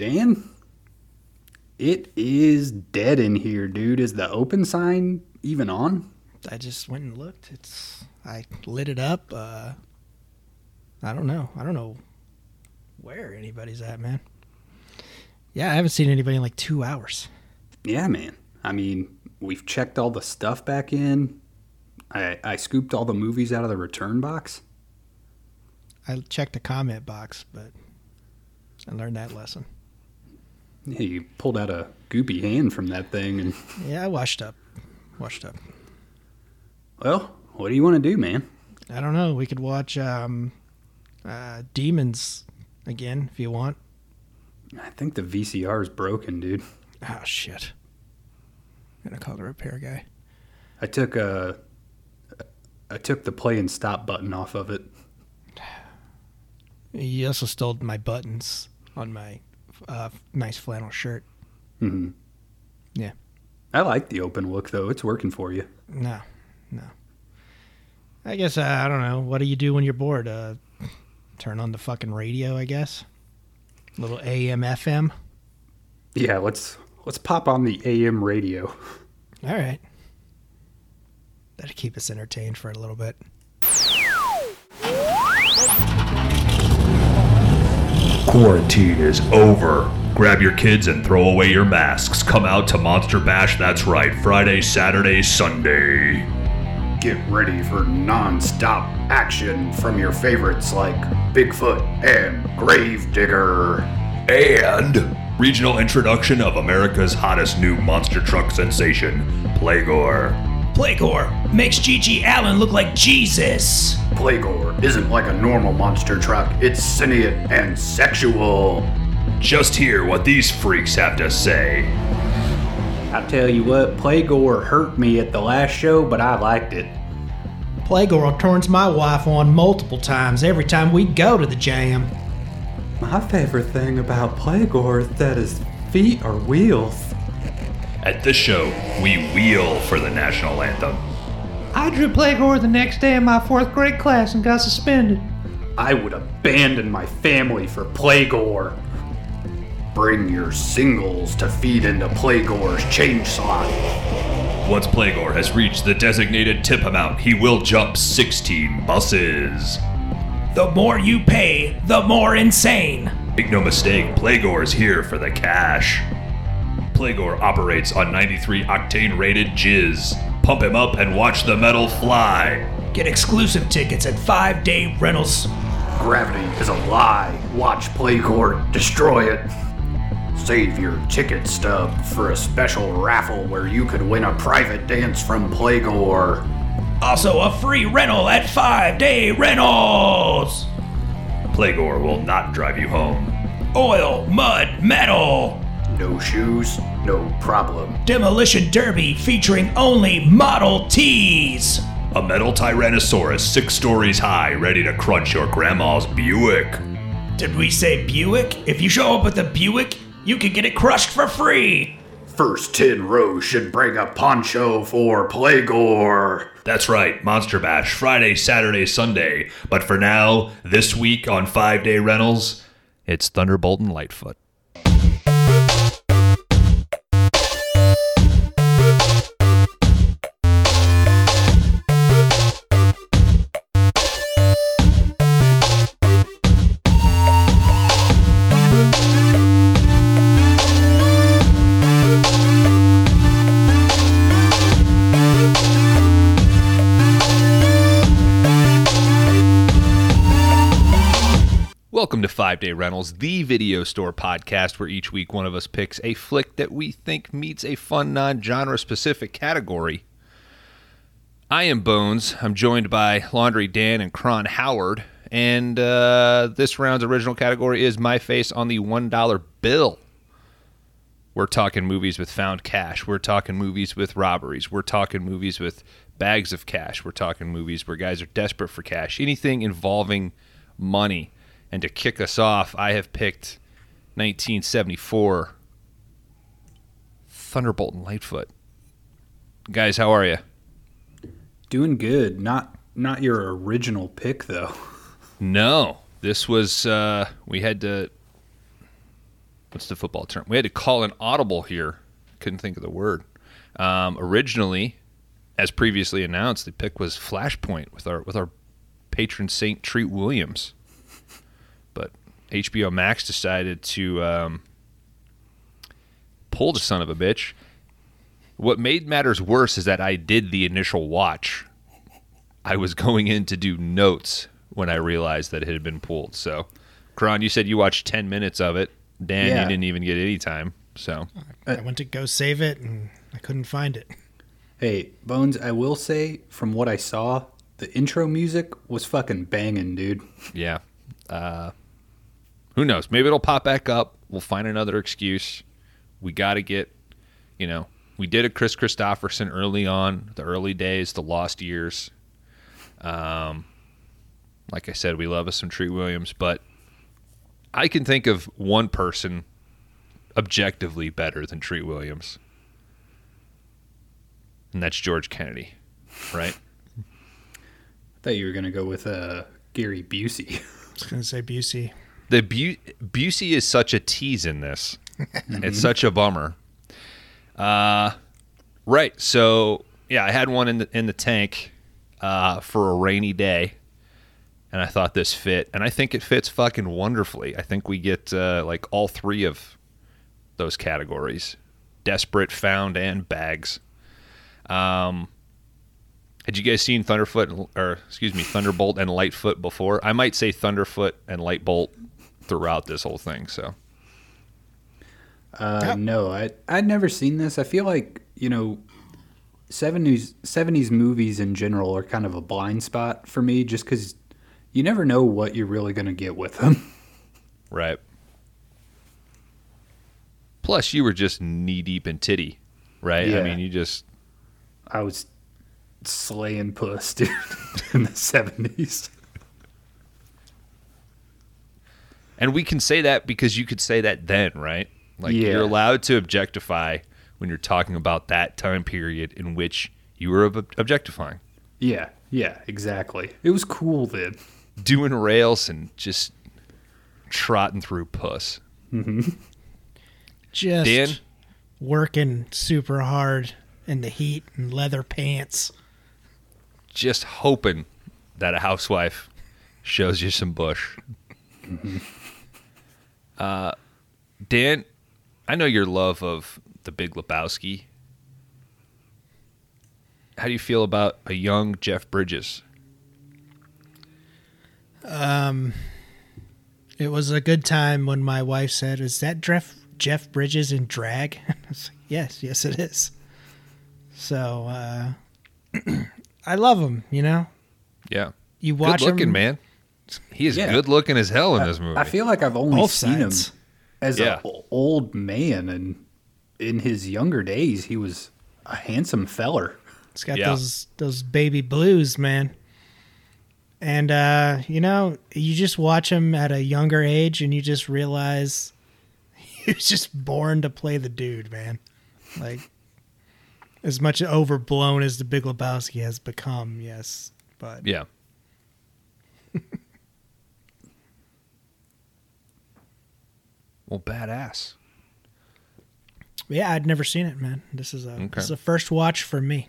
Dan, it is dead in here, dude. Is the open sign even on? I just went and looked. It's I lit it up. Uh, I don't know. I don't know where anybody's at, man. Yeah, I haven't seen anybody in like two hours. Yeah, man. I mean, we've checked all the stuff back in. I, I scooped all the movies out of the return box. I checked the comment box, but I learned that lesson. You pulled out a goopy hand from that thing, and Yeah, I washed up. Washed up. well, what do you want to do, man? I don't know. We could watch um, uh, Demons again if you want. I think the VCR is broken, dude. Oh shit! Gonna call the repair guy. I took a, I took the play and stop button off of it. He also stole my buttons on my uh, nice flannel shirt. Mm-hmm. Yeah. I like the open look though. It's working for you. No, no. I guess uh, I don't know. What do you do when you're bored? Uh, turn on the fucking radio, I guess. little AM FM. Yeah, let's let's pop on the AM radio. All right. That'll keep us entertained for a little bit. Quarantine is over. Grab your kids and throw away your masks. Come out to Monster Bash, that's right, Friday, Saturday, Sunday. Get ready for non-stop action from your favorites like Bigfoot and Gravedigger. And regional introduction of America's hottest new monster truck sensation, Playgore. Playgore makes GG Allin look like Jesus. Playgore isn't like a normal monster truck. It's sentient and sexual. Just hear what these freaks have to say. I tell you what, Playgore hurt me at the last show, but I liked it. Playgore turns my wife on multiple times every time we go to the jam. My favorite thing about Playgore is that his feet are wheels. At this show, we wheel for the national anthem. I drew Playgore the next day in my fourth grade class and got suspended. I would abandon my family for Playgore. Bring your singles to feed into Playgore's change slot. Once Playgore has reached the designated tip amount, he will jump 16 buses. The more you pay, the more insane. Make no mistake, Playgore is here for the cash. Playgore operates on 93 octane rated jizz. Pump him up and watch the metal fly. Get exclusive tickets at five day rentals. Gravity is a lie. Watch Playgore destroy it. Save your ticket stub for a special raffle where you could win a private dance from Playgore. Also, a free rental at five day rentals. Playgore will not drive you home. Oil, mud, metal. No shoes, no problem. Demolition Derby featuring only Model Ts. A metal Tyrannosaurus six stories high, ready to crunch your grandma's Buick. Did we say Buick? If you show up with a Buick, you can get it crushed for free. First 10 rows should bring a poncho for Playgore. That's right, Monster Bash, Friday, Saturday, Sunday. But for now, this week on five day rentals, it's Thunderbolt and Lightfoot. Welcome to Five Day Rentals, the video store podcast where each week one of us picks a flick that we think meets a fun non genre specific category. I am Bones. I'm joined by Laundry Dan and Cron Howard. And uh, this round's original category is My Face on the $1 Bill. We're talking movies with found cash. We're talking movies with robberies. We're talking movies with bags of cash. We're talking movies where guys are desperate for cash. Anything involving money. And to kick us off, I have picked 1974 Thunderbolt and Lightfoot. Guys, how are you? Doing good. Not not your original pick though. No, this was uh, we had to what's the football term? We had to call an audible here. Couldn't think of the word. Um, originally, as previously announced, the pick was Flashpoint with our with our patron saint Treat Williams, HBO Max decided to um, pull the son of a bitch. What made matters worse is that I did the initial watch. I was going in to do notes when I realized that it had been pulled. So, Kron, you said you watched 10 minutes of it. Dan, Yeah. you didn't even get any time. So, I went to go save it and I couldn't find it. Hey, Bones, I will say from what I saw, the intro music was fucking banging, dude. yeah. Uh, who knows? Maybe it'll pop back up. We'll find another excuse. We got to get, you know, we did a Kris Kristofferson early on, the early days, the lost years. Um, like I said, we love us some Treat Williams, but I can think of one person objectively better than Treat Williams, and that's George Kennedy, right? I thought you were gonna go with uh, Gary Busey. I was going to say Busey. The Bu- Busey is such a tease in this. it's such a bummer. Uh, right. So yeah, I had one in the in the tank uh, for a rainy day, and I thought this fit, and I think it fits fucking wonderfully. I think we get uh, like all three of those categories: desperate, found, and bags. Um, had you guys seen Thunderfoot and- or excuse me, Thunderbolt and Lightfoot before? I might say Thunderfoot and Lightbolt throughout this whole thing. So Uh, No, I I'd never seen this. I feel like you know, seventies seventies movies in general are kind of a blind spot for me, just because you never know what you're really gonna get with them. right. Plus, you were just knee deep in titty, right? I mean, you just I was slaying puss, dude, in the seventies. And we can say that because you could say that then, right? Like Yeah. you're allowed to objectify when you're talking about that time period in which you were ob- objectifying, Yeah, yeah, exactly. It was cool then. doing rails and just trotting through puss. Mm-hmm. Just Dan? working super hard in the heat and leather pants. just hoping that a housewife shows you some bush. Uh, Dan, I know your love of the Big Lebowski. How do you feel about a young Jeff Bridges? Um, It was a good time when my wife said, "Is that Jeff Jeff Bridges in drag?" I was like, "Yes, yes, it is." So uh, I love him. You know, Yeah, you watch good looking him, man. He is Yeah. good looking as hell in this movie. I feel like I've only Both seen sides. him as Yeah. an old man, and in his younger days, he was a handsome feller. He's got Yeah. those those baby blues, man. And uh, you know, you just watch him at a younger age, and you just realize he was just born to play the dude, man. Like as much overblown as the Big Lebowski has become, yes, but yeah. Well, badass. yeah, I'd never seen it, man. This is a Okay. this is a first watch for me.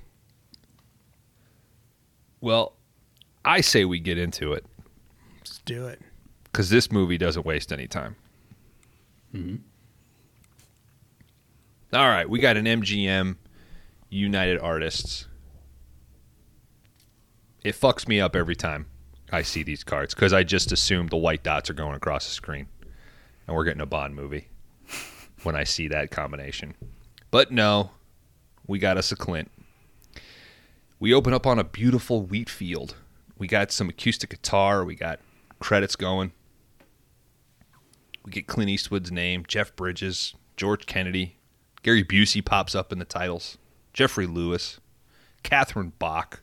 Well, I say we get into it. Let's do it. because this movie doesn't waste any time. Mm-hmm. All right, we got an MGM United Artists. It fucks me up every time I see these cards because I just assume the white dots are going across the screen, and we're getting a Bond movie when I see that combination. But no, we got us a Clint. We open up on a beautiful wheat field. We got some acoustic guitar. We got credits going. We get Clint Eastwood's name, Jeff Bridges, George Kennedy, Gary Busey pops up in the titles, Geoffrey Lewis, Catherine Bach.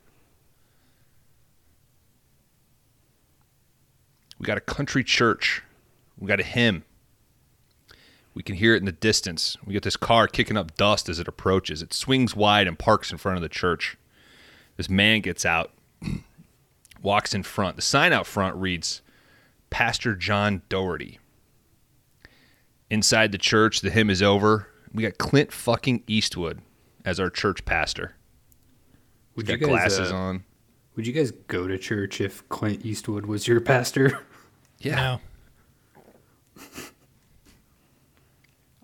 We got a country church. We got a hymn. We can hear it in the distance. We get this car kicking up dust as it approaches. It swings wide and parks in front of the church. This man gets out, walks in front. The sign out front reads Pastor John Doherty. Inside the church, the hymn is over. We got Clint fucking Eastwood as our church pastor. Would Got you guys, glasses uh, on. Would you guys go to church if Clint Eastwood was your pastor? Yeah. No.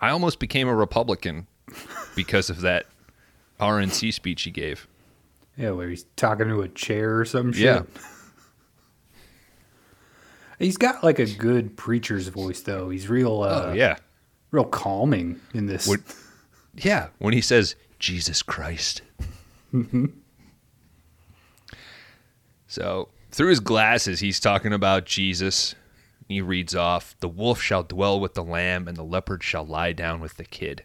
I almost became a Republican because of that RNC speech he gave. yeah, where he's talking to a chair or some shit. Yeah. He's got like a good preacher's voice though. He's real uh oh, yeah. real calming in this. Would- Yeah, when he says Jesus Christ. so through his glasses, he's talking about Jesus. He reads off, "The wolf shall dwell with the lamb, and the leopard shall lie down with the kid."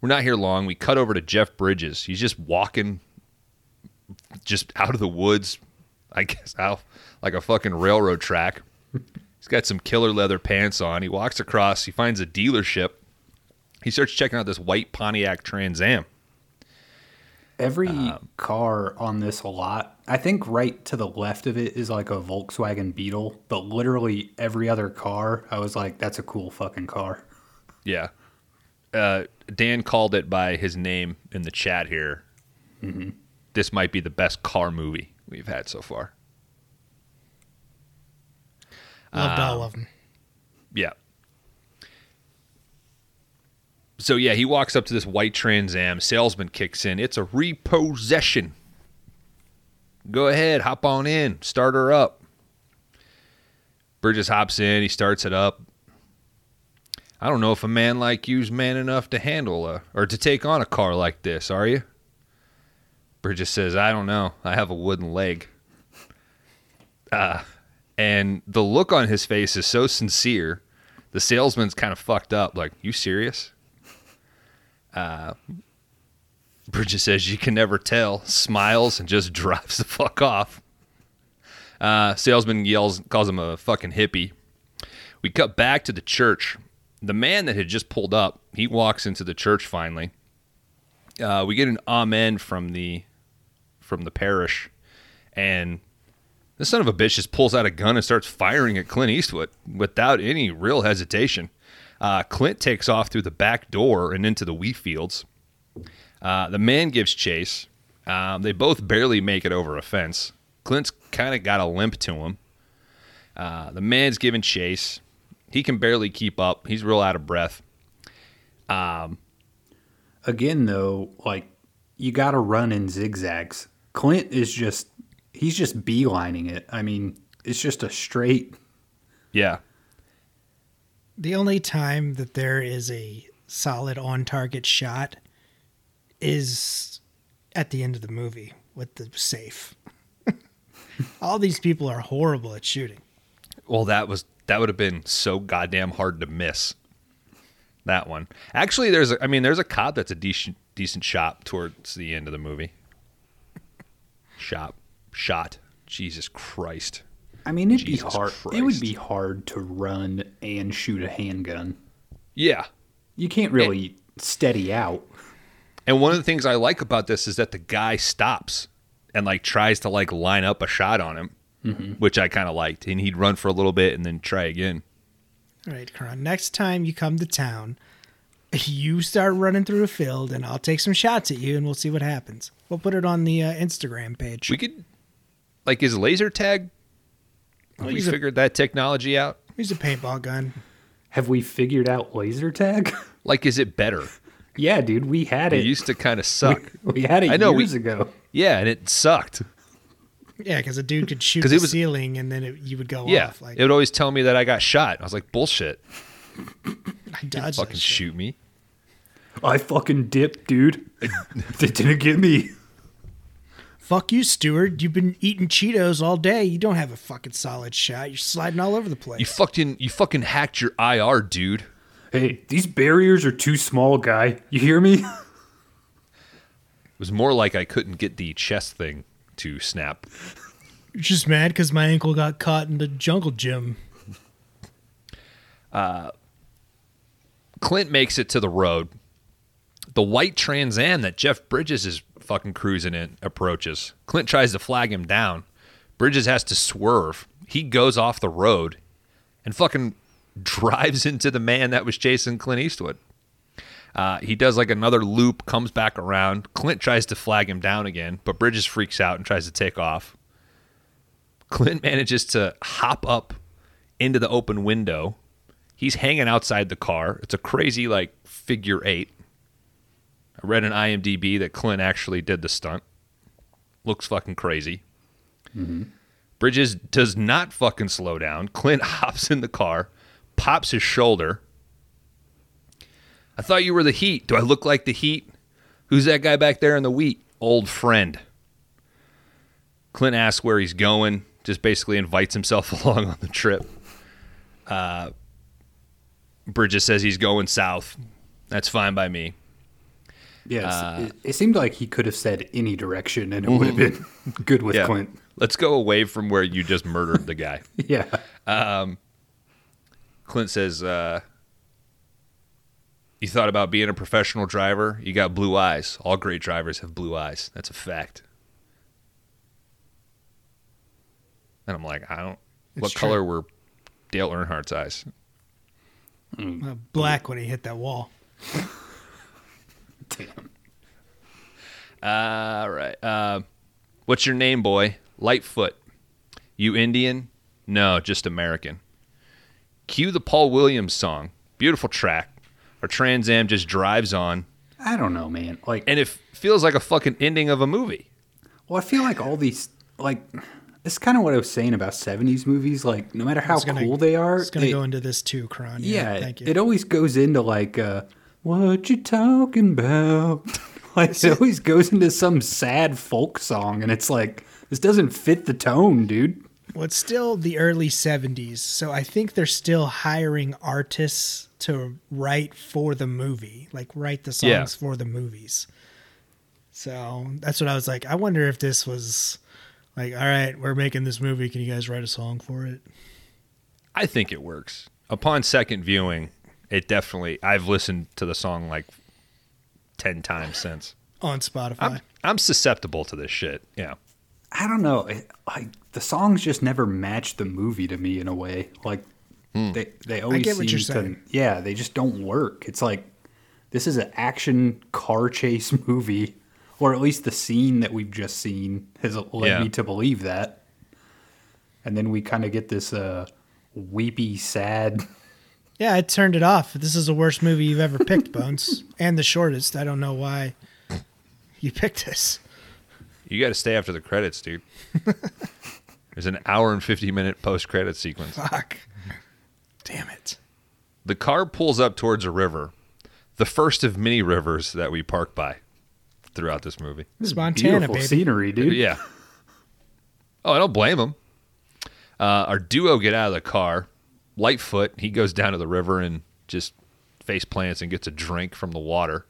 We're not here long. We cut over to Jeff Bridges. He's just walking, just out of the woods, I guess out like a fucking railroad track. He's got some killer leather pants on. He walks across. He finds a dealership. He starts checking out this white Pontiac Trans Am. Every Um, car on this lot. I think right to the left of it is like a Volkswagen Beetle, but literally every other car, I was like, that's a cool fucking car. Yeah. Uh, Dan called it by his name in the chat here. This might be the best car movie we've had so far. Loved all of them. Yeah. So yeah, he walks up to this white Trans Am. Salesman kicks in. It's a repossession. Go ahead, hop on in, start her up. Burgess hops in. He starts it up. I don't know if a man like you's man enough to handle a or to take on a car like this. Are you? Burgess says, "I don't know. I have a wooden leg." Uh, and the look on his face is so sincere. The salesman's kind of fucked up. Like, you serious? Uh, Bridges says you can never tell, smiles, and just drives the fuck off. Uh, salesman yells, calls him a fucking hippie. We cut back to the church. The man that had just pulled up, he walks into the church finally. Uh, we get an amen from the from the parish, and the son of a bitch just pulls out a gun and starts firing at Clint Eastwood without any real hesitation. Uh, Clint takes off through the back door and into the wheat fields. Uh, the man gives chase. Um, they both barely make it over a fence. Clint's kind of got a limp to him. Uh, the man's giving chase. He can barely keep up. He's real out of breath. Um, Again, though, like you got to run in zigzags. Clint is just he's just beelining it. I mean, it's just a straight. Yeah. The only time that there is a solid on target shot is at the end of the movie with the safe. All these people are horrible at shooting. Well, that was that would have been so goddamn hard to miss. That one. Actually, there's a, I mean, there's a cop that's a decent decent shot towards the end of the movie. Shot, shot. Jesus Christ. I mean, it'd Jesus be hard. It would be hard to run and shoot a handgun. Yeah. You can't really steady out. And one of the things I like about this is that the guy stops and like tries to like line up a shot on him, which I kind of liked. And he'd run for a little bit and then try again. All right, Karan. Next time you come to town, you start running through a field, and I'll take some shots at you, and we'll see what happens. We'll put it on the uh, Instagram page. We could, like, is laser tag? Have you use a- figured that technology out? Use a paintball gun. Have we figured out laser tag? Like, is it better? Yeah, dude, we had It it. used to kind of suck. we had it I know, we- years ago. Yeah, and it sucked. Yeah, because a dude could shoot 'Cause the it was- ceiling, and then it, you would go Yeah, off. Like it would always tell me that I got shot. I was like, bullshit. I dodged Fucking shoot me. I fucking dipped, dude. they didn't get me. Fuck you, Stewart. You've been eating Cheetos all day. You don't have a fucking solid shot. You're sliding all over the place. You fucking you fucking hacked your IR, dude. Hey, these barriers are too small, guy. You hear me? It was more like I couldn't get the chest thing to snap. You're just mad because my ankle got caught in the jungle gym. Uh, Clint makes it to the road. The white Trans Am that Jeff Bridges is fucking cruising in approaches. Clint tries to flag him down. Bridges has to swerve. He goes off the road and fucking drives into the man that was chasing Clint Eastwood. Uh, he does like another loop, comes back around. Clint tries to flag him down again, but Bridges freaks out and tries to take off. Clint manages to hop up into the open window. He's hanging outside the car. It's a crazy, like, figure eight. I read in IMDb that Clint actually did the stunt. Looks fucking crazy. Bridges does not fucking slow down. Clint hops in the car, pops his shoulder. I thought you were the Heat. Do I look like the Heat? Who's that guy back there in the wheat? Old friend. Clint asks where he's going, just basically invites himself along on the trip. Uh, Bridges says he's going south. That's fine by me. Yes, Uh, it, seemed like he could have said any direction and it would have been good with Yeah. Clint. Let's go away from where you just murdered the guy. Yeah. Clint says, uh, You thought about being a professional driver? You got blue eyes. All great drivers have blue eyes. That's a fact. And I'm like, I don't. It's what true. color were Dale Earnhardt's eyes? Uh, black when he hit that wall. Damn. All right. Uh, what's your name, boy? Lightfoot. You Indian? No, just American. Cue the Paul Williams song. Beautiful track. Our Trans Am just drives on, I don't know, man. Like, and it feels like a fucking ending of a movie. well, I feel like all these, like, this is kind of what I was saying about 70s movies. Like, no matter how gonna- cool they are, It's going to they- go into this too, Kron. yeah, thank you. it always goes into like, uh, what you talking about? like, it always goes into some sad folk song, and it's like, this doesn't fit the tone, dude. Well, it's still the early 70s, so I think they're still hiring artists to write for the movie, like write the songs Yeah. for the movies. So that's what I was like. I wonder if this was like, all right, we're making this movie. Can you guys write a song for it? I think it works. Upon second viewing, it definitely. I've listened to the song like ten times since. On Spotify. I'm, I'm susceptible to this shit. Yeah. I don't know. It, like the songs just never match the movie to me in a way. Like they they always get what seem you're to saying. yeah, they just don't work. It's like this is an action car chase movie, or at least the scene that we've just seen has led Yeah. me to believe that. And then we kind of get this uh weepy, sad. Yeah, I turned it off. This is the worst movie you've ever picked, Bones, and the shortest. I don't know why you picked this. You got to stay after the credits, dude. There's an hour and 50 minute post credit sequence. Fuck. Damn it. The car pulls up towards a river, the first of many rivers that we park by throughout this movie. It's Montana, Beautiful baby. scenery, dude. Yeah. Oh, I don't blame him. Uh, our duo get out of the car. Lightfoot, he goes down to the river and just face plants and gets a drink from the water.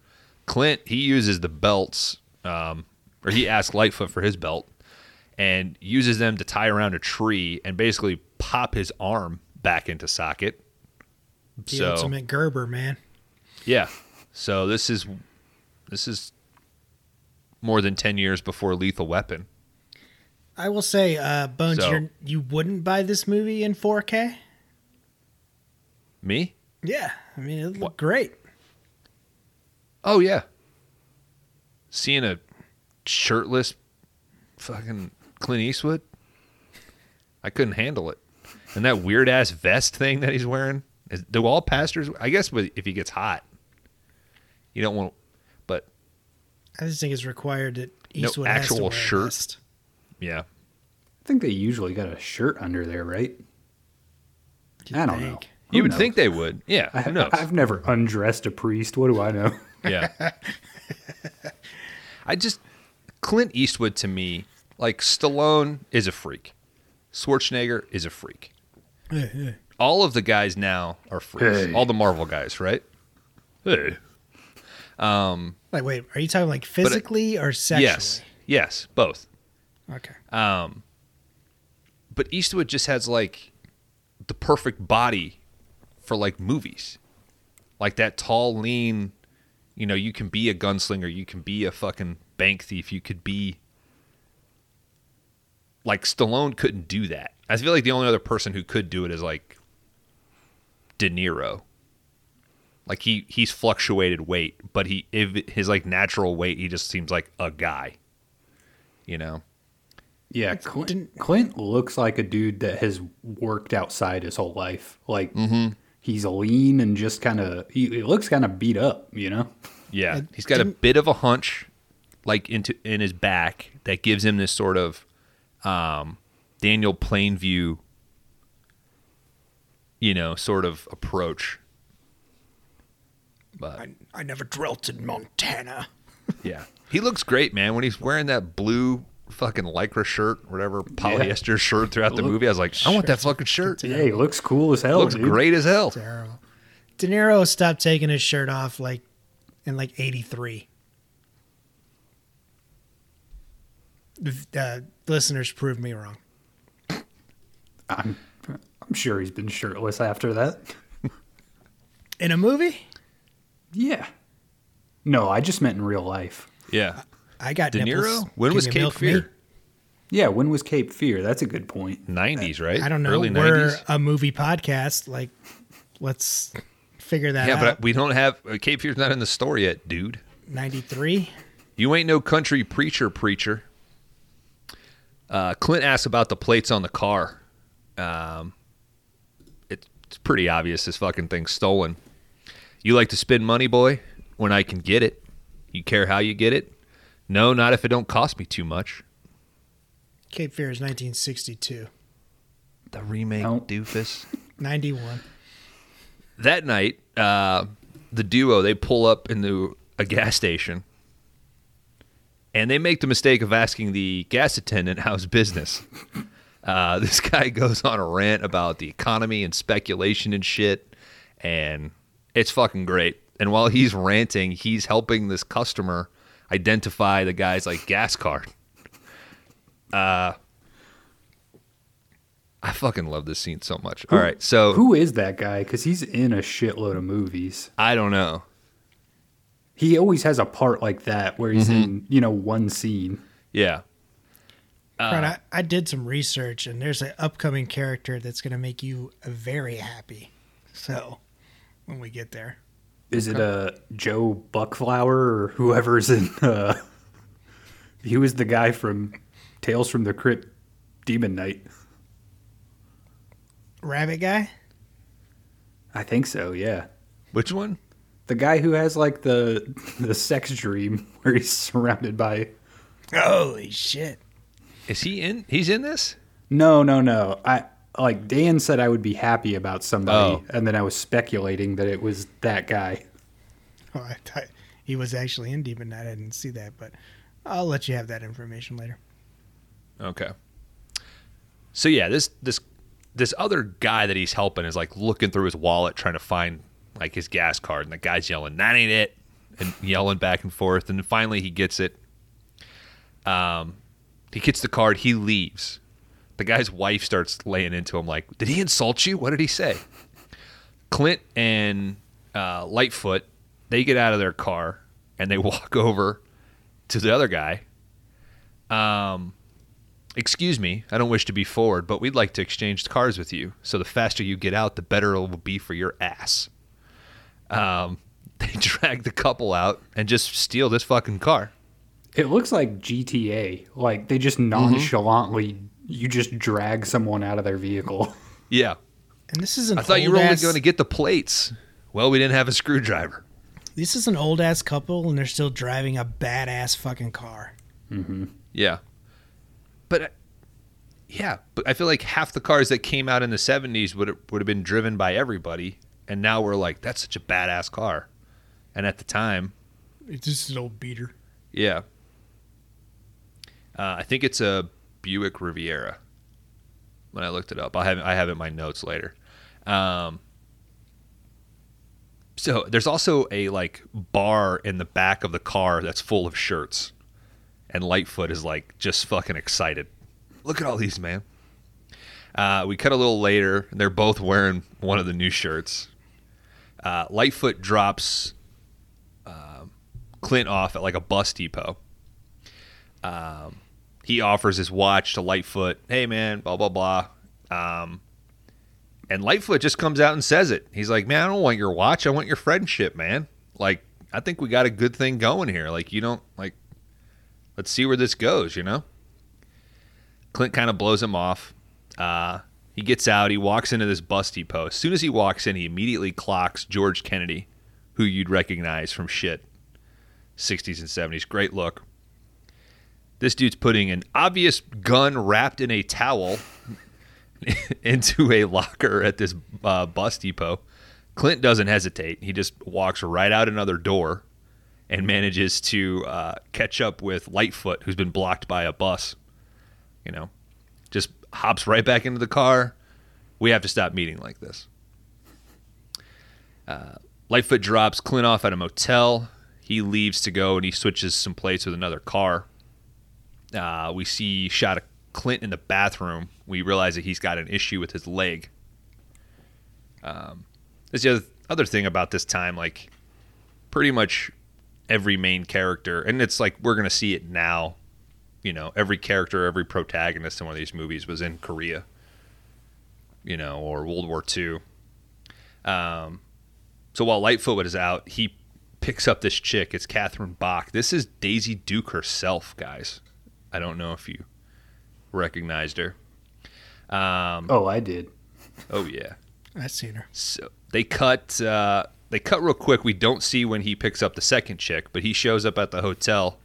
Clint, he uses the belts, um, or he asks Lightfoot for his belt and uses them to tie around a tree and basically pop his arm back into socket. The so ultimate Gerber, man. yeah. So this is this is more than ten years before Lethal Weapon. I will say, uh, Bones, So- you're, you wouldn't buy this movie in 4K? Me? Yeah. I mean, it looked great. Oh yeah. Seeing a shirtless fucking Clint Eastwood, I couldn't handle it. And that weird ass vest thing that he's wearing. Is, do all pastors? I guess if he gets hot, you don't want. But I just think it's required that No Eastwood has to actual wear a shirt. vest. yeah, I think they usually got a shirt under there, right? I don't know. think. you would knows? think they would. Yeah, I, who knows? I've never undressed a priest. What do I know? Yeah. I just Clint Eastwood to me, like Stallone is a freak. Schwarzenegger is a freak. Yeah, yeah. All of the guys now are freaks. Hey. All the Marvel guys, right? Hey. Um, Like, wait, are you talking like physically or sexually? Yes. Yes, both. Okay. Um, But Eastwood just has like the perfect body for like movies. Like that tall, lean, you know, you can be a gunslinger, you can be a fucking bank thief, you could be like Stallone couldn't do that. I feel like the only other person who could do it is like De Niro. Like he he's fluctuated weight, but he if his like natural weight, he just seems like a guy. You know. Yeah, Clint, Clint looks like a dude that has worked outside his whole life. Like Mm-hmm. He's lean and just kind of he, he looks kind of beat up, you know. Yeah, I he's got a bit of a hunch, like into in his back, that gives him this sort of um, Daniel Plainview, you know, sort of approach. But I, I never dwelt in Montana. yeah, he looks great, man. When he's wearing that blue fucking lycra shirt, whatever polyester shirt throughout the Look- movie, I was like, I want that fucking shirt. Yeah, he looks cool as hell. looks dude. great as hell. Terrible. De Niro stopped taking his shirt off like in like '83. Uh, listeners prove me wrong. I'm I'm sure he's been shirtless after that. In a movie, Yeah. No, I just meant in real life. Yeah, I got De nipples. Niro. When Can was Cape milk me? Fear? Yeah, when was Cape Fear? That's a good point. Nineties, right? I don't know. Early We're nineties. a movie podcast. Like, let's figure that out. Yeah, out. but we don't have uh, Cape Fear's not in the store yet, dude. '93. You ain't no country preacher, preacher. Uh, Clint asks about the plates on the car. Um, it's, it's pretty obvious this fucking thing's stolen. You like to spend money, boy, when I can get it. You care how you get it? No, not if it don't cost me too much. Cape Fear is 1962. The remake, No. doofus. 91. that night, uh, the duo they pull up into a gas station, and they make the mistake of asking the gas attendant how's business. Uh, this guy goes on a rant about the economy and speculation and shit, and it's fucking great. And while he's ranting, he's helping this customer identify the guy's like gas card. Uh, I fucking love this scene so much. All right, so Who is that guy? Because he's in a shitload of movies. I don't know. He always has a part like that where he's Mm-hmm. in, you know, one scene. Yeah. Uh, Right, I, I did some research, and there's an upcoming character that's going to make you very happy. So, when we get there, Is it uh, Joe Buckflower or whoever's in? Uh, he was the guy from Tales from the Crypt, Demon Knight. Rabbit Guy. I think so. Yeah, Which one? the guy who has like the the sex dream where he's surrounded by. Holy shit! Is he in? He's in this? No, no, no. I like Dan said I would be happy about somebody, Oh. and then I was speculating that it was that guy. Oh, I thought he was actually in Demon Knight. I didn't see that, but I'll let you have that information later. Okay. So yeah, this this this other guy that he's helping is like looking through his wallet trying to find like his gas card, and the guy's yelling, "That ain't it!" and yelling back and forth, and then finally he gets it. Um, he gets the card. He leaves. The guy's wife starts laying into him like, "Did he insult you? What did he say?" Clint and uh, Lightfoot they get out of their car and they walk over to the other guy. Um, excuse me, I don't wish to be forward, but we'd like to exchange cars with you. So the faster you get out, the better it will be for your ass. Um, they drag the couple out and just steal this fucking car. It looks like GTA. Like they just Mm-hmm. Nonchalantly, you just drag someone out of their vehicle. Yeah, And this is an I thought you were only old-ass- going to get the plates. Well, we didn't have a screwdriver. This is an old ass couple, and they're still driving a badass fucking car. Mhm. Yeah. But uh, yeah, but I feel like half the cars that came out in the 70s would would have been driven by everybody and now we're like that's such a badass car. And at the time, It's just an old beater. yeah. Uh, I think it's a Buick Riviera. When I looked it up, I have I have it in my notes later. Um, so there's also a like bar in the back of the car that's full of shirts, and Lightfoot is like just fucking excited. Look at all these, man. Uh, we cut a little later, and they're both wearing one of the new shirts. Uh, Lightfoot drops um, Clint off at like a bus depot. Um, he offers his watch to Lightfoot. Hey, man, blah blah blah. Um, and Lightfoot just comes out and says it. He's like, "Man, I don't want your watch. I want your friendship, man. Like, I think we got a good thing going here. Like, you don't like. Let's see where this goes. You know." Clint kind of blows him off. Uh, he gets out. He walks into this bus depot. As soon as he walks in, he immediately clocks George Kennedy, who you'd recognize from shit, 60s and 70s. Great look. This dude's putting an obvious gun wrapped in a towel into a locker at this uh, bus depot. Clint doesn't hesitate. He just walks right out another door and manages to uh, catch up with Lightfoot, who's been blocked by a bus. You know, just hops right back into the car. We have to stop meeting like this. Uh, Lightfoot drops Clint off at a motel. He leaves to go and he switches some plates with another car. Uh, we see shot of Clint in the bathroom. We realize that he's got an issue with his leg. Um, there's the other, other thing about this time, like pretty much every main character, and it's like we're gonna see it now. You know, every character, every protagonist in one of these movies was in Korea. You know, or World War II. Um, so while Lightfoot is out, he picks up this chick. It's Catherine Bach. This is Daisy Duke herself, guys. I don't know if you recognized her. Um, Oh, I did. oh yeah. I've seen her. So they cut. Uh, they cut real quick. We don't see when he picks up the second chick, but he shows up at the hotel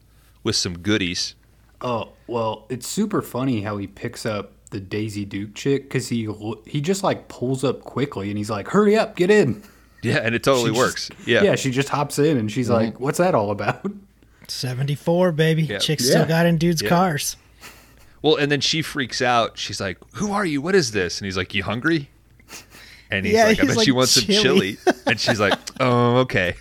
with some goodies. Oh well, it's super funny how he picks up the Daisy Duke chick because he he just like pulls up quickly and he's like, "Hurry up, get in." Yeah, and it totally She works. just- yeah. Mm-hmm. yeah. She just hops in and she's like, "What's that all about?" 74, baby. Yeah. Chicks Yeah. still got in dudes' Yeah. cars. Well, and then she freaks out. She's like, "Who are you? What is this?" And he's like, "You hungry?" And he's Yeah, like, "I he's bet like, she wants some "Chili." chili." And she's like, "Oh, okay."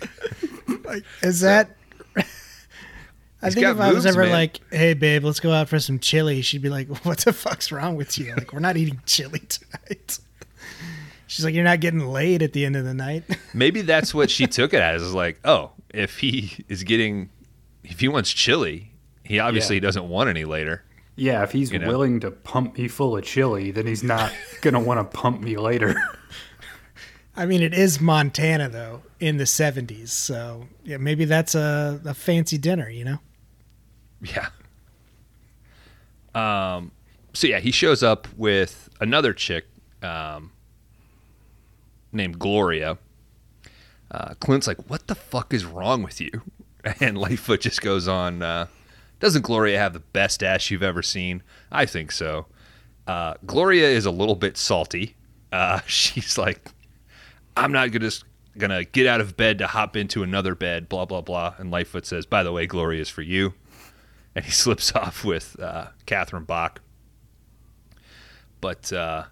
Is that. I He's think got if I was ever man. like, hey, babe, let's go out for some chili, she'd be like, what the fuck's wrong with you? Like, we're not eating chili tonight. She's like, you're not getting laid at the end of the night. Maybe that's what she took it as. Is like, oh, if he is getting, if he wants chili, he obviously Yeah. doesn't want any later. Yeah, if he's You know? willing to pump me full of chili, then he's not gonna want to pump me later. I mean, it is Montana, though, in the 70s. So, yeah, maybe that's a, a fancy dinner, you know? Yeah. Um. So yeah, he shows up with another chick, um, named Gloria. Uh, Clint's like, "What the fuck is wrong with you?" And Lightfoot just goes on. Uh, Doesn't Gloria have the best ass you've ever seen? I think so. Uh, Gloria is a little bit salty. Uh, she's like, "I'm not gonna gonna get out of bed to hop into another bed." Blah blah blah. And Lightfoot says, "By the way, Gloria is for you." and he slips off with uh, Catherine Bach. But uh,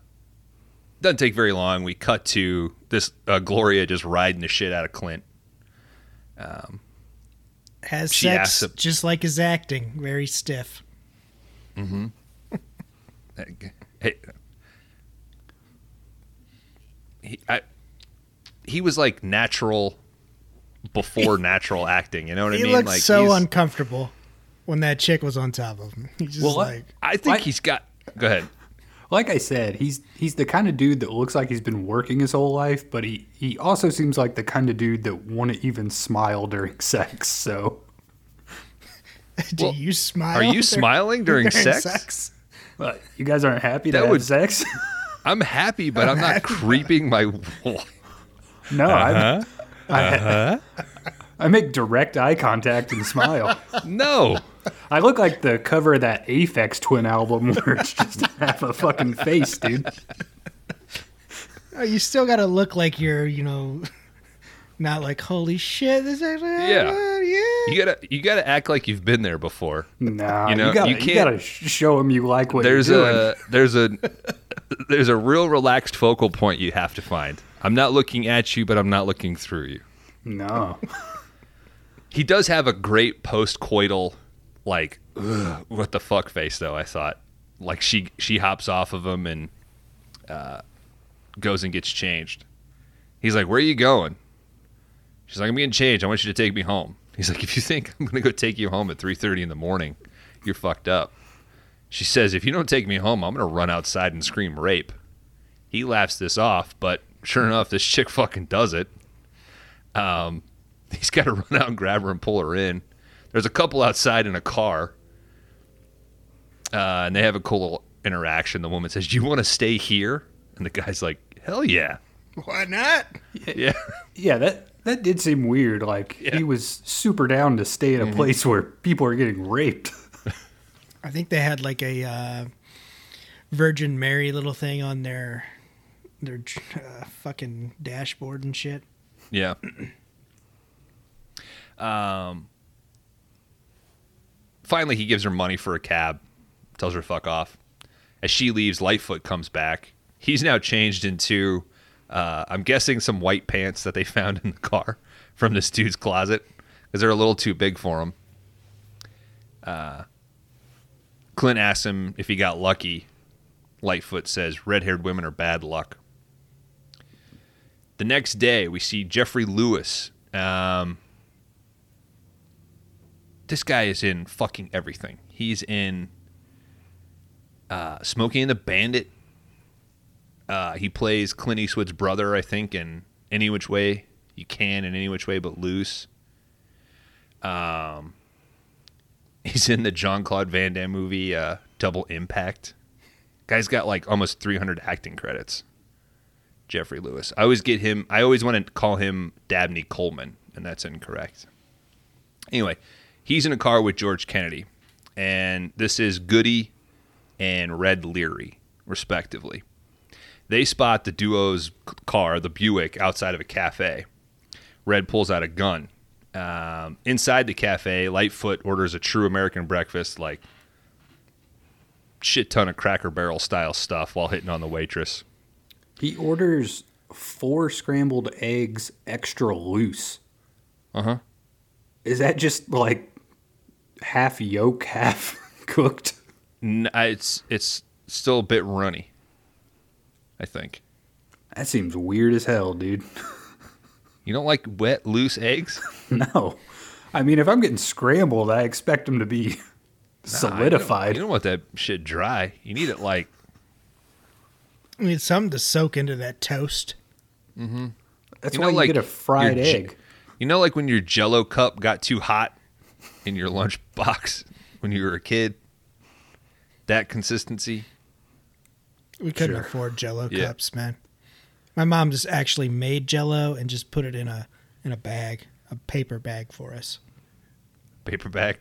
doesn't take very long. We cut to this uh, Gloria just riding the shit out of Clint. Has She sex asks him- just like his acting, very stiff. Mm-hmm. hey, he, I, he was like natural before natural acting. You know what He I mean? looked like so he's- uncomfortable when that chick was on top of him. He just Well, like, I think Why- he's got. Go ahead. Like I said, he's he's the kind of dude that looks like he's been working his whole life, but he he also seems like the kind of dude that wouldn't even smile during sex. So, do Well, you smile? Are you during- smiling during, sex? sex? uh, you guys aren't happy to That have would- sex? I'm happy, but I'm, not creeping my. no, I I, I make direct eye contact and smile. no. I look like the cover of that Aphex Twin album where it's just half a fucking face, dude. Oh, you still got to look like you're, you know, not like holy shit. This actually Yeah. yeah. You gotta you gotta act like you've been there before. Nah, You you, gotta you you, can't- gotta show him you like what there's you're doing. There's a there's a there's a real relaxed focal point you have to find. I'm not looking at you, but I'm not looking through you. no. He does have a great post-coital, like, ugh, what the fuck face though. I thought, like she she hops off of him and uh, goes and gets changed. He's like, "Where are you going?" She's like, "I'm getting changed. I want you to take me home." He's like, "If you think I'm gonna go take you home at 3:30 in the morning, you're fucked up." She says, "If you don't take me home, I'm gonna run outside and scream rape." He laughs this off, but sure enough, this chick fucking does it. Um, he's got to run out and grab her and pull her in. There's a couple outside in a car, uh, and they have a cool little interaction. The woman says, "Do you want to stay here?" And the guy's like, "Hell yeah, Why not? yeah." Yeah, that that did seem weird. Like Yeah. he was super down to stay in a place where people are getting raped. I think they had like a uh, Virgin Mary little thing on their their uh, fucking dashboard and shit. Yeah. um. Finally, he gives her money for a cab, tells her to fuck off. As she leaves, Lightfoot comes back. He's now changed into, uh, I'm guessing, some white pants that they found in the car from this dude's closet because they're a little too big for him. Uh, Clint asks him if he got lucky. Lightfoot says, Red haired women are bad luck. The next day, we see Geoffrey Lewis. Um, this guy is in fucking everything. He's in uh, Smokey and the Bandit. Uh, he plays Clint Eastwood's brother, I think, in Any Which Way You Can and Any Which Way But Loose. Um, he's in the Jean-Claude Van Damme movie uh, Double Impact. Guy's got like almost 300 acting credits. Geoffrey Lewis. I always get him. I always want to call him Dabney Coleman, and that's incorrect. Anyway, he's in a car with George Kennedy, and this is Goody and Red Leary, respectively. They spot the duo's car, the Buick, outside of a cafe. Red pulls out a gun. Um, inside the cafe, Lightfoot orders a true American breakfast, like shit ton of Cracker Barrel style stuff, while hitting on the waitress. He orders four scrambled eggs extra loose. Uh huh. Is that just like half yolk, half cooked? N- I- it's it's still a bit runny. I think. That seems weird as hell, dude. You don't like wet, loose eggs? No. I mean, if I'm getting scrambled, I expect them to be Nah, you don't- solidified. You don't want that shit dry. You need it like I need something to soak into that toast. Mm-hmm. That's you why know, you like get a fried your j- egg. You know, like when your Jello cup got too hot in your lunch box when you were a kid. That consistency. We couldn't Sure. afford Jello Yeah. cups, man. My mom just actually made Jello and just put it in a in a bag, a paper bag for us. Paper bag.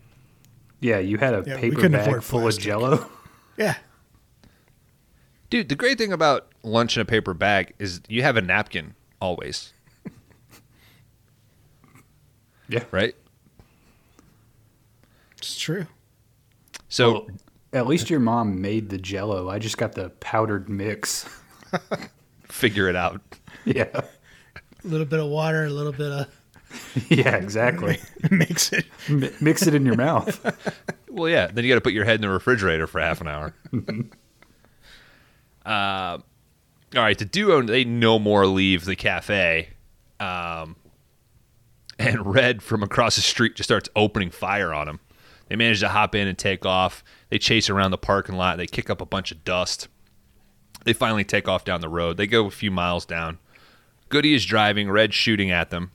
Yeah, you had a Yeah, paper bag full plastic. of jello. Yeah, Dude, the great thing about lunch in a paper bag is you have a napkin always, Yeah. right? It's true. So Well, at least your mom made the jello. I just got the powdered mix. figure it out. yeah. A little bit of water, a little bit of Yeah, exactly. mix it. Mi- Mix it in your mouth. Well, yeah. Then you got to put your head in the refrigerator for half an hour. uh, all right. The duo they no more leave the cafe, um, and Red from across the street just starts opening fire on them. They manage to hop in and take off. They chase around the parking lot. They kick up a bunch of dust. They finally take off down the road. They go a few miles down. Goody is driving. Red shooting at them.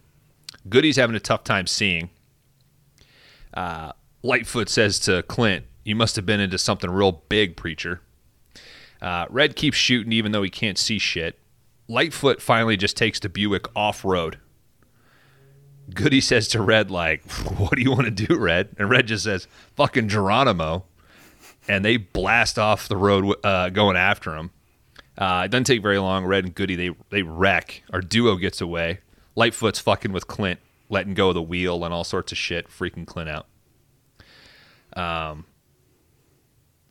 Goody's having a tough time seeing. Lightfoot says to Clint, You must have been into something real big, preacher. Uh, Red keeps shooting even though he can't see shit. Lightfoot finally just takes the Buick off road. Goody says to Red, like, what do you want to do, Red? And Red just says, fucking Geronimo. And they blast off the road uh, going after him. Uh, it doesn't take very long. Red and Goody, they, they wreck. Our duo gets away. Lightfoot's fucking with Clint, letting go of the wheel and all sorts of shit, freaking Clint out. Um,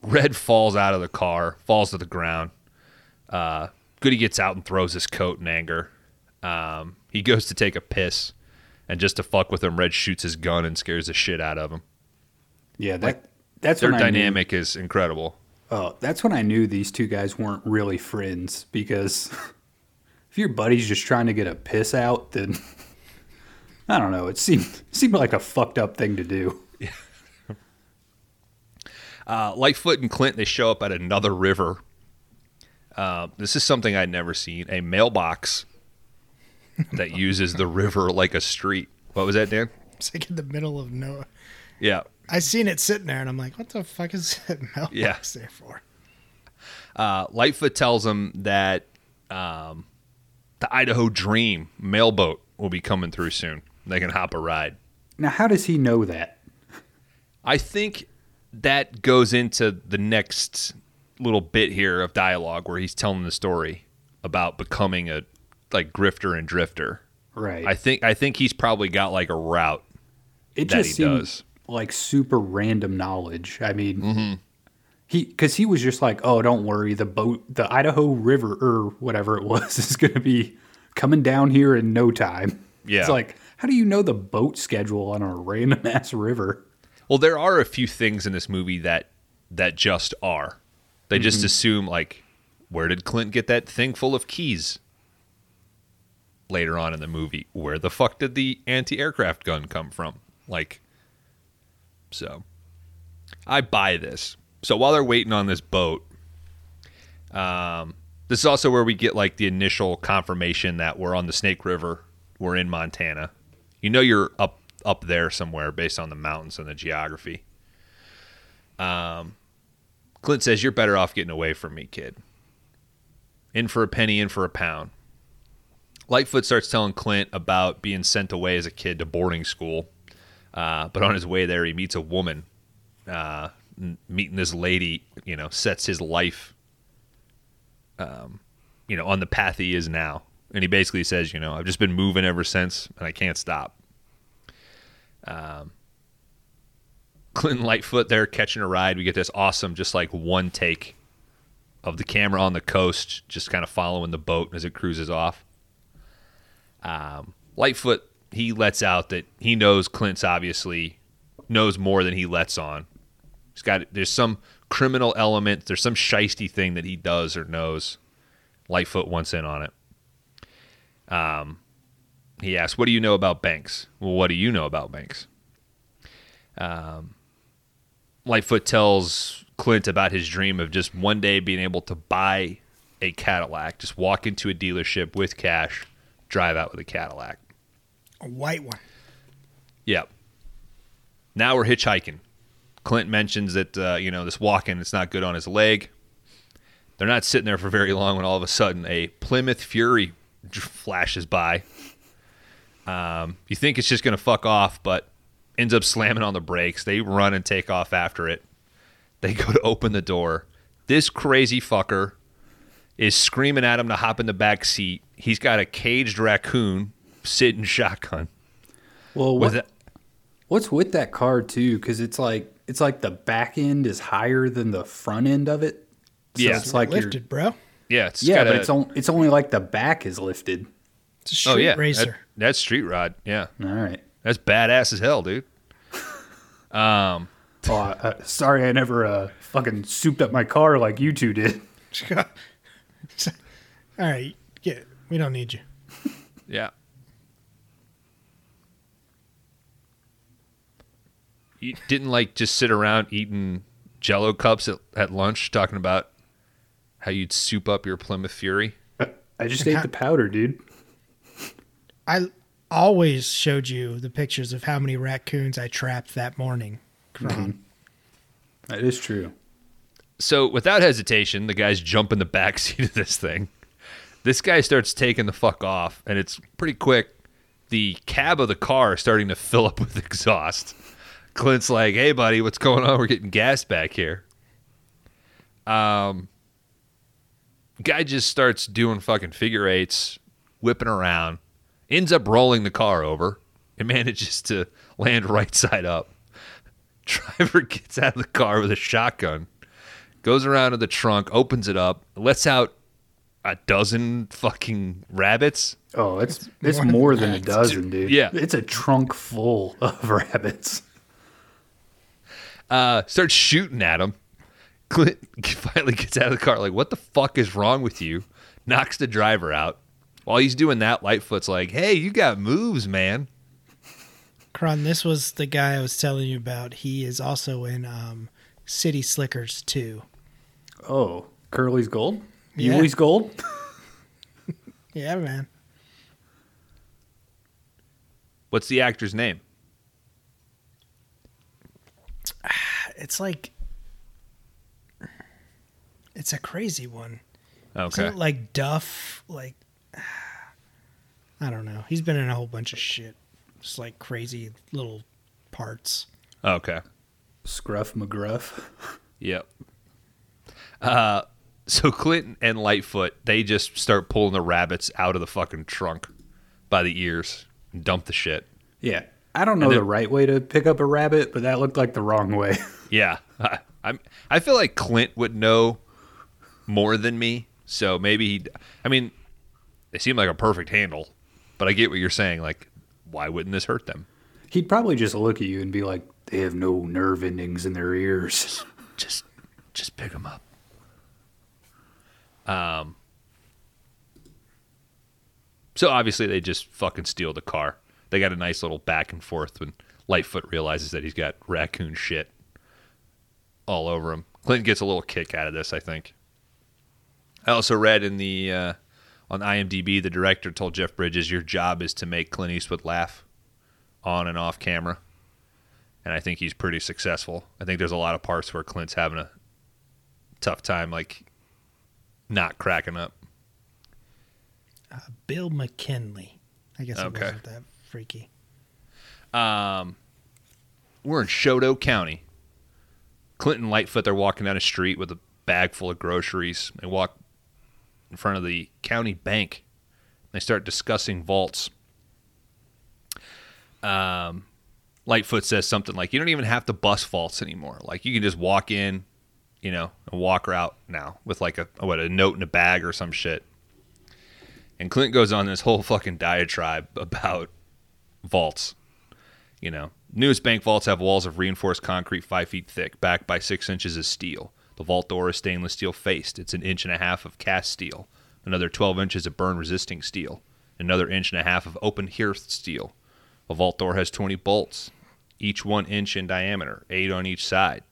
Red falls out of the car, falls to the ground. Uh, Goody gets out and throws his coat in anger. Um, he goes to take a piss, and just to fuck with him, Red shoots his gun and scares the shit out of him. Yeah, that that's Their when I knew- dynamic is incredible. Oh, that's when I knew these two guys weren't really friends because if your buddy's just trying to get a piss out, then I don't know. It seemed seemed like a fucked up thing to do. Uh, Lightfoot and Clint they show up at another river. Uh, this is something I'd never seen a mailbox that uses the river like a street. What was that, Dan? It's like in the middle of no. Yeah. I seen it sitting there, and I'm like, "What the fuck is that mailbox Yeah. there for?" Uh, Lightfoot tells him that um, the Idaho Dream mailboat will be coming through soon. They can hop a ride. Now, how does he know that? I think that goes into the next little bit here of dialogue where he's telling the story about becoming a like grifter and drifter. Right. I think I think he's probably got like a route. it that just he does. like super random knowledge. I mean, Mm-hmm. he because he was just like, "Oh, don't worry, the boat, the Idaho River or whatever it was, is going to be coming down here in no time." Yeah. it's like, how do you know the boat schedule on a random ass river? Well, there are a few things in this movie that that just are. They just Mm-hmm. assume like, where did Clint get that thing full of keys? Later on in the movie, where the fuck did the anti-aircraft gun come from? Like, so I buy this. So while they're waiting on this boat, um, this is also where we get like the initial confirmation that we're on the Snake River. We're in Montana. You know you're up up there somewhere based on the mountains and the geography. Um, Clint says you're better off getting away from me, kid. In for a penny, in for a pound. Lightfoot starts telling Clint about being sent away as a kid to boarding school, uh, but on his way there, he meets a woman. Uh, meeting this lady, you know, sets his life, um, you know, on the path he is now. And he basically says, you know, I've just been moving ever since, and I can't stop. Um, Clint and Lightfoot there catching a ride. We get this awesome, just like one take of the camera on the coast, just kind of following the boat as it cruises off. Um, Lightfoot, he lets out that he knows Clint's obviously knows more than he lets on. He's got there's some criminal element, there's some shisty thing that he does or knows. Lightfoot wants in on it. Um, he asks, "What do you know about banks?" Well, what do you know about banks? Um, Lightfoot tells Clint about his dream of just one day being able to buy a Cadillac, just walk into a dealership with cash, drive out with a Cadillac. A white one. Yep. Now we're hitchhiking. Clint mentions that uh, you know this walking it's not good on his leg. They're not sitting there for very long when all of a sudden a Plymouth Fury flashes by. Um, you think it's just gonna fuck off, but ends up slamming on the brakes. They run and take off after it. They go to open the door. This crazy fucker is screaming at him to hop in the back seat. He's got a caged raccoon sitting shotgun. Well, With what, it- what's with that car too? Because it's like it's like the back end is higher than the front end of it. So Yeah. it's like Lifted, bro. Yeah, it's yeah, got but a- it's on, it's only like the back is lifted. It's a street oh yeah, racer. that- that's street rod. Yeah, All right. that's badass as hell, dude. Um, Oh, uh, sorry, I never uh, fucking souped up my car like you two did. All right, get. we don't need you. yeah. You didn't like just sit around eating Jello cups at, at lunch, talking about how you'd soup up your Plymouth Fury. I just ate the powder, dude. I always showed you the pictures of how many raccoons I trapped that morning. Kron. Mm-hmm. That is true. So without hesitation, the guys jump in the back seat of this thing. This guy starts taking the fuck off, and it's pretty quick. The cab of the car is starting to fill up with exhaust. Clint's like, "Hey, buddy, what's going on? We're getting gas back here." Um, guy just starts doing fucking figure eights, whipping around, ends up rolling the car over, and manages to land right side up. Driver gets out of the car with a shotgun, goes around to the trunk, opens it up, lets out a dozen fucking rabbits. Oh, it's it's more than more than a dozen, dude. Yeah. it's a trunk full of rabbits. Uh, starts shooting at him. Clint finally gets out of the car, like, "What the fuck is wrong with you?" Knocks the driver out. While he's doing that, Lightfoot's like, "Hey, you got moves, man." Kron, this was the guy I was telling you about. He is also in um, City Slickers too. Oh, Curly's gold. Yeah. Bewey's Gold? Yeah, man. What's the actor's name? It's like it's a crazy one. Okay. Isn't it like Duff, like I don't know. He's been in a whole bunch of shit. Just like crazy little parts. Okay. Scruff McGruff. Yep. Uh, so Clinton and Lightfoot, they just start pulling the rabbits out of the fucking trunk by the ears and dump the shit. Yeah. I don't know And the right way to pick up a rabbit, but that looked like the wrong way. Yeah, I, I'm. I feel like Clint would know more than me, so maybe he. I mean, they seem like a perfect handle, but I get what you're saying. Like, why wouldn't this hurt them? He'd probably just look at you and be like, they have no nerve endings in their ears. Just, just pick them up. Um. So obviously they just fucking steal the car. They got a nice little back and forth when Lightfoot realizes that he's got raccoon shit all over him. Clinton gets a little kick out of this, I think. I also read in the uh, on IMDb the director told Jeff Bridges, "Your job is to make Clint Eastwood laugh on and off camera," and I think he's pretty successful. I think there's a lot of parts where Clint's having a tough time, like not cracking up. Bill McKinney. I guess it Okay. wasn't that freaky. Um, we're in Shodo County. Clinton Lightfoot, they're walking down a street with a bag full of groceries. They walk in front of the county bank. They start discussing vaults. Um, Lightfoot says something like, "You don't even have to bust vaults anymore. Like you can just walk in, you know, and walk out now with like a what a note in a bag or some shit." And Clint goes on this whole fucking diatribe about vaults. You know, newest bank vaults have walls of reinforced concrete five feet thick, backed by six inches of steel. The vault door is stainless steel faced. It's an inch and a half of cast steel, another 12 inches of burn resisting steel, another inch and a half of open hearth steel. A vault door has 20 bolts, each one inch in diameter, eight on each side,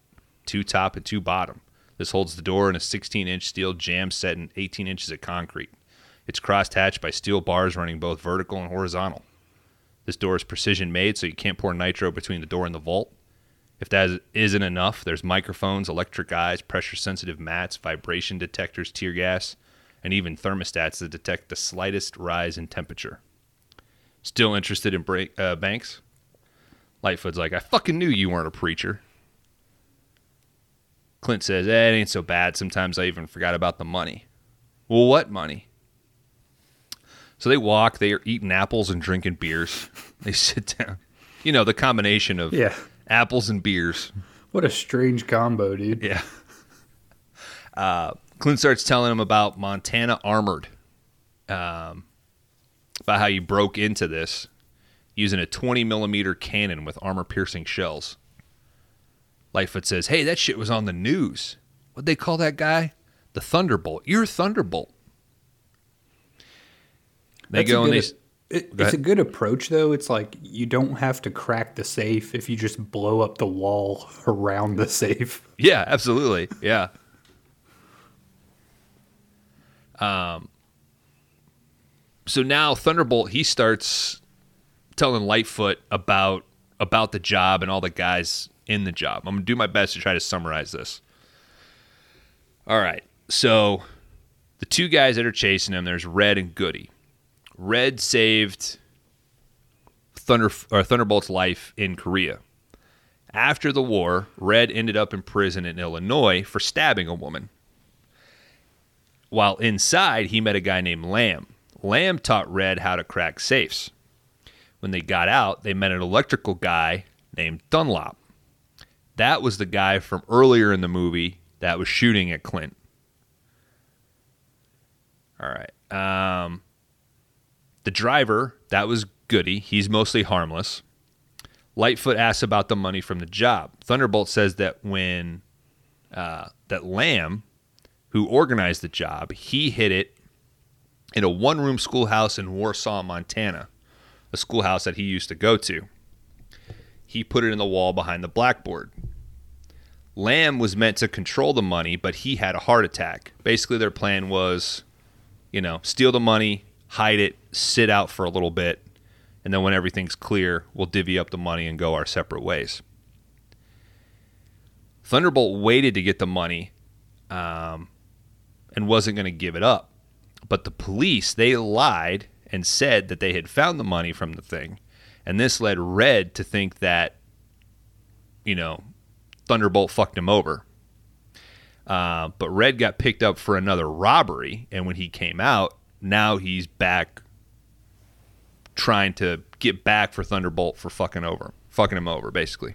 two top and two bottom. This holds the door in a 16 inch steel jamb set in 18 inches of concrete. It's crossed hatched by steel bars running both vertical and horizontal. This door is precision made, so you can't pour nitro between the door and the vault. If that isn't enough, there's microphones, electric eyes, pressure sensitive mats, vibration detectors, tear gas, and even thermostats that detect the slightest rise in temperature. Still interested in break, uh, banks? Lightfoot's like, I fucking knew you weren't a preacher. Clint says, eh, it ain't so bad. Sometimes I even forgot about the money. Well, what money? So they walk, they are eating apples and drinking beers. They sit down. You know, the combination of Yeah. apples and beers. What a strange combo, dude. Yeah. Uh, Clint starts telling him about Montana Armory, um, about how you broke into this using a 20 millimeter cannon with armor piercing shells. Lightfoot says, Hey, that shit was on the news. What'd they call that guy? The Thunderbolt. You're Thunderbolt. They That's go and they. s- it- Go it's a good approach, though. It's like you don't have to crack the safe if you just blow up the wall around the safe. Yeah, absolutely. Yeah. Um so now Thunderbolt he starts telling Lightfoot about about the job and all the guys in the job. I'm going to do my best to try to summarize this. All right. So the two guys that are chasing him, there's Red and Goody. Red saved Thunder or Thunderbolt's life in Korea. After the war, Red ended up in prison in Illinois for stabbing a woman. While inside, he met a guy named Lamb. Lamb taught Red how to crack safes. When they got out, they met an electrical guy named Dunlop. That was the guy from earlier in the movie that was shooting at Clint. All right. Um, the driver, that was Goody. He's mostly harmless. Lightfoot asks about the money from the job. Thunderbolt says that when uh, that Lamb, who organized the job, he hid it in a one-room schoolhouse in Warsaw, Montana, a schoolhouse that he used to go to. He put it in the wall behind the blackboard. Lamb was meant to control the money, but he had a heart attack. Basically, their plan was, you know, steal the money, hide it, sit out for a little bit, and then when everything's clear, we'll divvy up the money and go our separate ways. Thunderbolt waited to get the money um, and wasn't going to give it up. But the police, they lied and said that they had found the money from the thing. And this led Red to think that, you know, Thunderbolt fucked him over. Uh, but Red got picked up for another robbery. And when he came out, now he's back trying to get back for Thunderbolt for fucking over, fucking him over, basically.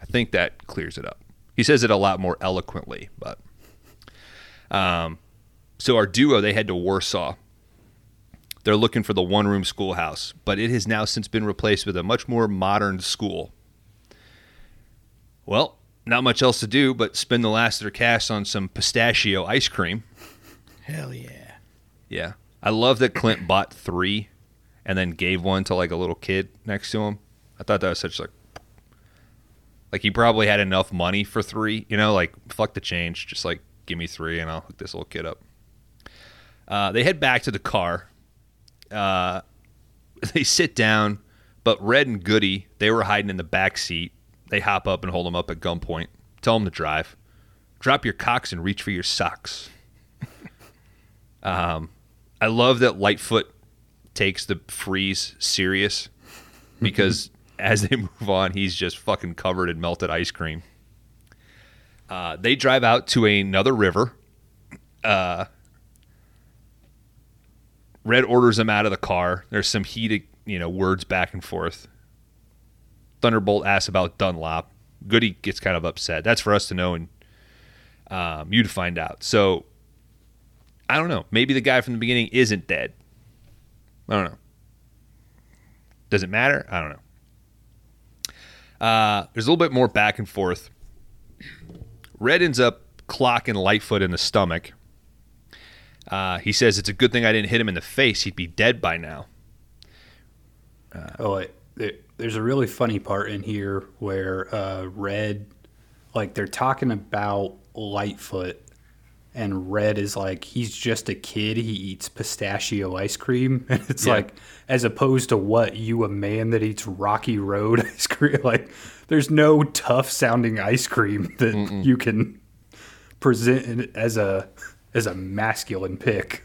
I think that clears it up. He says it a lot more eloquently, but um, so our duo they head to Warsaw. They're looking for the one-room schoolhouse, but it has now since been replaced with a much more modern school. Well, not much else to do but spend the last of their cash on some pistachio ice cream. Hell yeah. Yeah. I love that Clint bought three and then gave one to like a little kid next to him. I thought that was such like like he probably had enough money for three, you know, like fuck the change, just like give me three and I'll hook this little kid up. Uh, they head back to the car. Uh, they sit down, but Red and Goody, they were hiding in the back seat. They hop up and hold them up at gunpoint. Tell them to drive. Drop your cocks and reach for your socks. um, I love that Lightfoot takes the freeze serious because as they move on, he's just fucking covered in melted ice cream. Uh, they drive out to another river. Uh, Red orders him out of the car. There's some heated, you know, words back and forth. Thunderbolt asks about Dunlop. Goody gets kind of upset. That's for us to know and um, you to find out. So I don't know. Maybe the guy from the beginning isn't dead. I don't know. Does it matter? I don't know. Uh, there's a little bit more back and forth. Red ends up clocking Lightfoot in the stomach. Uh, he says it's a good thing I didn't hit him in the face. He'd be dead by now. Oh, wait. There's a really funny part in here where uh, Red, like they're talking about Lightfoot, and Red is like he's just a kid. He eats pistachio ice cream, and it's Yeah. like as opposed to what you a man that eats Rocky Road ice cream. Like there's no tough sounding ice cream that you can present as a as a masculine pick.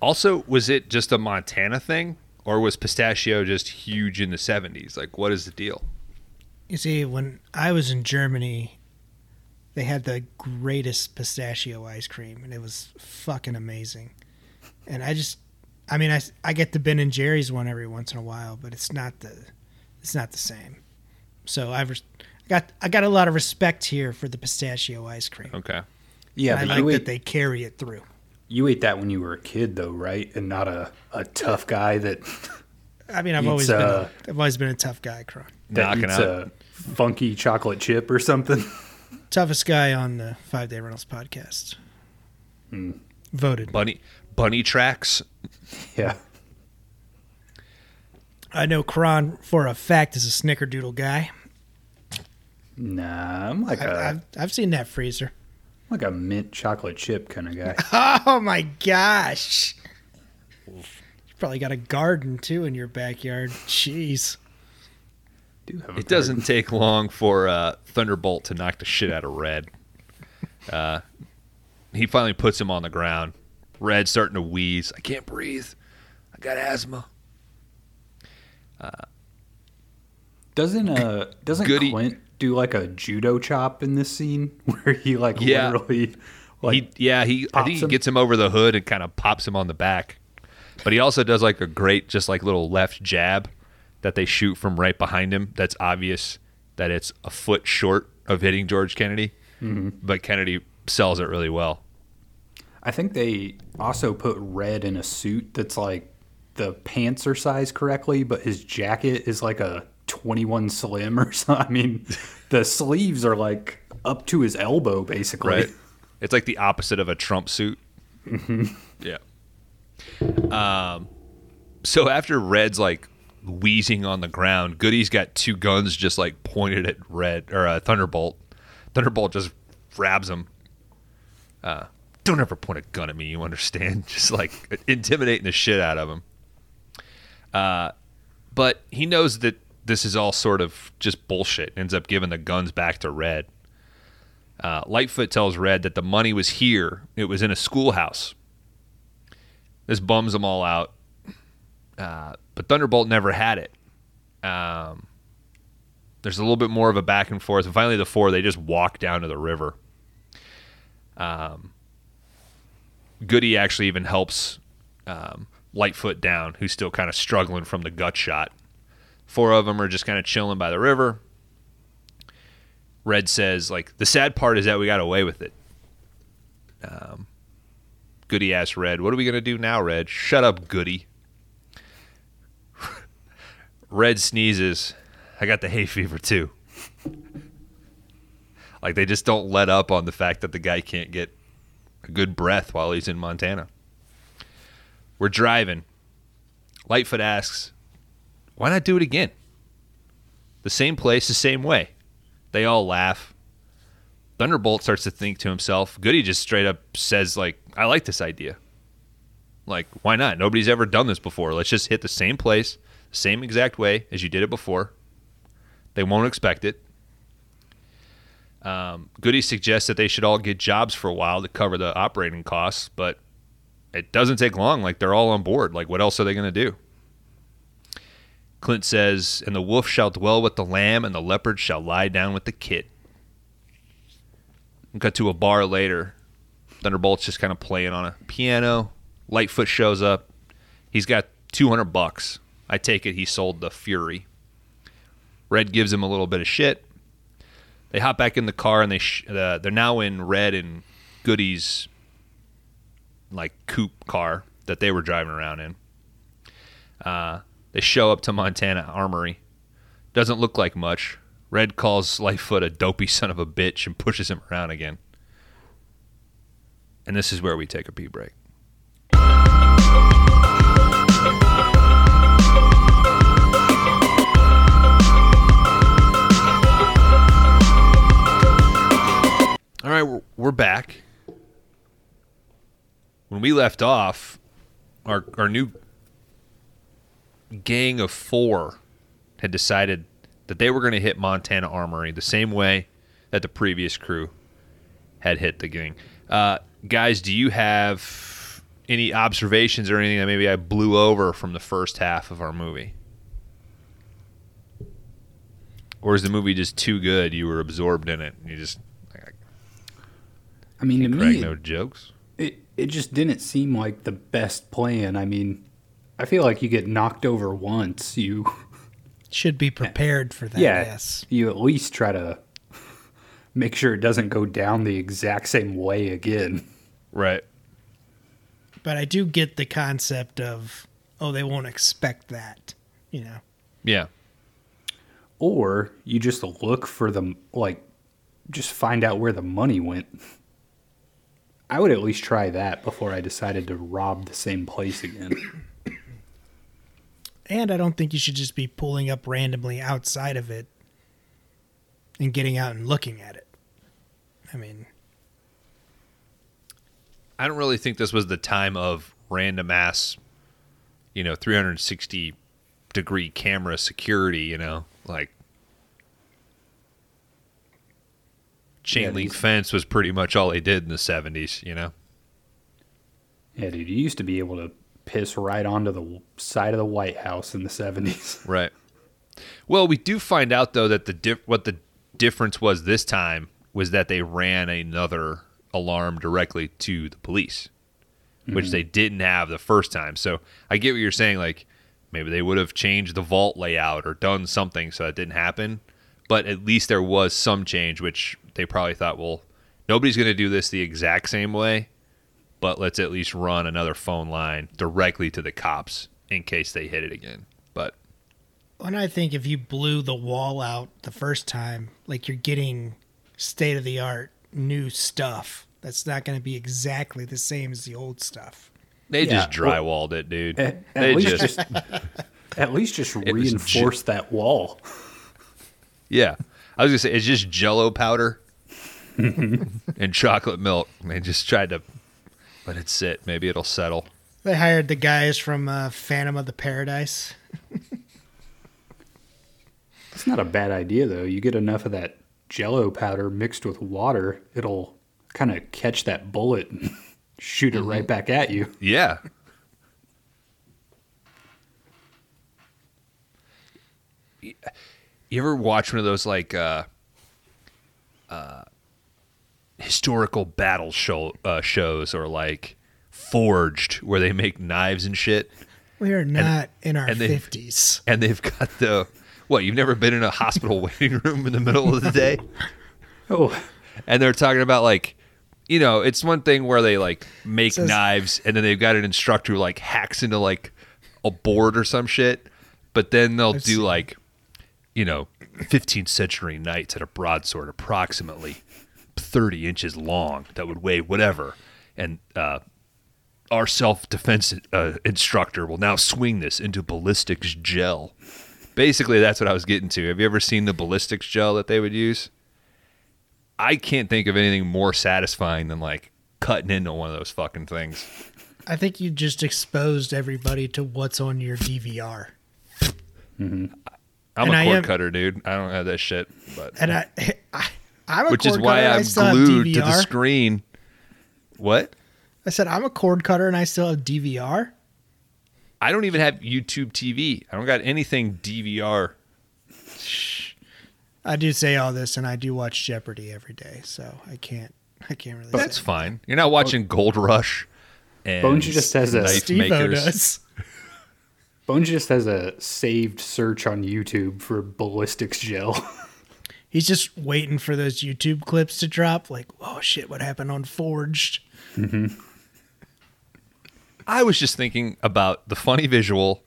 Also, was it just a Montana thing, or was pistachio just huge in the 70s? Like, what is the deal? You see, when I was in Germany, they had the greatest pistachio ice cream, and it was fucking amazing. And I just, I mean, I, I get the Ben and Jerry's one every once in a while, but it's not the, it's not the same. So I've I got, I got a lot of respect here for the pistachio ice cream. Okay. Yeah, And I like you that ate, they carry it through. You ate that when you were a kid, though, right? And not a, a tough guy that I mean, I've Eats, always been, uh, a, I've always been a tough guy, Kron. that eats out. a funky chocolate chip or something. Toughest guy on the Five Day Rentals podcast. Hmm. Voted. Bunny bunny tracks. Yeah. I know Kron for a fact is a snickerdoodle guy. Nah, I'm like I, a I've, I've seen that freezer. Like a mint chocolate chip kind of guy. Oh my gosh. You probably got a garden too in your backyard. Jeez. Do have a It doesn't take long for uh, Thunderbolt to knock the shit out of Red. Uh, he finally puts him on the ground. Red's starting to wheeze. I can't breathe. I got asthma. Doesn't uh doesn't Goody- Clint do like a judo chop in this scene where he like Yeah. literally like he, yeah, he. I think he him? gets him over the hood and kind of pops him on the back. But he also does like a great, just like little left jab that they shoot from right behind him. That's obvious that it's a foot short of hitting George Kennedy, Mm-hmm. but Kennedy sells it really well. I think they also put Red in a suit that's like the pants are sized correctly, but his jacket is like a 21 slim or something. I mean, the sleeves are like up to his elbow basically. Right. It's like the opposite of a Trump suit. Yeah. Um, so after Red's like wheezing on the ground, Goody's got two guns just like pointed at Red or uh, Thunderbolt. Thunderbolt just grabs him. Uh, don't ever point a gun at me, you understand? Just like intimidating the shit out of him. Uh, but he knows that this is all sort of just bullshit. Ends up giving the guns back to Red. Uh, Lightfoot tells Red that the money was here. It was in a schoolhouse. This bums them all out. Uh, but Thunderbolt never had it. Um, there's a little bit more of a back and forth. And finally, the four, they just walk down to the river. Um, Goody actually even helps um, Lightfoot down, who's still kind of struggling from the gut shot. Four of them are just kind of chilling by the river. Red says, like, the sad part is that we got away with it. Um, Goody asks Red, what are we going to do now, Red? Shut up, Goody. Red sneezes. I got the hay fever, too. like, they just don't let up on the fact that the guy can't get a good breath while he's in Montana. We're driving. Lightfoot asks, why not do it again? The same place, the same way. They all laugh. Thunderbolt starts to think to himself. Goody just straight up says, like, I like this idea. Like, why not? Nobody's ever done this before. Let's just hit the same place, same exact way as you did it before. They won't expect it. Um, Goody suggests that they should all get jobs for a while to cover the operating costs, but it doesn't take long. Like, they're all on board. Like, what else are they going to do? Clint says, And the wolf shall dwell with the lamb, and the leopard shall lie down with the kid. Cut to a bar later. Thunderbolt's just kind of playing on a piano. Lightfoot shows up. He's got 200 bucks. I take it he sold the Fury. Red gives him a little bit of shit. They hop back in the car and they sh- uh, they're now in Red and Goody's like coupe car that they were driving around in. Uh, they show up to Montana Armory. Doesn't look like much. Red calls Lightfoot a dopey son of a bitch and pushes him around again. And this is where we take a pee break. All right, we're, we're back. When we left off, our our new gang of four had decided that they were going to hit Montana Armory the same way that the previous crew had hit the gang. Uh, guys, do you have any observations or anything that maybe I blew over from the first half of our movie? Or is the movie just too good? You were absorbed in it. And you just I mean, to me, no jokes. it, it just didn't seem like the best plan. I mean, I feel like you get knocked over once, you Should be prepared for that. yeah, Yes. you at least try to make sure it doesn't go down the exact same way again. Right. But I do get the concept of, oh, they won't expect that. You know. Yeah. Or you just look for the like just find out where the money went. I would at least try that before I decided to rob the same place again. And I don't think you should just be pulling up randomly outside of it and getting out and looking at it. I mean, I don't really think this was the time of random ass, you know, 360 degree camera security, you know, like chain Yeah, link these- fence was pretty much all they did in the 70s, you know. Yeah, dude, you used to be able to piss right onto the side of the White House in the 70s. Right. Well, we do find out though that the diff- what the difference was this time was that they ran another alarm directly to the police, which mm-hmm. they didn't have the first time. So I get what you're saying. Like maybe they would have changed the vault layout or done something so that didn't happen. But at least there was some change, which they probably thought, well, nobody's going to do this the exact same way, but let's at least run another phone line directly to the cops in case they hit it again. But and I think if you blew the wall out the first time, like you're getting state of the art new stuff. That's not going to be exactly the same as the old stuff. They Yeah, just well, drywalled it, dude. At, at they least just, just, at least just was reinforce that wall. yeah. I was gonna say it's just Jello powder and chocolate milk. They just tried to let it sit. Maybe it'll settle. They hired the guys from uh, Phantom of the Paradise. It's not a bad idea though. You get enough of that jello powder mixed with water, it'll kind of catch that bullet and shoot it right back at you. Yeah. You ever watch one of those like uh, uh, historical battle show uh, shows or like Forged, where they make knives and shit, We are not in our and they- fifties. and they've got the what? You've never been in a hospital waiting room in the middle of the day? Oh, and they're talking about like you know it's one thing where they like make Says- knives and then they've got an instructor who like hacks into like a board or some shit but then they'll I've do seen- like you know 15th century knights at a broadsword approximately 30 inches long that would weigh whatever and uh our self-defense uh, instructor will now swing this into ballistics gel basically that's what i was getting to have you ever seen the ballistics gel that they would use I can't think of anything more satisfying than like cutting into one of those fucking things. I think you just exposed everybody to what's on your DVR. I'm And a cord am- cutter, dude. I don't have that shit, but And I, I I'm a which is why I I'm glued to the screen. What? I said I'm a cord cutter and I still have DVR. I don't even have YouTube TV. I don't got anything DVR. I do say all this, and I do watch Jeopardy every day, so I can't. I can't really. That's say. fine. You're not watching Gold Rush and Bones just has a- knife Steve does. Bones just has a saved search on YouTube for ballistics gel. He's just waiting for those YouTube clips to drop. Like, oh shit, what happened on Forged? I was just thinking about the funny visual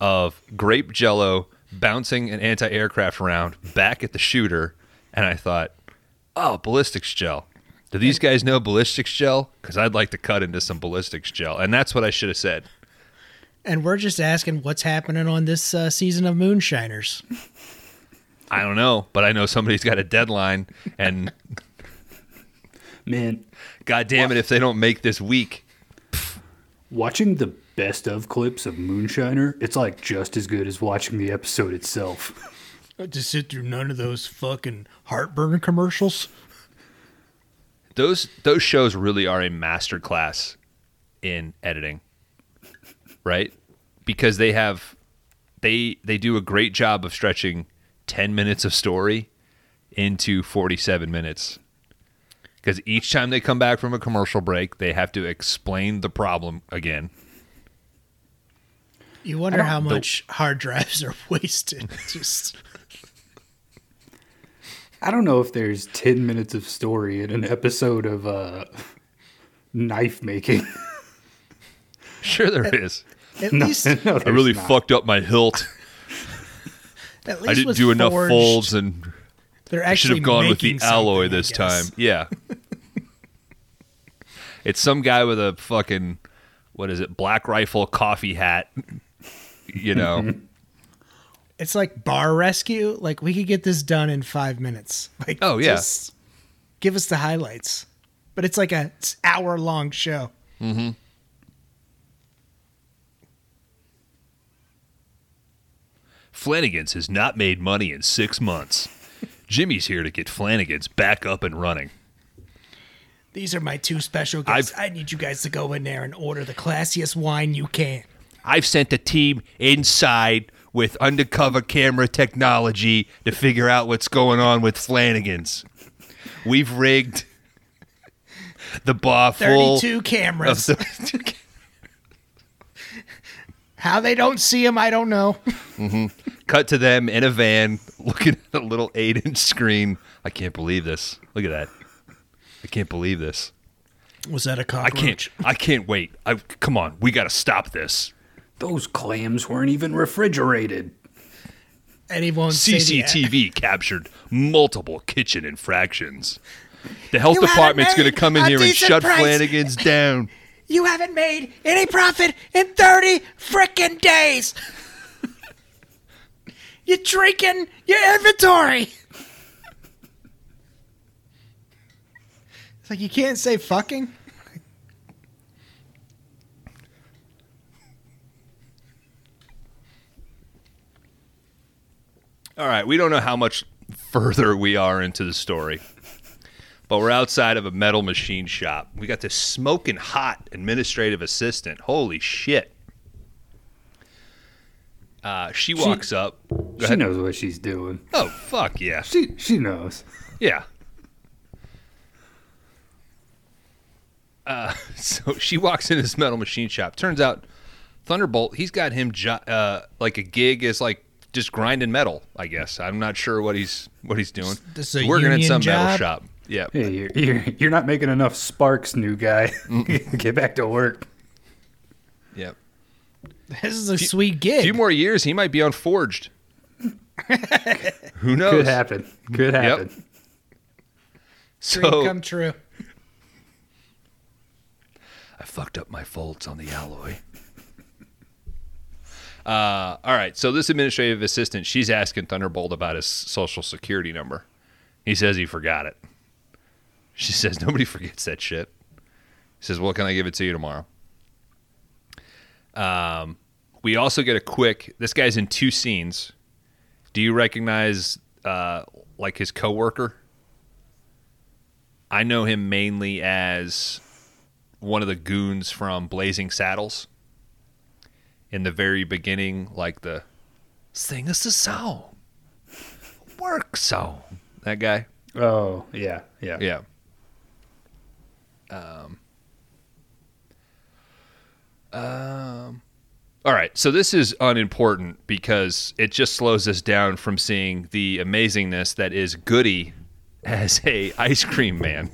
of grape jello bouncing an anti-aircraft round back at the shooter, and I thought, oh, ballistics gel. Do these guys know ballistics gel? Because I'd like to cut into some ballistics gel, and that's what I should have said. And we're just asking what's happening on this uh, season of Moonshiners. I don't know, but I know somebody's got a deadline, and Man, god damn it, if they don't make this week, watching the best of clips of Moonshiner, it's like just as good as watching the episode itself. To sit through none of those fucking heartburn commercials. those those shows really are a master class in editing right because they have they they do a great job of stretching 10 minutes of story into 47 minutes because each time they come back from a commercial break they have to explain the problem again You wonder how much hard drives are wasted. Just I don't know if there's 10 minutes of story in an episode of uh, knife making. sure there is at No, least, no, i really not. fucked up my hilt at least i didn't with do enough Forged, folds and They're I should have gone with the alloy this time. Yeah. it's some guy with a fucking what is it? Black rifle coffee hat. You know. It's like bar rescue. Like we could get this done in five minutes. Like, Oh, yeah. just give us the highlights. But it's like a hour long show. Mm-hmm. Flanagan's has not made money in 6 months. Jimmy's here to get Flanagan's back up and running. These are my two special guests. I need you guys to go in there and order the classiest wine you can. I've sent a team inside with undercover camera technology to figure out what's going on with Flanagan's. We've rigged the bar full 32 of cameras. the How they don't see him, I don't know. Mm-hmm. Cut to them in a van looking at a little eight inch screen. I can't believe this. Look at that. I can't believe this. Was that a I cockroach? can't I can't wait. I come on, we gotta stop this. Those clams weren't even refrigerated. And he say the- CCTV captured multiple kitchen infractions. The health You department's gonna come in here and shut price. Flanagan's down. You haven't made any profit in 30 frickin' days. You're drinking your inventory. It's like you can't say fucking. All right, we don't know how much further we are into the story, but we're outside of a metal machine shop. We got this smoking hot administrative assistant. Holy shit. Uh, she walks up. Go She ahead. knows what she's doing. Oh, fuck yeah. She she knows. Yeah. Uh, so she walks in this metal machine shop. Turns out Thunderbolt, he's got him jo- uh, like a gig as like just grinding metal. I guess I'm not sure what he's what he's doing. This is a Working in union some metal shop. Yeah. Hey, you're, you're you're not making enough sparks, new guy. Get back to work. Yeah. This is a sweet gig. A few more years, he might be on Forged. Who knows? Could happen. Could happen. Dream So come true. I fucked up my folds on the alloy. Uh, all right, so this administrative assistant, she's asking Thunderbolt about his social security number. He says he forgot it. She says nobody forgets that shit. He says, "Well, can I give it to you tomorrow?" Um, we also get a quick. This guy's in two scenes. Do you recognize uh, like his coworker? I know him mainly as one of the goons from Blazing Saddles. In the very beginning, like the sing us a song, work song. That guy. Oh yeah, yeah. Yeah. Um. Um. All right, so this is unimportant because it just slows us down from seeing the amazingness that is Goody as a ice cream man.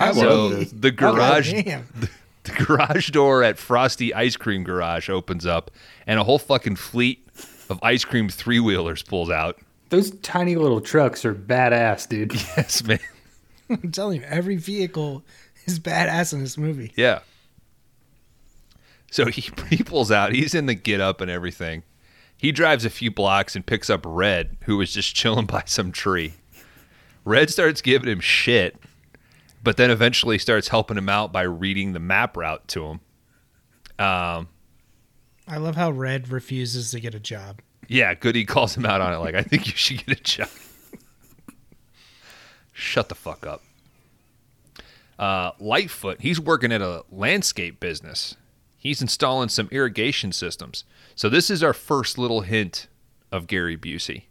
I So love this. the garage, Damn. the garage door at Frosty Ice Cream Garage opens up, and a whole fucking fleet of ice cream three wheelers pulls out. Those tiny little trucks are badass, dude. Yes, man. I'm telling you, every vehicle is badass in this movie. Yeah. So he he pulls out. He's in the get up and everything. He drives a few blocks and picks up Red, who was just chilling by some tree. Red starts giving him shit, but then eventually starts helping him out by reading the map route to him. Um, I love how Red refuses to get a job. yeah, Goody calls him out on it. Like, I think you should get a job. Shut the fuck up. Uh, Lightfoot, he's working at a landscape business. He's installing some irrigation systems. So this is our first little hint of Gary Busey.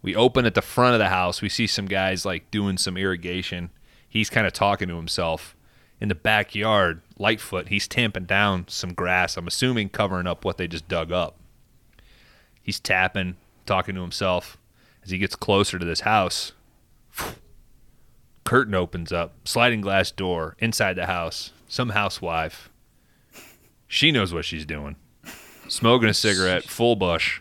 We open at the front of the house. We see some guys like doing some irrigation. He's kind of talking to himself. In the backyard, Lightfoot, he's tamping down some grass. I'm assuming covering up what they just dug up. He's tapping, talking to himself. As he gets closer to this house, curtain opens up, sliding glass door inside the house. Some housewife. She knows what she's doing. Smoking a cigarette, full bush.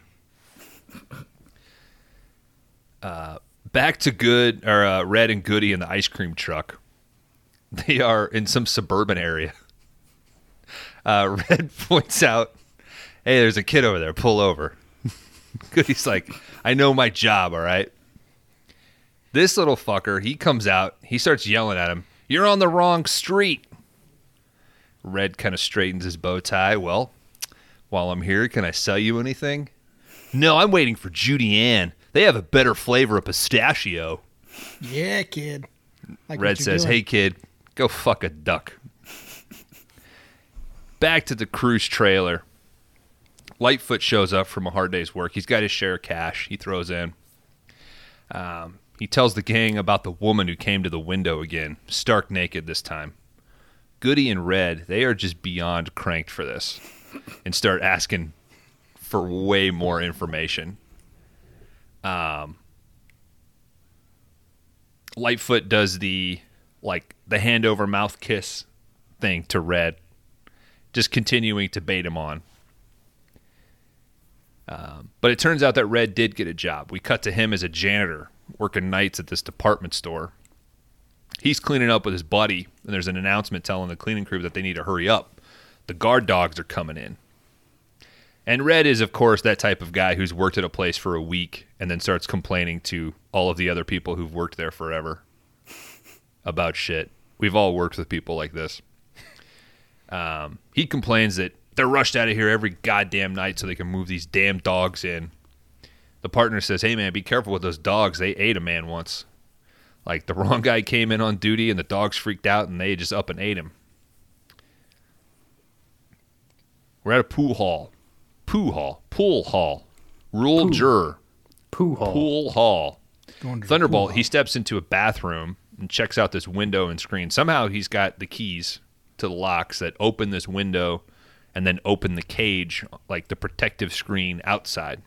Uh, back to good or uh, Red and Goody in the ice cream truck. They are in some suburban area. Uh, Red points out, "Hey, there's a kid over there. Pull over." Goody's like, "I know my job. All right." This little fucker, he comes out. He starts yelling at him. You're on the wrong street. Red kind of straightens his bow tie. Well, while I'm here, can I sell you anything? No, I'm waiting for Judy Ann. They have a better flavor of pistachio. Yeah, kid. Like Red says, doing. "Hey kid, go fuck a duck." Back to the cruise trailer. Lightfoot shows up from a hard day's work. He's got his share of cash. He throws in. Um, he tells the gang about the woman who came to the window again, stark naked this time. Goody and Red, they are just beyond cranked for this, and start asking for way more information. Um, Lightfoot does the like the hand over mouth kiss thing to Red, just continuing to bait him on. Um, but it turns out that Red did get a job. We cut to him as a janitor working nights at this department store. He's cleaning up with his buddy, and there's an announcement telling the cleaning crew that they need to hurry up. The guard dogs are coming in. And Red is, of course, that type of guy who's worked at a place for a week and then starts complaining to all of the other people who've worked there forever. about shit. We've all worked with people like this. Um, he complains that they're rushed out of here every goddamn night so they can move these damn dogs in. The partner says, "Hey man, be careful with those dogs. They ate a man once. Like the wrong guy came in on duty and the dogs freaked out and they just up and ate him." We're at a pool hall. Pool hall. Pool hall. Rule juror. Pool hall. Pool hall. Going to the Thunderbolt, pool he steps into a bathroom and checks out this window and screen. Somehow he's got the keys to the locks that open this window and then open the cage, like the protective screen outside.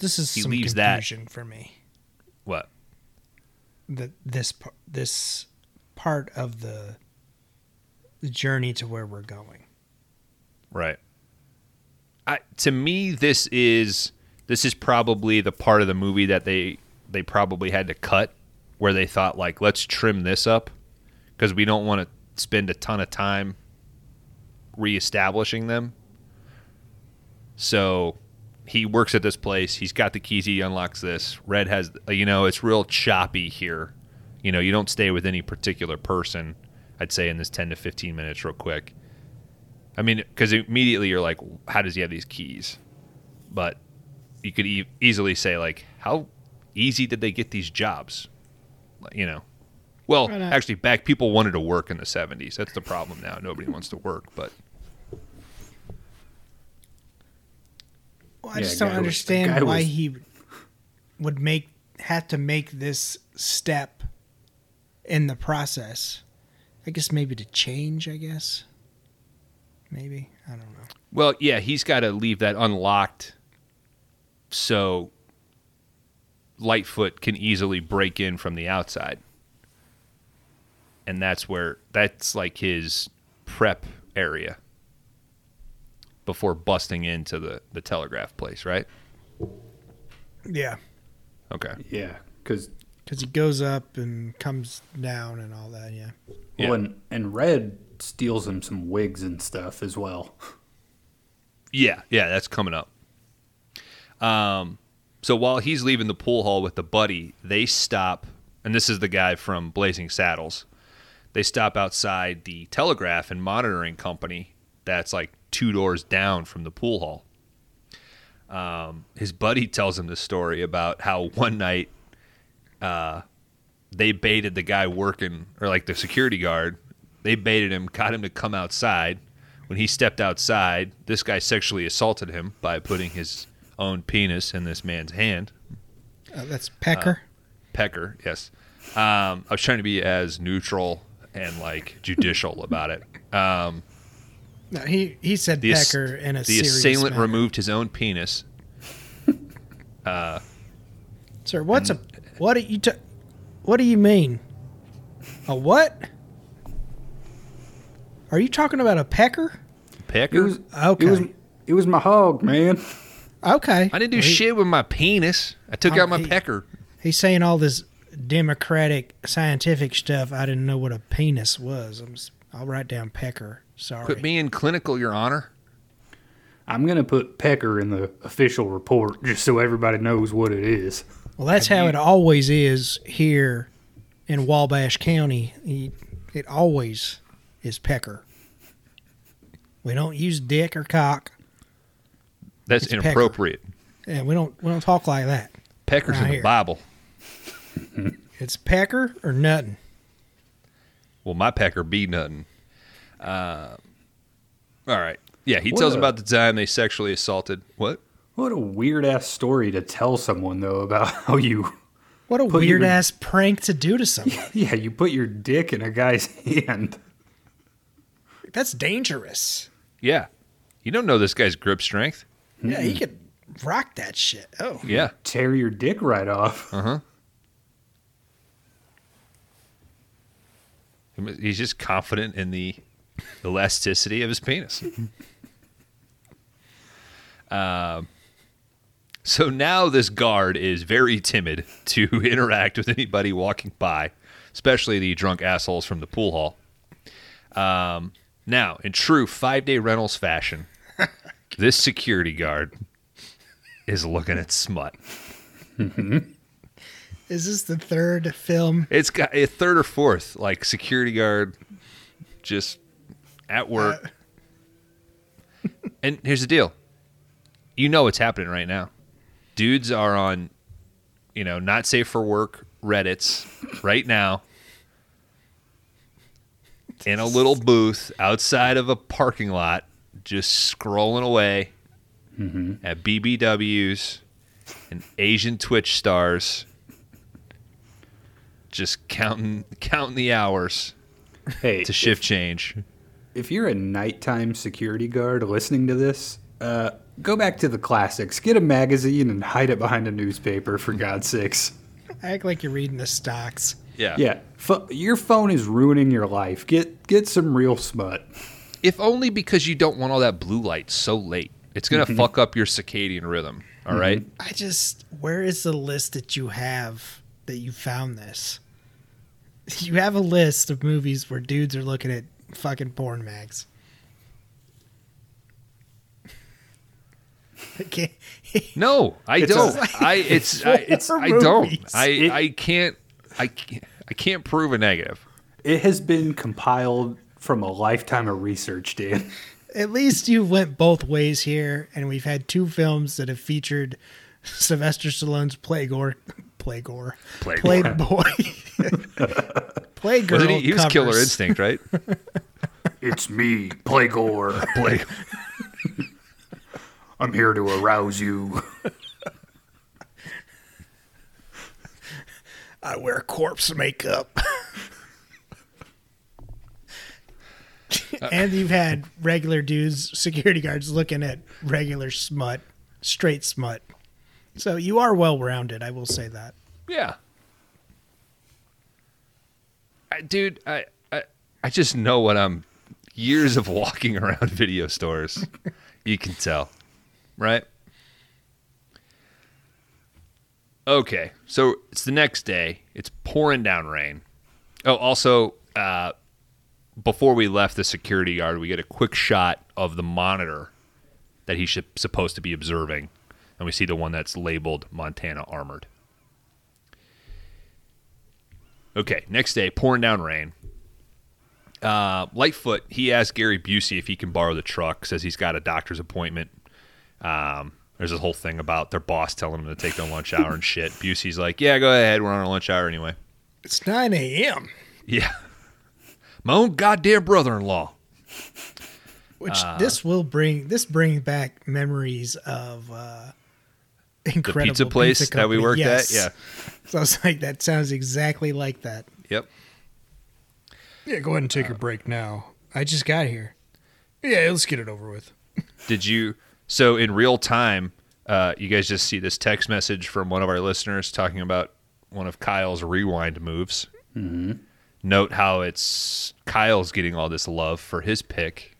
This is he some leaves that- confusion for me. What? That this this part of the journey to where we're going. Right. I, to me, this is this is probably the part of the movie that they they probably had to cut, where they thought like, let's trim this up, because we don't want to spend a ton of time reestablishing them. So he works at this place. He's got the keys. He unlocks this. Red has, you know, it's real choppy here. You know, you don't stay with any particular person. I'd say in this ten to fifteen minutes, real quick. I mean, because immediately you're like, how does he have these keys? But you could e- easily say like, how easy did they get these jobs? You know, well, Right actually, back people wanted to work in the '70s. That's the problem now. Nobody wants to work, but Well, I Yeah, just don't understand guy why was- he would make have to make this step in the process. I guess maybe to change. I guess maybe I don't know. well, yeah, he's got to leave that unlocked, so Lightfoot can easily break in from the outside, and that's where that's like his prep area before busting into the the telegraph place, right? Yeah, Okay. Yeah, because because he goes up and comes down and all that. Yeah. Yeah. well, and, and Red steals him some wigs and stuff as well. Yeah, yeah, that's coming up. Um, so while he's leaving the pool hall with the buddy, they stop, and this is the guy from Blazing Saddles. They stop outside the telegraph and monitoring company that's like two doors down from the pool hall. Um, his buddy tells him the story about how one night uh, they baited the guy working, or like the security guard, they baited him, got him to come outside. When he stepped outside, this guy sexually assaulted him by putting his own penis in this man's hand. Uh, that's Pecker. Pecker, yes. Um, I was trying to be as neutral and like judicial about it. Um, no, he he said the ass- Pecker in a the serious assailant manner. removed his own penis. Uh, Sir, what's a what do you t- what do you mean? A what? Are you talking about a pecker? It Pecker? was Okay. It was it was my hog, man. Okay. I didn't do Well, he- shit with my penis. I took Oh, out my he- pecker. He's saying all this democratic scientific stuff. I didn't know what a penis was. I'm, s- I'll write down pecker. Sorry. Quit being clinical, Your Honor. I'm gonna put Pecker in the official report just so everybody knows what it is. Well, that's how it always is here in Wabash County. It always is pecker. We don't use dick or cock, That's It's pecker. inappropriate. and we don't we don't talk like that. Pecker's Right in the here. Bible. It's pecker or nothing. Well, my pecker be nothing. Uh, all right. Yeah, he What tells a- about the time they sexually assaulted. What? What a weird ass story to tell someone though about how you What a Put your- weird ass prank to do to someone. yeah you put your dick in a guy's hand. That's dangerous. Yeah. You don't know this guy's grip strength. Yeah, he could rock that shit. Oh, Yeah. Tear your dick right off. Uh huh. He's just confident in the elasticity of his penis. um, so now this guard is very timid to interact with anybody walking by, especially the drunk assholes from the pool hall. Um, now, in true five day rentals fashion, this security guard is looking at smut. Is this the third film? It's got a third or fourth, like security guard, just at work. Uh, and here's the deal: you know what's happening right now. Dudes are on, you know, not safe for work Reddit's right now, in a little booth outside of a parking lot, just scrolling away mm-hmm. at BBWs and Asian Twitch stars just counting counting the hours Hey, to shift change. If you're a nighttime security guard listening to this, uh, go back to the classics. Get a magazine and hide it behind a newspaper, for God's sakes. Act like you're reading the stocks. Yeah. Yeah, pho- your phone is ruining your life. Get get some real smut. If only because you don't want all that blue light so late. It's gonna fuck up your circadian rhythm. All right. I just, where is the list that you have that you found this? You have a list of movies where dudes are looking at fucking porn mags. I can't. No, I It's don't. I it's I, it's four I don't. I It- I can't I can't, I can't prove a negative. It has been compiled from a lifetime of research, Dan. At least you went both ways here, and we've had two films that have featured Sylvester Stallone's Playgore, Playgore, Playgore. Playboy, Playgirl. Wasn't he? He was Killer. Instinct, right? It's me, Playgore. Play. I'm here to arouse you. I wear corpse makeup. Uh, and you've had regular dudes, security guards, looking at regular smut, straight smut. So you are well rounded, I will say that. Yeah. I, dude, I, I I just know what I'm years of walking around video stores. you can tell. Right? Okay. So it's the next day. It's pouring down rain. Oh, also, uh, before we left the security guard, we get a quick shot of the monitor that he should supposed to be observing, and we see the one that's labeled Montana Armory. Okay, next day, pouring down rain. Uh, Lightfoot, he asked Gary Busey if he can borrow the truck. Says he's got a doctor's appointment. Um, there's this whole thing about their boss telling him to take their lunch hour and shit. Busey's like, "Yeah, go ahead. We're on our lunch hour anyway." It's 9 a.m., Yeah, my own goddamn brother-in-law. which this will bring, this brings back memories of uh, The incredible pizza place pizza that we worked Yes. at. Yeah. So I was like, that sounds exactly like that. Yep. Yeah, go ahead and take a break now. I just got here. Yeah, let's get it over with. Did you? So in real time, uh, you guys just see this text message from one of our listeners talking about one of Kyle's rewind moves. Mm-hmm. Note how it's Kyle's getting all this love for his pick.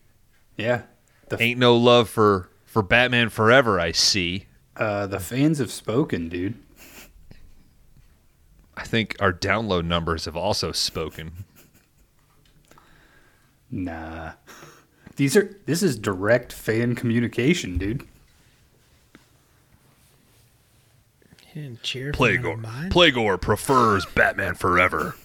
Yeah, the Ain't no love for for Batman Forever. I see. Uh, the fans have spoken, dude. I think our download numbers have also spoken. Nah, these are this is direct fan communication, dude. He didn't cheer for none Playgore. Playgore prefers Batman Forever.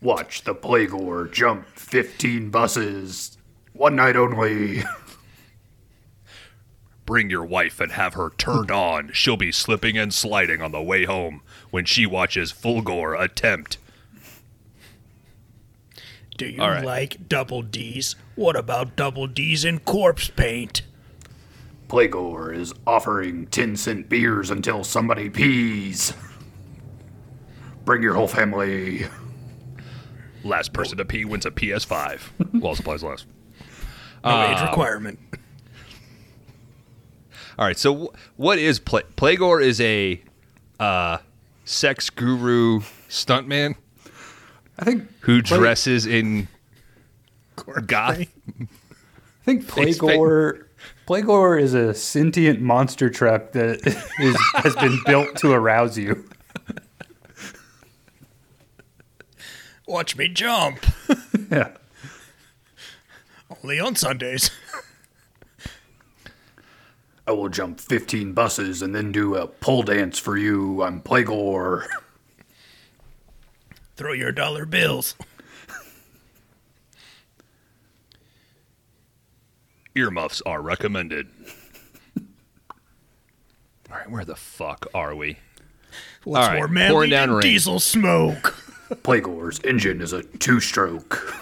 Watch the Playgore jump 15 buses. One night only. Bring your wife and have her turned on. She'll be slipping and sliding on the way home when she watches Fulgore attempt. Do you All right. like double D's? What about double D's in corpse paint? Playgore is offering 10 cent beers until somebody pees. Bring your whole family. Last person to pee wins a PS5. While supplies last. No age um, requirement. All right. So wh- what is Play- Playgore? Is a uh, sex guru stuntman I think who Play- dresses in goth. I think Face Playgore Playgore is a sentient monster truck that is has been built to arouse you. Watch me jump. Yeah. Only on Sundays. I will jump 15 buses and then do a pole dance for you. I'm Playgore. Throw your dollar bills. Earmuffs are recommended. All right, where the fuck are we? What's All right, more manly pouring down than rain. diesel smoke? Playgore's engine is a two stroke.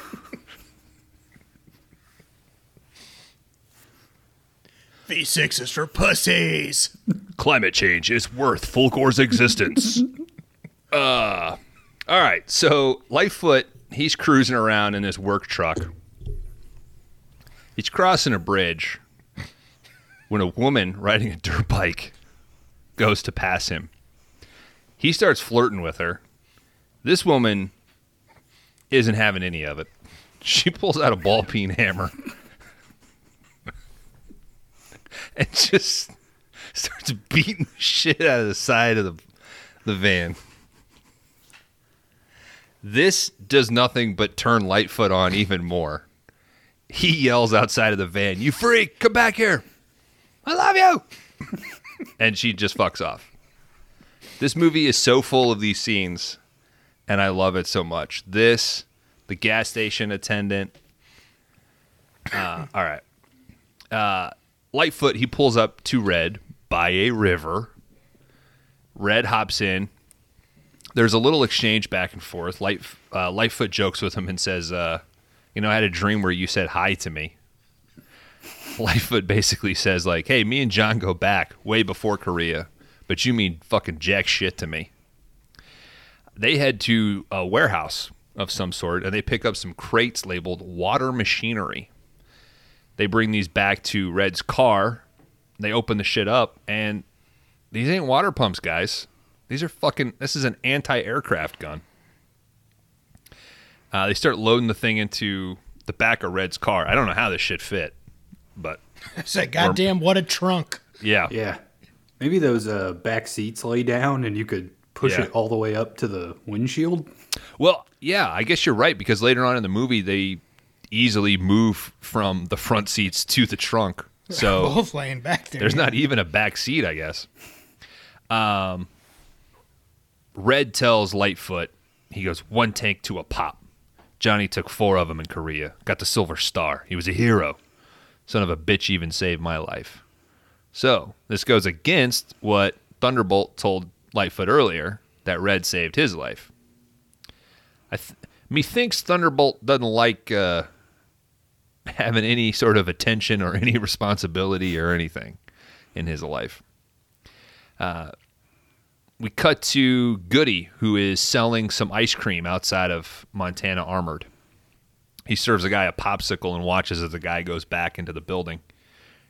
V6 is for pussies. Climate change is worth Fulgore's existence. Uh, all right, so Lightfoot, he's cruising around in his work truck. He's crossing a bridge when a woman riding a dirt bike goes to pass him. He starts flirting with her. This woman isn't having any of it. She pulls out a ball peen hammer and just starts beating the shit out of the side of the, the van. This does nothing but turn Lightfoot on even more. He yells outside of the van, You freak, come back here. I love you. and she just fucks off. This movie is so full of these scenes, and I love it so much. This, the gas station attendant. Uh, all right. Uh, Lightfoot, he pulls up to Red by a river. Red hops in, there's a little exchange back and forth. Light, uh, Lightfoot jokes with him and says, uh, "You know, I had a dream where you said hi to me." Lightfoot basically says, "Like, hey, me and John go back way before Korea, but you mean fucking jack shit to me." They head to a warehouse of some sort and they pick up some crates labeled water machinery. They bring these back to Red's car. They open the shit up and these ain't water pumps, guys. These are fucking. This is an anti-aircraft gun. Uh, they start loading the thing into the back of Red's car. I don't know how this shit fit, but I said, goddamn, what a trunk. yeah, Yeah. Maybe those uh, back seats lay down and you could push Yeah. it all the way up to the windshield. Well, yeah, I guess you're right because later on in the movie they easily move from the front seats to the trunk. So Both laying back there. There's not even a back seat, I guess. Um, Red tells Lightfoot, he goes, one tank to a pop. Johnny took four of them in Korea, got the Silver Star. He was a hero. Son of a bitch even saved my life. So, this goes against what Thunderbolt told Lightfoot earlier that Red saved his life. I th- methinks Thunderbolt doesn't like uh, having any sort of attention or any responsibility or anything in his life. Uh, we cut to Goody, who is selling some ice cream outside of Montana Armory. He serves a guy a popsicle and watches as the guy goes back into the building.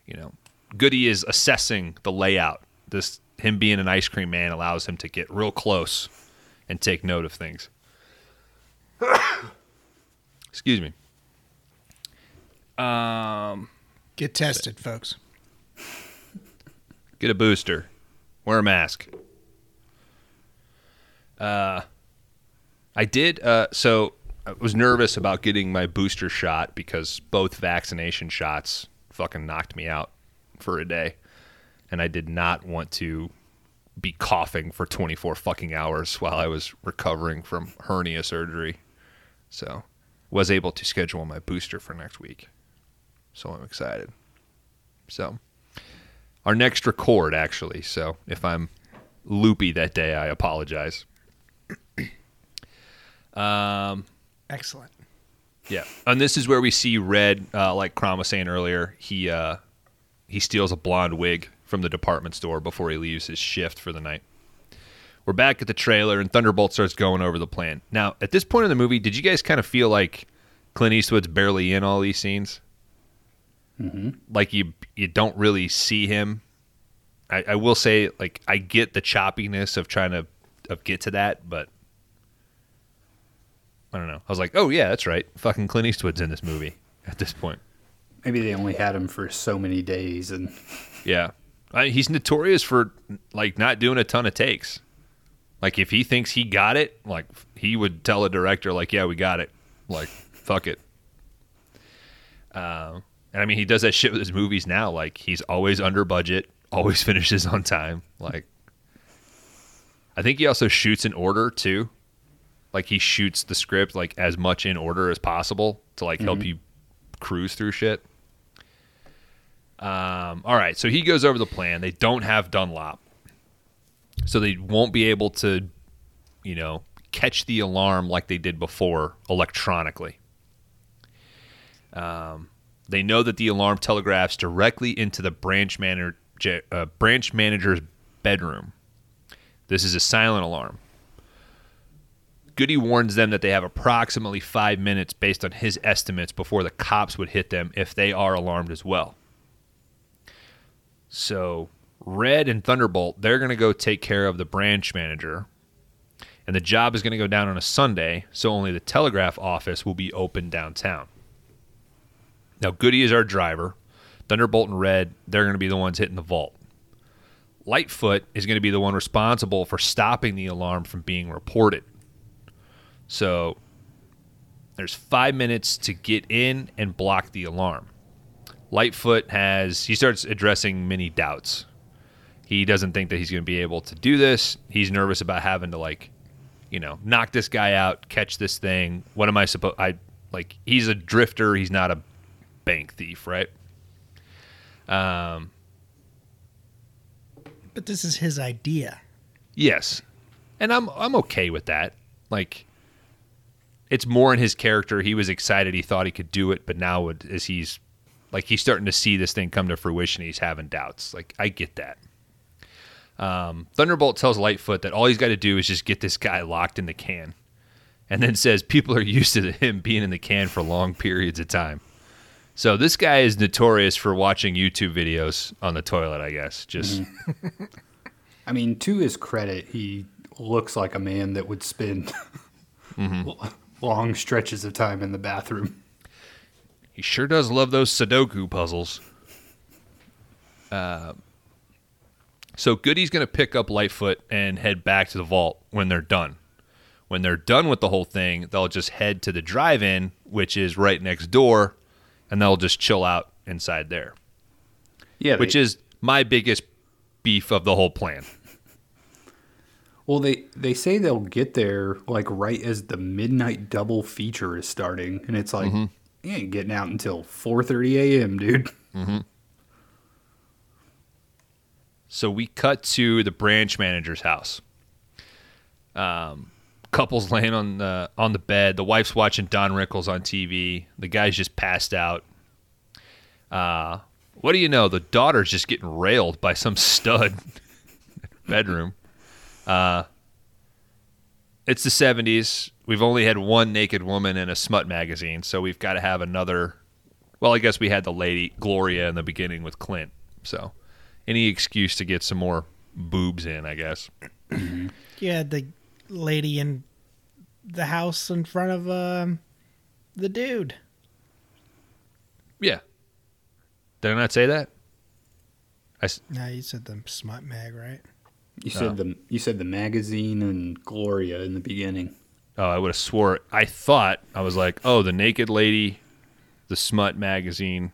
You know, Goody is assessing the layout. This him being an ice cream man allows him to get real close and take note of things. Excuse me. Um, Get tested, folks. get a booster, wear a mask. Uh, I did. Uh, so I was nervous about getting my booster shot because both vaccination shots fucking knocked me out for a day, and I did not want to be coughing for 24 fucking hours while I was recovering from hernia surgery. So, was able to schedule my booster for next week. So I'm excited. So, our next record actually. So if I'm loopy that day, I apologize. Excellent. Yeah, and this is where we see Red, uh, like Crom was saying earlier. He uh, he steals a blonde wig from the department store before he leaves his shift for the night. We're back at the trailer, and Thunderbolt starts going over the plan. Now, at this point in the movie, did you guys kind of feel like Clint Eastwood's barely in all these scenes? Mm-hmm. Like you you don't really see him. I, I will say, like, I get the choppiness of trying to of get to that, but I don't know. I was like, oh yeah, that's right. Fucking Clint Eastwood's in this movie at this point. Maybe they only had him for so many days and Yeah, I, he's notorious for like not doing a ton of takes. Like if he thinks he got it, like he would tell a director, like, yeah, we got it. Like, fuck it. Uh, And I mean, he does that shit with his movies now. Like he's always under budget, always finishes on time. Like I think he also shoots in order too. Like he shoots the script like as much in order as possible to like help you cruise through shit. Um, all right, so he goes over the plan. They don't have Dunlop, so they won't be able to, you know, catch the alarm like they did before electronically. Um, they know that the alarm telegraphs directly into the branch manager uh, branch manager's bedroom. This is a silent alarm. Goody warns them that they have approximately five minutes based on his estimates before the cops would hit them if they are alarmed as well. So, Red and Thunderbolt, they're going to go take care of the branch manager. And the job is going to go down on a Sunday, so only the telegraph office will be open downtown. Now, Goody is our driver. Thunderbolt and Red, they're going to be the ones hitting the vault. Lightfoot is going to be the one responsible for stopping the alarm from being reported. So there's five minutes to get in and block the alarm. Lightfoot has, he starts addressing many doubts. He doesn't think that he's going to be able to do this. He's nervous about having to, like, you know, knock this guy out, catch this thing. What am I supposed, I, like, he's a drifter. He's not a bank thief, right? Um, But this is his idea. Yes. And I'm I'm okay with that. Like it's more in his character. He was excited. He thought he could do it, but now it- as he's like he's starting to see this thing come to fruition, he's having doubts. Like I get that. Um, Thunderbolt tells Lightfoot that all he's got to do is just get this guy locked in the can, and then says people are used to him being in the can for long periods of time. So this guy is notorious for watching YouTube videos on the toilet. I guess just I mean, to his credit, he looks like a man that would spend long stretches of time in the bathroom. He sure does love those Sudoku puzzles. Uh, so Goody's going to pick up Lightfoot and head back to the vault when they're done. When they're done with the whole thing, they'll just head to the drive-in, which is right next door, and they'll just chill out inside there. Yeah, Which they- is my biggest beef of the whole plan. well, they they say they'll get there like right as the midnight double feature is starting, and it's like you ain't getting out until 4:30 a.m., dude. So we cut to the branch manager's house. Um, couple's laying on the on the bed. The wife's watching Don Rickles on TV. The guy's just passed out. Uh, what do you know? The daughter's just getting railed by some stud bedroom. Uh, it's the '70s. We've only had one naked woman in a smut magazine, so we've got to have another. Well, I guess we had the lady Gloria in the beginning with Clint. So, any excuse to get some more boobs in, I guess. You had the lady in the house in front of um, the dude. Yeah. Did I not say that? I s- No, you said the smut mag, right? You said the you said the magazine and Gloria in the beginning. oh, I would have swore. I thought I was like, oh, the naked lady, the smut magazine.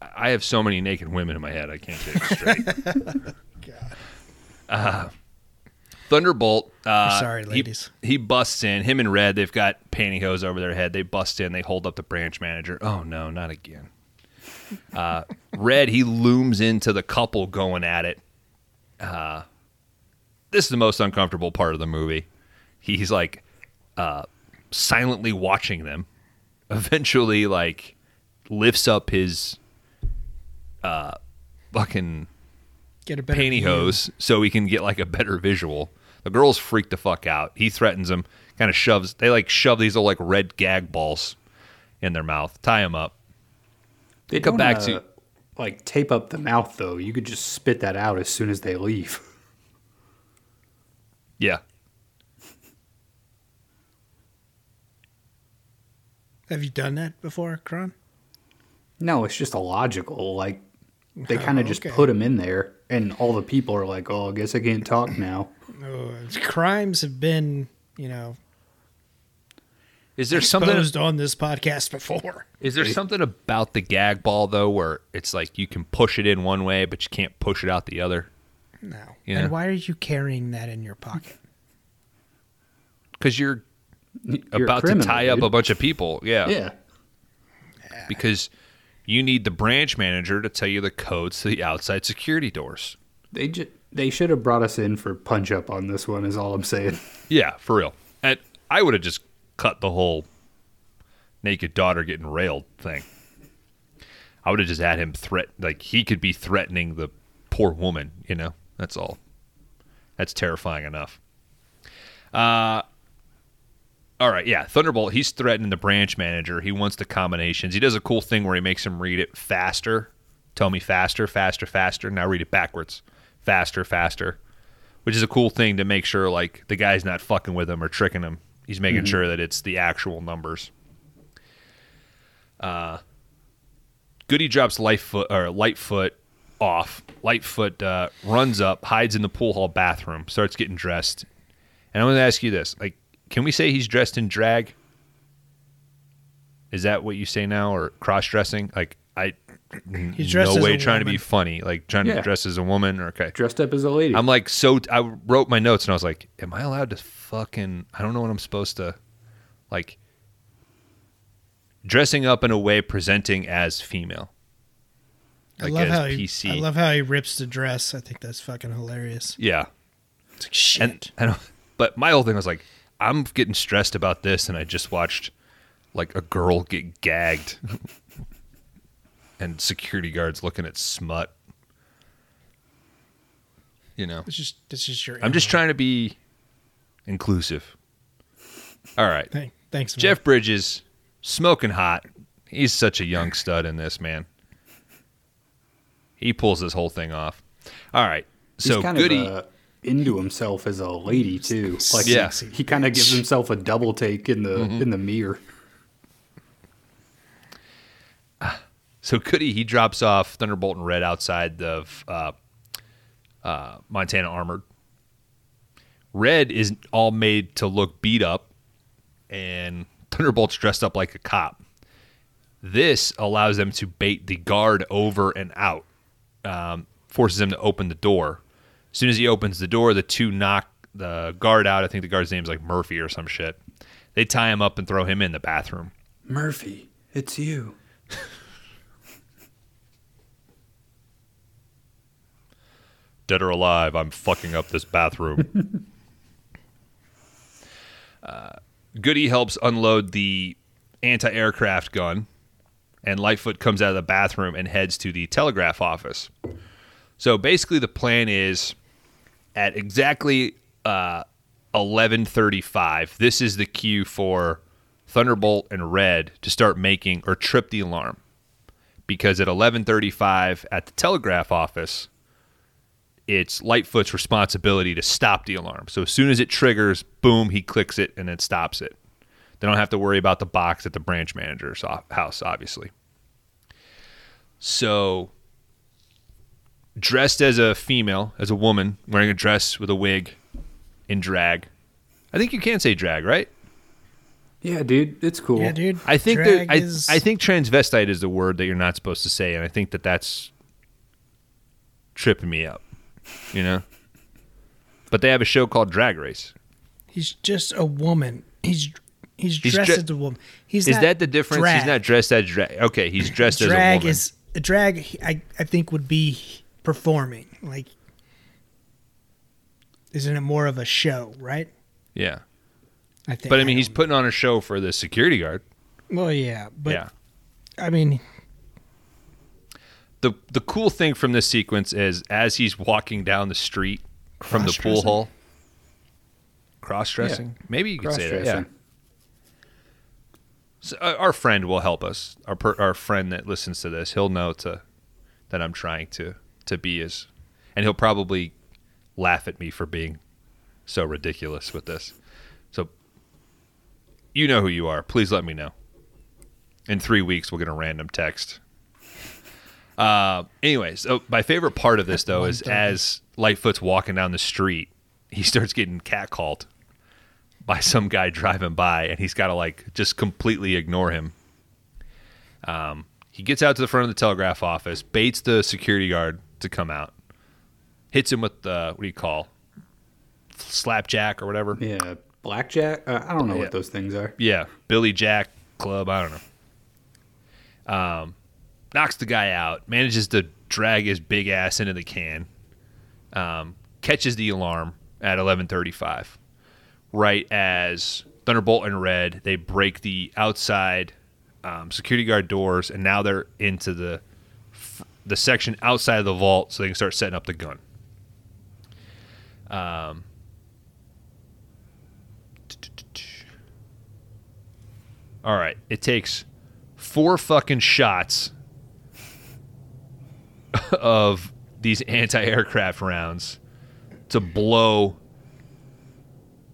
I have so many naked women in my head, I can't get it straight. Uh, Thunderbolt. Uh, sorry, he- ladies. He, busts in. Him and Red, they've got pantyhose over their head. They bust in. They hold up the branch manager. Oh no, not again. Uh, Red, he looms into the couple going at it. Uh, this is the most uncomfortable part of the movie. He's like uh, silently watching them. Eventually, like lifts up his uh, fucking Get a better view. pantyhose so he can get like a better visual. The girls freak the fuck out. He threatens them, kind of shoves. They like shove these little like red gag balls in their mouth, tie them up. They Come back uh, to- like tape up the mouth though. You could just spit that out as soon as they leave. Yeah, Have you done that before, Kron? No, it's just illogical. Like they kind of just okay. put him in there, and all the people are like, "Oh, I guess I can't talk now." Oh, crimes have been, you know, Is there something? Exposed on this podcast before. Is there something about the gag ball though, where it's like you can push it in one way, but you can't push it out the other? No. Yeah. And why are you carrying that in your pocket? Because you're You're a about to criminal, tie up dude. a bunch of people. Yeah. Yeah. Because you need the branch manager to tell you the codes to the outside security doors. They ju- they should have brought us in for punch up on this one. Is all I'm saying. Yeah, for real. And I would have just cut the whole naked daughter getting railed thing. I would have just had him threat like he could be threatening the poor woman, you know. That's all. That's terrifying enough. Uh all right, yeah. Thunderbolt, he's threatening the branch manager. He wants the combinations. He does a cool thing where he makes him read it faster. Tell me faster, faster, faster. Now read it backwards. Faster, faster which is a cool thing to make sure like the guy's not fucking with him or tricking him. He's making sure that it's the actual numbers. Uh, Goody drops Lightfoot or Lightfoot off. Lightfoot uh, runs up, hides in the pool hall bathroom, starts getting dressed. And I want to ask you this: like, can we say he's dressed in drag? Is that what you say now, or cross dressing? Like, I He's dressed no as way a trying to be funny, like trying to dress as a woman. Or okay, Dressed up as a lady. I'm like so. I wrote my notes and I was like, "Am I allowed to fucking? I don't know what I'm supposed to, like, dressing up in a way presenting as female, like I love as how he, PC. I love how he rips the dress. I think that's fucking hilarious. yeah, It's like shit. and I don't. But my whole thing was like, I'm getting stressed about this, and I just watched like a girl get gagged, and security guards looking at smut. You know, it's just it's just your. I'm just trying to be inclusive. All right. Thank, thanks, man. Jeff Bridges, smoking hot. He's such a young stud in this, man. He pulls this whole thing off. All right. He's So kind Goody, of uh, into himself as a lady too. Like Yeah. he, he kind of gives himself a double take in the Mm-hmm. in the mirror. so Goody, he drops off Thunderbolt and Red outside of uh, uh, Montana Armory. Red is all made to look beat up, and Thunderbolt's dressed up like a cop. This allows them to bait the guard over and out, um, forces him to open the door. As soon as he opens the door, the two knock the guard out. I think the guard's name's like Murphy or some shit. They tie him up and throw him in the bathroom. Murphy, it's you. dead or alive, I'm fucking up this bathroom. uh, Goody helps unload the anti aircraft gun, and Lightfoot comes out of the bathroom and heads to the telegraph office. So basically, the plan is at exactly uh, 11:35. This is the cue for Thunderbolt and Red to start making or trip the alarm, because at 11:35 at the telegraph office, it's Lightfoot's responsibility to stop the alarm. So as soon as it triggers, boom, he clicks it and it stops it. They don't have to worry about the box at the branch manager's house, obviously. So, dressed as a female, as a woman, wearing a dress with a wig in drag. I think you can say drag, right? Yeah, dude, it's cool. Yeah, dude. I think that drag I, is, I think transvestite is the word that you're not supposed to say, and I think that that's tripping me up. You know. But they have a show called Drag Race. he's just a woman. He's he's He's dressed dre- as a woman. He's Is not that the difference? Drag. He's not dressed as drag. Okay, he's dressed as a drag woman. is drag. I I think would be performing. Like, isn't it more of a show, right? yeah, I think. but I mean, he's putting on a show for the security guard. well, yeah, but yeah. I mean, the The cool thing from this sequence is as he's walking down the street from the pool hall, cross dressing. Maybe you could say that. Yeah. So, uh, our friend will help us. Our per, our friend that listens to this, he'll know to that I'm trying to to be as, and he'll probably laugh at me for being so ridiculous with this. So, you know who you are. Please let me know. In three weeks, we'll get a random text. Uh, anyways, so my favorite part of this though is as Lightfoot's walking down the street, he starts getting catcalled by some guy driving by, and he's got to like just completely ignore him. Um, he gets out to the front of the telegraph office, baits the security guard to come out, hits him with the what do you call slapjack or whatever. Yeah, blackjack. Uh, I don't know Yeah. what those things are. Yeah, Billy Jack Club. I don't know. Um, knocks the guy out. Manages to drag his big ass into the can. Um, catches the alarm at 11:35. Right as Thunderbolt and Red they break the outside um, security guard doors, and now they're into the the section outside of the vault, so they can start setting up the gun. Um, All right. It takes four fucking shots of these anti aircraft rounds to blow,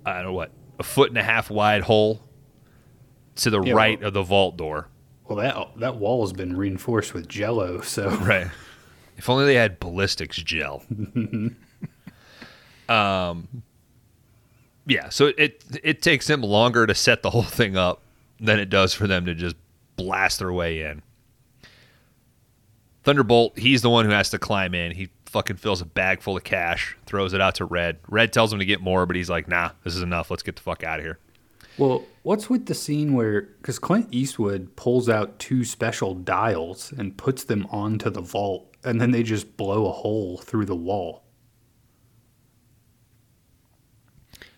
I don't know what, a foot and a half wide hole to the Yeah, right well- of the vault door. Well, that that wall's been reinforced with Jello, so Right. If only they had ballistics gel. um, yeah. So it it takes them longer to set the whole thing up than it does for them to just blast their way in. Thunderbolt, he's the one who has to climb in. He fucking fills a bag full of cash, throws it out to Red. Red tells him to get more, but he's like, "Nah, this is enough. Let's get the fuck out of here." Well, what's with the scene where because Clint Eastwood pulls out two special dials and puts them onto the vault, and then they just blow a hole through the wall.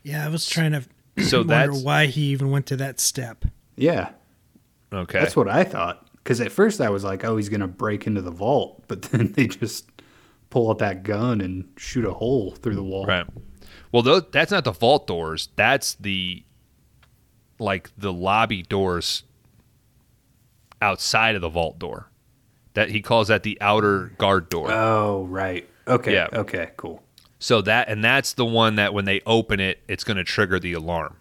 Yeah, I was trying to So wonder that's why he even went to that step. Yeah, okay. that's what I thought. Because at first I was like, oh, he's gonna break into the vault, but then they just pull out that gun and shoot a hole through the wall. Right. Well, those, that's not the vault doors. That's the like the lobby doors outside of the vault door. That he calls that the outer guard door. Oh, right. Okay. Yeah. Okay. Cool. so that and that's the one that when they open it, it's going to trigger the alarm.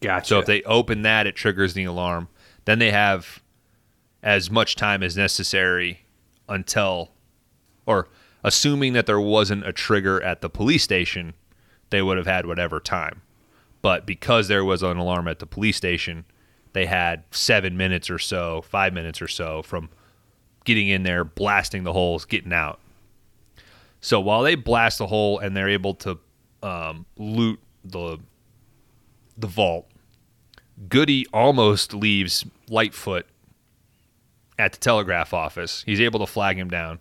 Gotcha. So if they open that, it triggers the alarm. Then they have as much time as necessary until, or assuming that there wasn't a trigger at the police station, they would have had whatever time. But because there was an alarm at the police station, they had seven minutes or so, five minutes or so from getting in there, blasting the holes, getting out. So while they blast the hole and they're able to um, loot the the vault, Goody almost leaves Lightfoot at the telegraph office. He's able to flag him down,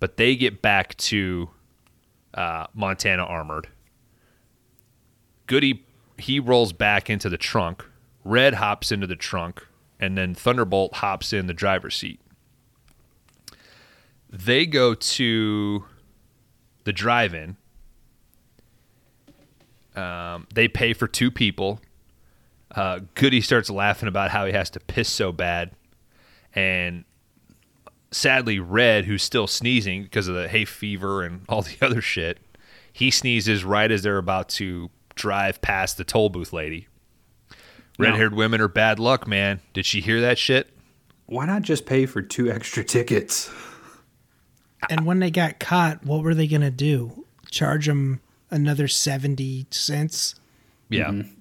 but they get back to uh, Montana Armory. Goody he rolls back into the trunk. Red hops into the trunk, and then Thunderbolt hops in the driver's seat. They go to the drive-in. Um, they pay for two people. Uh, Goody starts laughing about how he has to piss so bad, and sadly, Red, who's still sneezing because of the hay fever and all the other shit, he sneezes right as they're about to drive past the toll booth lady. Red-haired women are bad luck, man. Did she hear that shit? Why not just pay for two extra tickets? And when they got caught, what were they going to do? Charge them another 70 cents? Yeah. Mm-hmm.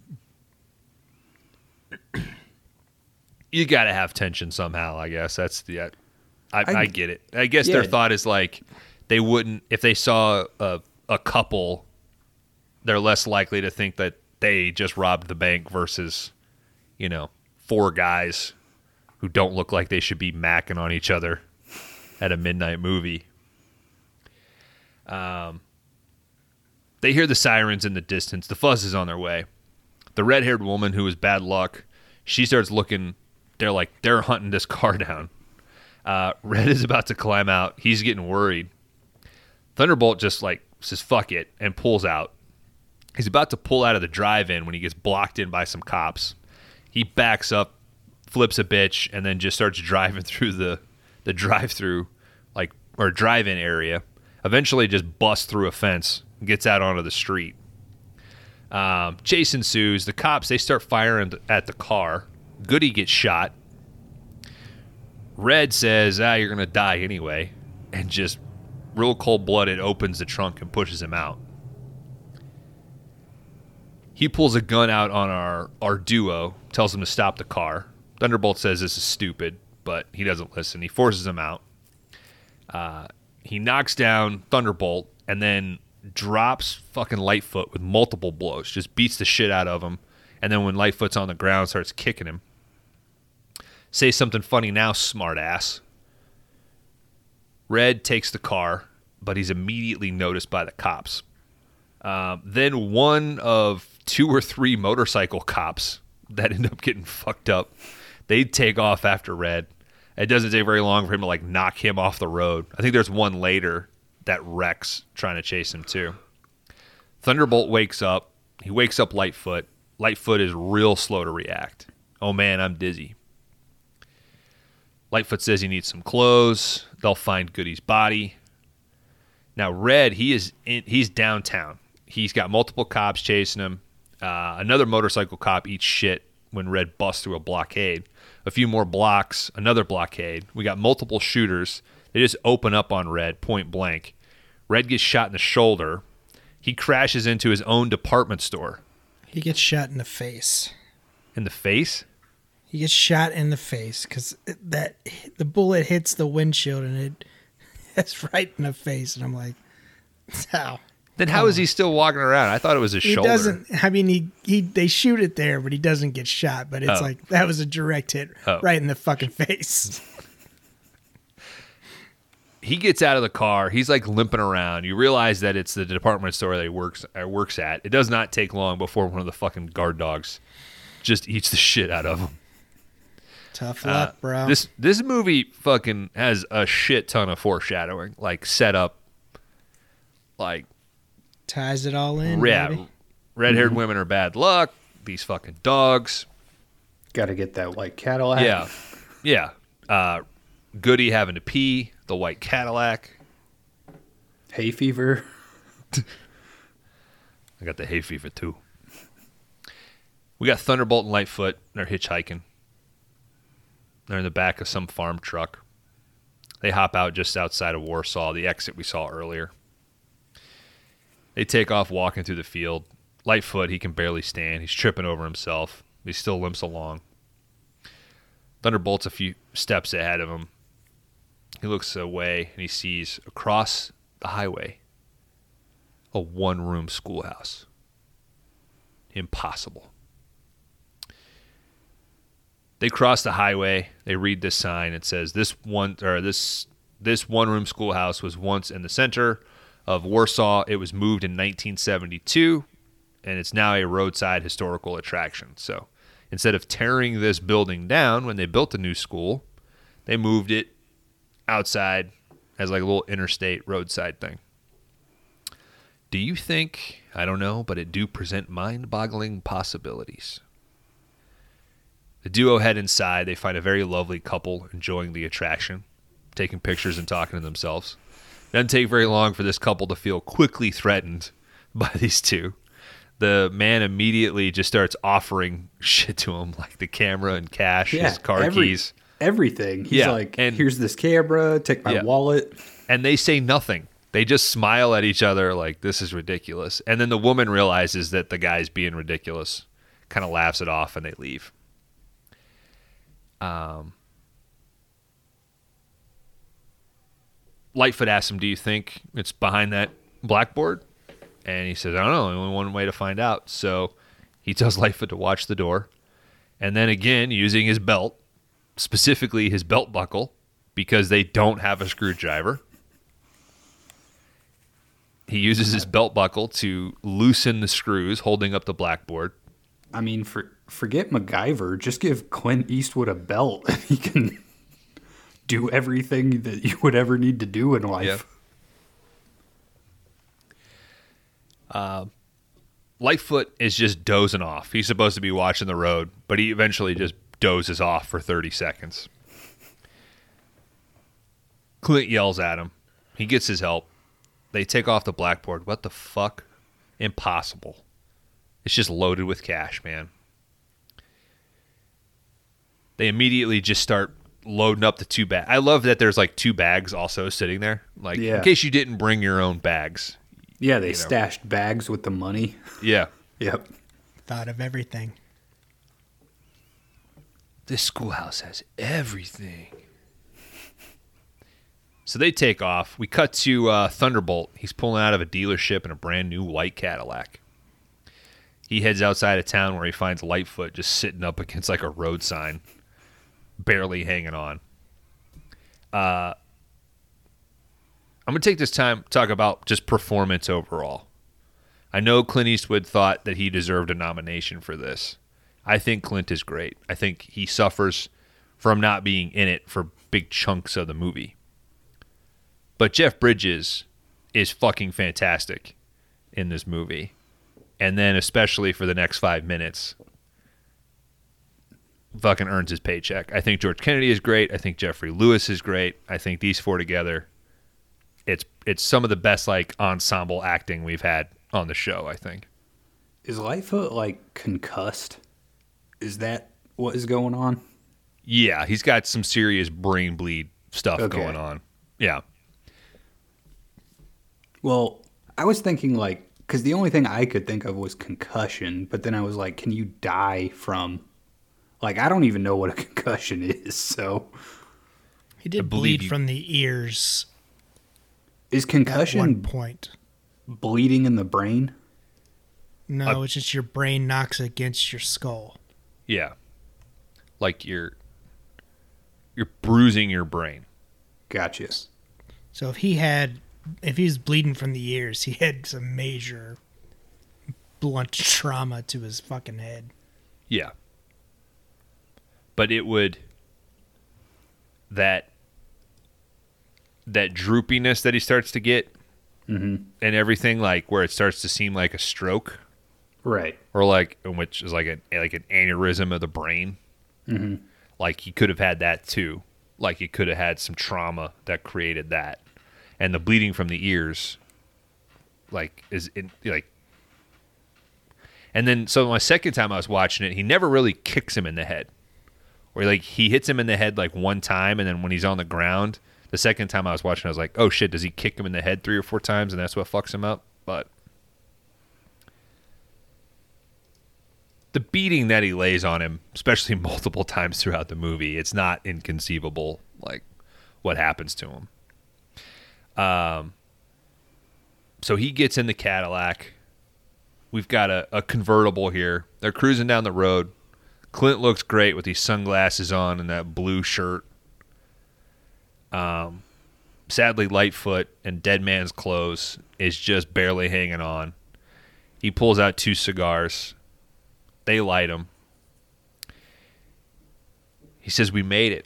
you got to have tension somehow, I guess. That's the. I, I, I- get it. I guess their thought is like they wouldn't if they saw a a couple. They're less likely to think that they just robbed the bank versus, you know, four guys who don't look like they should be macking on each other at a midnight movie. Um, they hear the sirens in the distance. The fuzz is on their way. The red haired woman who is bad luck, she starts looking. They're like, they're hunting this car down. Uh, Red is about to climb out. He's getting worried. Thunderbolt just like says, fuck it, and pulls out. He's about to pull out of the drive in when he gets blocked in by some cops. He backs up, flips a bitch, and then just starts driving through the, the drive through, like, or drive in area. Eventually, just busts through a fence, gets out onto the street. Um, chase ensues. The cops they start firing at the car. Goody gets shot. Red says, "Ah, you're gonna die anyway," and just real cold blooded opens the trunk and pushes him out. He pulls a gun out on our our duo, tells him to stop the car. Thunderbolt says this is stupid, but he doesn't listen. He forces him out. Uh, he knocks down Thunderbolt and then drops fucking Lightfoot with multiple blows. Just beats the shit out of him. And then when Lightfoot's on the ground, starts kicking him. Say something funny now, smartass. Red takes the car, but he's immediately noticed by the cops. Um, then one of two or three motorcycle cops that end up getting fucked up, they take off after Red. It doesn't take very long for him to like knock him off the road. I think there's one later that wrecks trying to chase him too. Thunderbolt wakes up. He wakes up Lightfoot. Lightfoot is real slow to react. Oh man, I'm dizzy. Lightfoot says he needs some clothes. They'll find Goody's body. Now Red, he is in, he's downtown. He's got multiple cops chasing him. Uh, another motorcycle cop eats shit when Red busts through a blockade. A few more blocks, another blockade. We got multiple shooters. They just open up on Red point blank. Red gets shot in the shoulder. He crashes into his own department store. He gets shot in the face. In the face? He gets shot in the face because that the bullet hits the windshield and it that's right in the face. And I'm like, how? Then how is he still walking around? I thought it was his shoulder. He shoulder. doesn't. I mean, he, he they shoot it there, but he doesn't get shot. But it's Oh. like that was a direct hit Oh. right in the fucking face. he gets out of the car. He's like limping around. You realize that it's the department store that he works uh, works at. It does not take long before one of the fucking guard dogs just eats the shit out of him. Tough Uh, luck, bro. This this movie fucking has a shit ton of foreshadowing, like setup, like Ties it all in. yeah, baby. red haired women are bad luck. These fucking dogs. Got to get that white Cadillac. Yeah, yeah. Uh, Goody having to pee. The white Cadillac. Hay fever. I got the hay fever too. We got Thunderbolt and Lightfoot. They're hitchhiking. They're in the back of some farm truck. They hop out just outside of Warsaw, the exit we saw earlier. They take off walking through the field. Lightfoot, he can barely stand. He's tripping over himself. He still limps along. Thunderbolt's a few steps ahead of him. He looks away and he sees across the highway a one room schoolhouse. Impossible. They cross the highway. They read this sign. It says this one or this this one room schoolhouse was once in the center of Warsaw. It was moved in 1972 and it's now a roadside historical attraction. So, instead of tearing this building down when they built the new school, they moved it outside as like a little interstate roadside thing. Do you think, I don't know, but it do present mind boggling possibilities? The duo head inside. They find a very lovely couple enjoying the attraction, taking pictures and talking to themselves. Doesn't take very long for this couple to feel quickly threatened by these two. The man immediately just starts offering shit to him, like the camera and cash, his car every- keys. Everything. He's Yeah, like, and- here's this camera. Take my Yeah. wallet. and they say nothing. They just smile at each other like this is ridiculous. And then the woman realizes that the guy's being ridiculous, kind of laughs it off, and they leave. Um, Lightfoot asks him, "Do you think it's behind that blackboard?" And he says, "I don't know. Only one way to find out." So he tells Lightfoot to watch the door, and then again, using his belt, specifically his belt buckle, because they don't have a screwdriver. He uses his belt buckle to loosen the screws holding up the blackboard. I mean, for forget MacGyver. Just give Clint Eastwood a belt, he can do everything that you would ever need to do in life. Uh, Lightfoot is just dozing off. He's supposed to be watching the road, but he eventually just dozes off for 30 seconds. Clint yells at him. He gets his help. They take off the blackboard. What the fuck? Impossible. It's just loaded with cash, man. They immediately just start loading up the two bags. I love that there's like two bags also sitting there. Like, Yeah. in case you didn't bring your own bags. Yeah, they know. stashed bags with the money. Yeah. Yep. thought of everything. This schoolhouse has everything. So they take off. We cut to uh, Thunderbolt. He's pulling out of a dealership in a brand new white Cadillac. He heads outside of town where he finds Lightfoot just sitting up against like a road sign, barely hanging on. Uh, I'm going to take this time to talk about just performance overall. I know Clint Eastwood thought that he deserved a nomination for this. I think Clint is great. I think he suffers from not being in it for big chunks of the movie. But Jeff Bridges is fucking fantastic in this movie. And then especially for the next 5 minutes fucking earns his paycheck. I think George Kennedy is great. I think Geoffrey Lewis is great. I think these four together it's it's some of the best like ensemble acting we've had on the show, I think. Is Lightfoot like concussed? Is that what is going on? Yeah, he's got some serious brain bleed stuff Okay. going on. Yeah. Well, I was thinking like because the only thing I could think of was concussion, but then I was like, can you die from? Like I don't even know what a concussion is. So He did bleed you- from the ears is at concussion one point. bleeding in the brain? No, it's just your brain knocks against your skull. Yeah. Like you're you're bruising your brain. Gotcha. So if he had, if he's bleeding from the ears, he had some major blunt trauma to his fucking head. Yeah. But it would that that droopiness that he starts to get and everything like where it starts to seem like a stroke Right. or like which is like an like an aneurysm of the brain. Mm-hmm. Like he could have had that too. Like he could have had some trauma that created that, and the bleeding from the ears, like is in, like. And then so my second time I was watching it, he never really kicks him in the head, or like he hits him in the head like one time, and then when he's on the ground, the second time I was watching, I was like, oh shit, does he kick him in the head three or four times, and that's what fucks him up? But the beating that he lays on him, especially multiple times throughout the movie, it's not inconceivable like what happens to him. Um so he gets in the Cadillac. We've got a, a convertible here. They're cruising down the road. Clint looks great with these sunglasses on and that blue shirt. Um sadly Lightfoot in Dead Man's clothes is just barely hanging on. He pulls out two cigars. They light him. He says, We made it.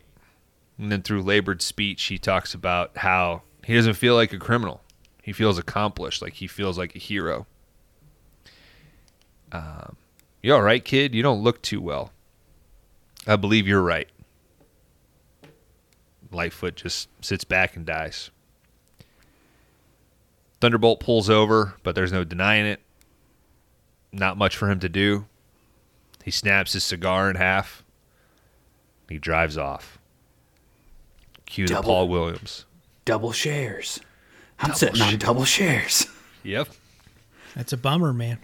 And then through labored speech, he talks about how he doesn't feel like a criminal. He feels accomplished, like he feels like a hero. Um, you all right, kid? You don't look too well. I believe you're right. Lightfoot just sits back and dies. Thunderbolt pulls over, but there's no denying it. Not much for him to do. He snaps his cigar in half. He drives off. Cue the Paul Williams. Double shares. I'm sitting on double shares. Yep. That's a bummer, man.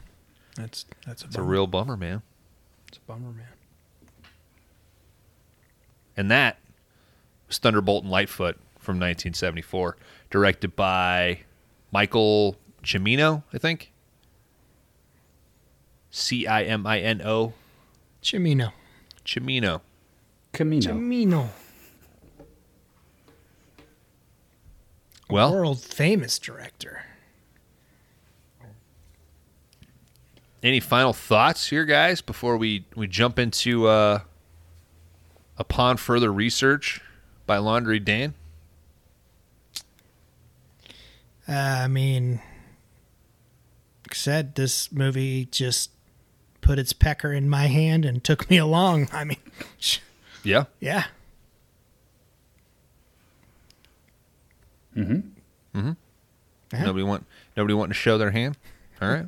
That's that's a It's a real bummer, man. It's a bummer, man. And that was Thunderbolt and Lightfoot from 1974, directed by Michael Cimino, I think. C I M I N O. Cimino. Cimino. Camino. Chimino. Well, World famous director. any final thoughts here, guys, before we, we jump into uh, upon further research by Laundry Dan? Uh, I mean, like I said, this movie just put its pecker in my hand and took me along. I mean, Yeah. yeah. Mm-hmm. Yeah. Nobody want nobody wanting to show their hand. All right.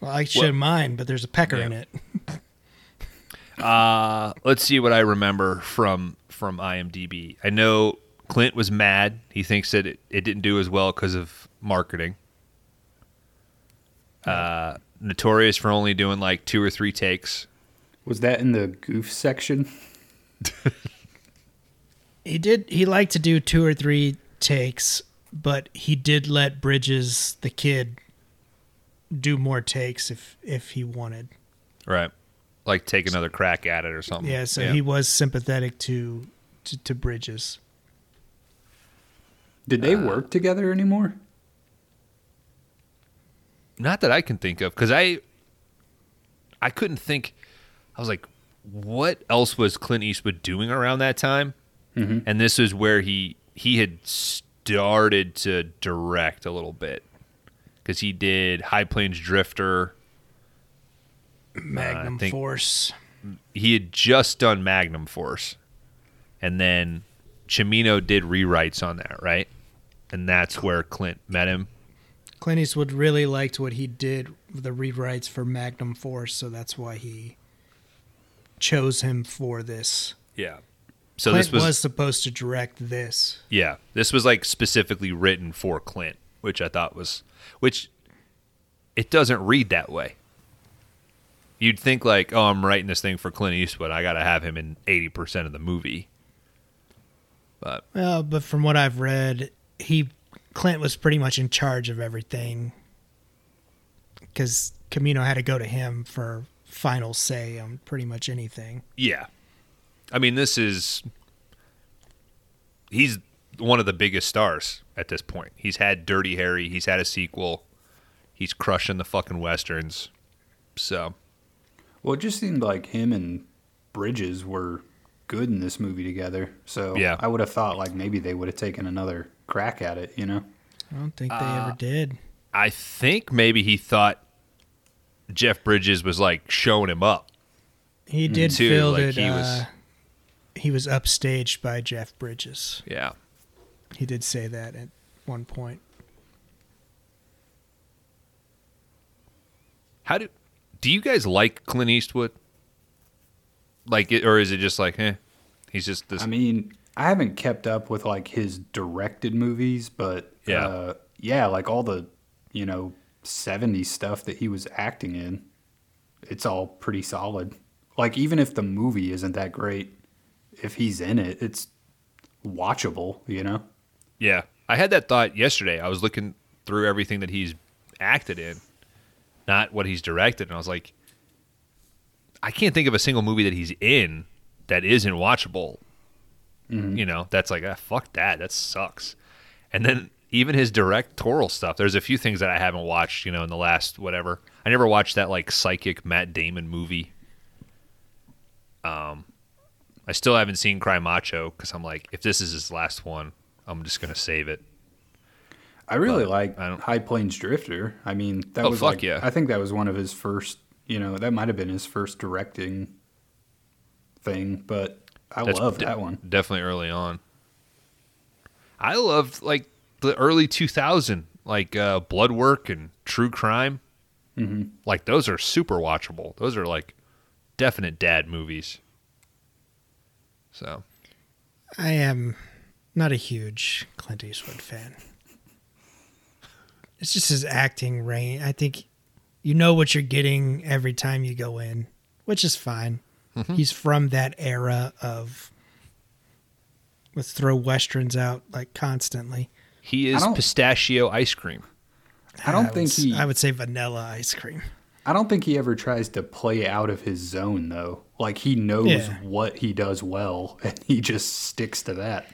Well, I should mine, but there's a pecker in it. Uh, let's see what I remember from from IMDb. I know Clint was mad. He thinks that it, it didn't do as well because of marketing. Uh, notorious for only doing like two or three takes. Was that in the goof section? He did. He liked to do two or three takes, but he did let Bridges, the kid, do more takes if if he wanted. Right. Like take another crack at it or something. Yeah, so he was sympathetic to to, to Bridges. Did they uh, work together anymore? Not that I can think of, because I I couldn't think. I was like, what else was Clint Eastwood doing around that time? Mm-hmm. And this is where he he had started to direct a little bit because he did High Plains Drifter. Uh, Magnum think- Force. He had just done Magnum Force, and then Chimino did rewrites on that, right? And that's where Clint met him. Clint Eastwood really liked what he did with the rewrites for Magnum Force, so that's why he chose him for this. Yeah. So Clint this was, was supposed to direct this. Yeah, this was like specifically written for Clint, which I thought was which it doesn't read that way. You'd think like, oh, I'm writing this thing for Clint Eastwood. I got to have him in 80% of the movie. But Well, but from what I've read, he Clint was pretty much in charge of everything because Camino had to go to him for final say on pretty much anything. yeah. I mean, this is he's one of the biggest stars at this point. He's had Dirty Harry, he's had a sequel. He's crushing the fucking westerns. So, Well, it just seemed like him and Bridges were good in this movie together. So Yeah. I would have thought like maybe they would have taken another crack at it, you know? I don't think they Uh, ever did. I think maybe he thought Jeff Bridges was like showing him up. He did too, feel like, that he he was- was, uh, he was upstaged by Jeff Bridges. Yeah. He did say that at one point. How do do you guys like Clint Eastwood? Like, it, or is it just like, eh? He's just this. I mean, I haven't kept up with like his directed movies, but Yeah. uh, yeah, like all the you know '70s stuff that he was acting in, it's all pretty solid. Like even if the movie isn't that great, if he's in it, it's watchable. You know? yeah, I had that thought yesterday. I was looking through everything that he's acted in, not what he's directed, and I was like, I can't think of a single movie that he's in that isn't watchable. You know, that's like, ah, fuck that. That sucks. And then even his directorial stuff, there's a few things that I haven't watched, you know, in the last whatever. I never watched that like psychic Matt Damon movie. Um, I still haven't seen Cry Macho because I'm like, if this is his last one, I'm just gonna save it. I really But like I don't- High Plains Drifter. I mean, that Oh, was fuck like, yeah. I think that was one of his first. You know, that might have been his first directing thing, but I That's love de- that one. Definitely early on. I loved like the early 2000, like uh, Blood Work and True Crime. Mm-hmm. Like those are super watchable. Those are like definite dad movies. So I am not a huge Clint Eastwood fan. It's just his acting range. I think you know what you're getting every time you go in, which is fine. Mm-hmm. He's from that era of let's throw westerns out like constantly. he is pistachio ice cream. I don't would think s- he. I would say vanilla ice cream. I don't think he ever tries to play out of his zone though. Like he knows Yeah. what he does well, and he just sticks to that.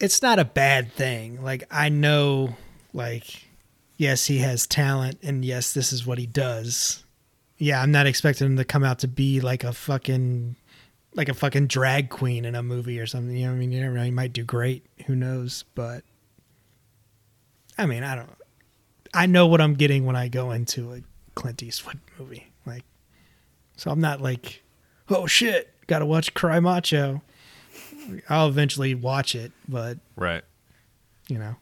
it's not a bad thing. Like I know like yes, he has talent and yes, this is what he does. Yeah, I'm not expecting him to come out to be like a fucking like a fucking drag queen in a movie or something. You know what I mean? You never know. He might do great. Who knows? But I mean, I don't I know what I'm getting when I go into a Clint Eastwood movie. Like so I'm not like, oh shit, gotta watch Cry Macho. I'll eventually watch it, but Right. you know.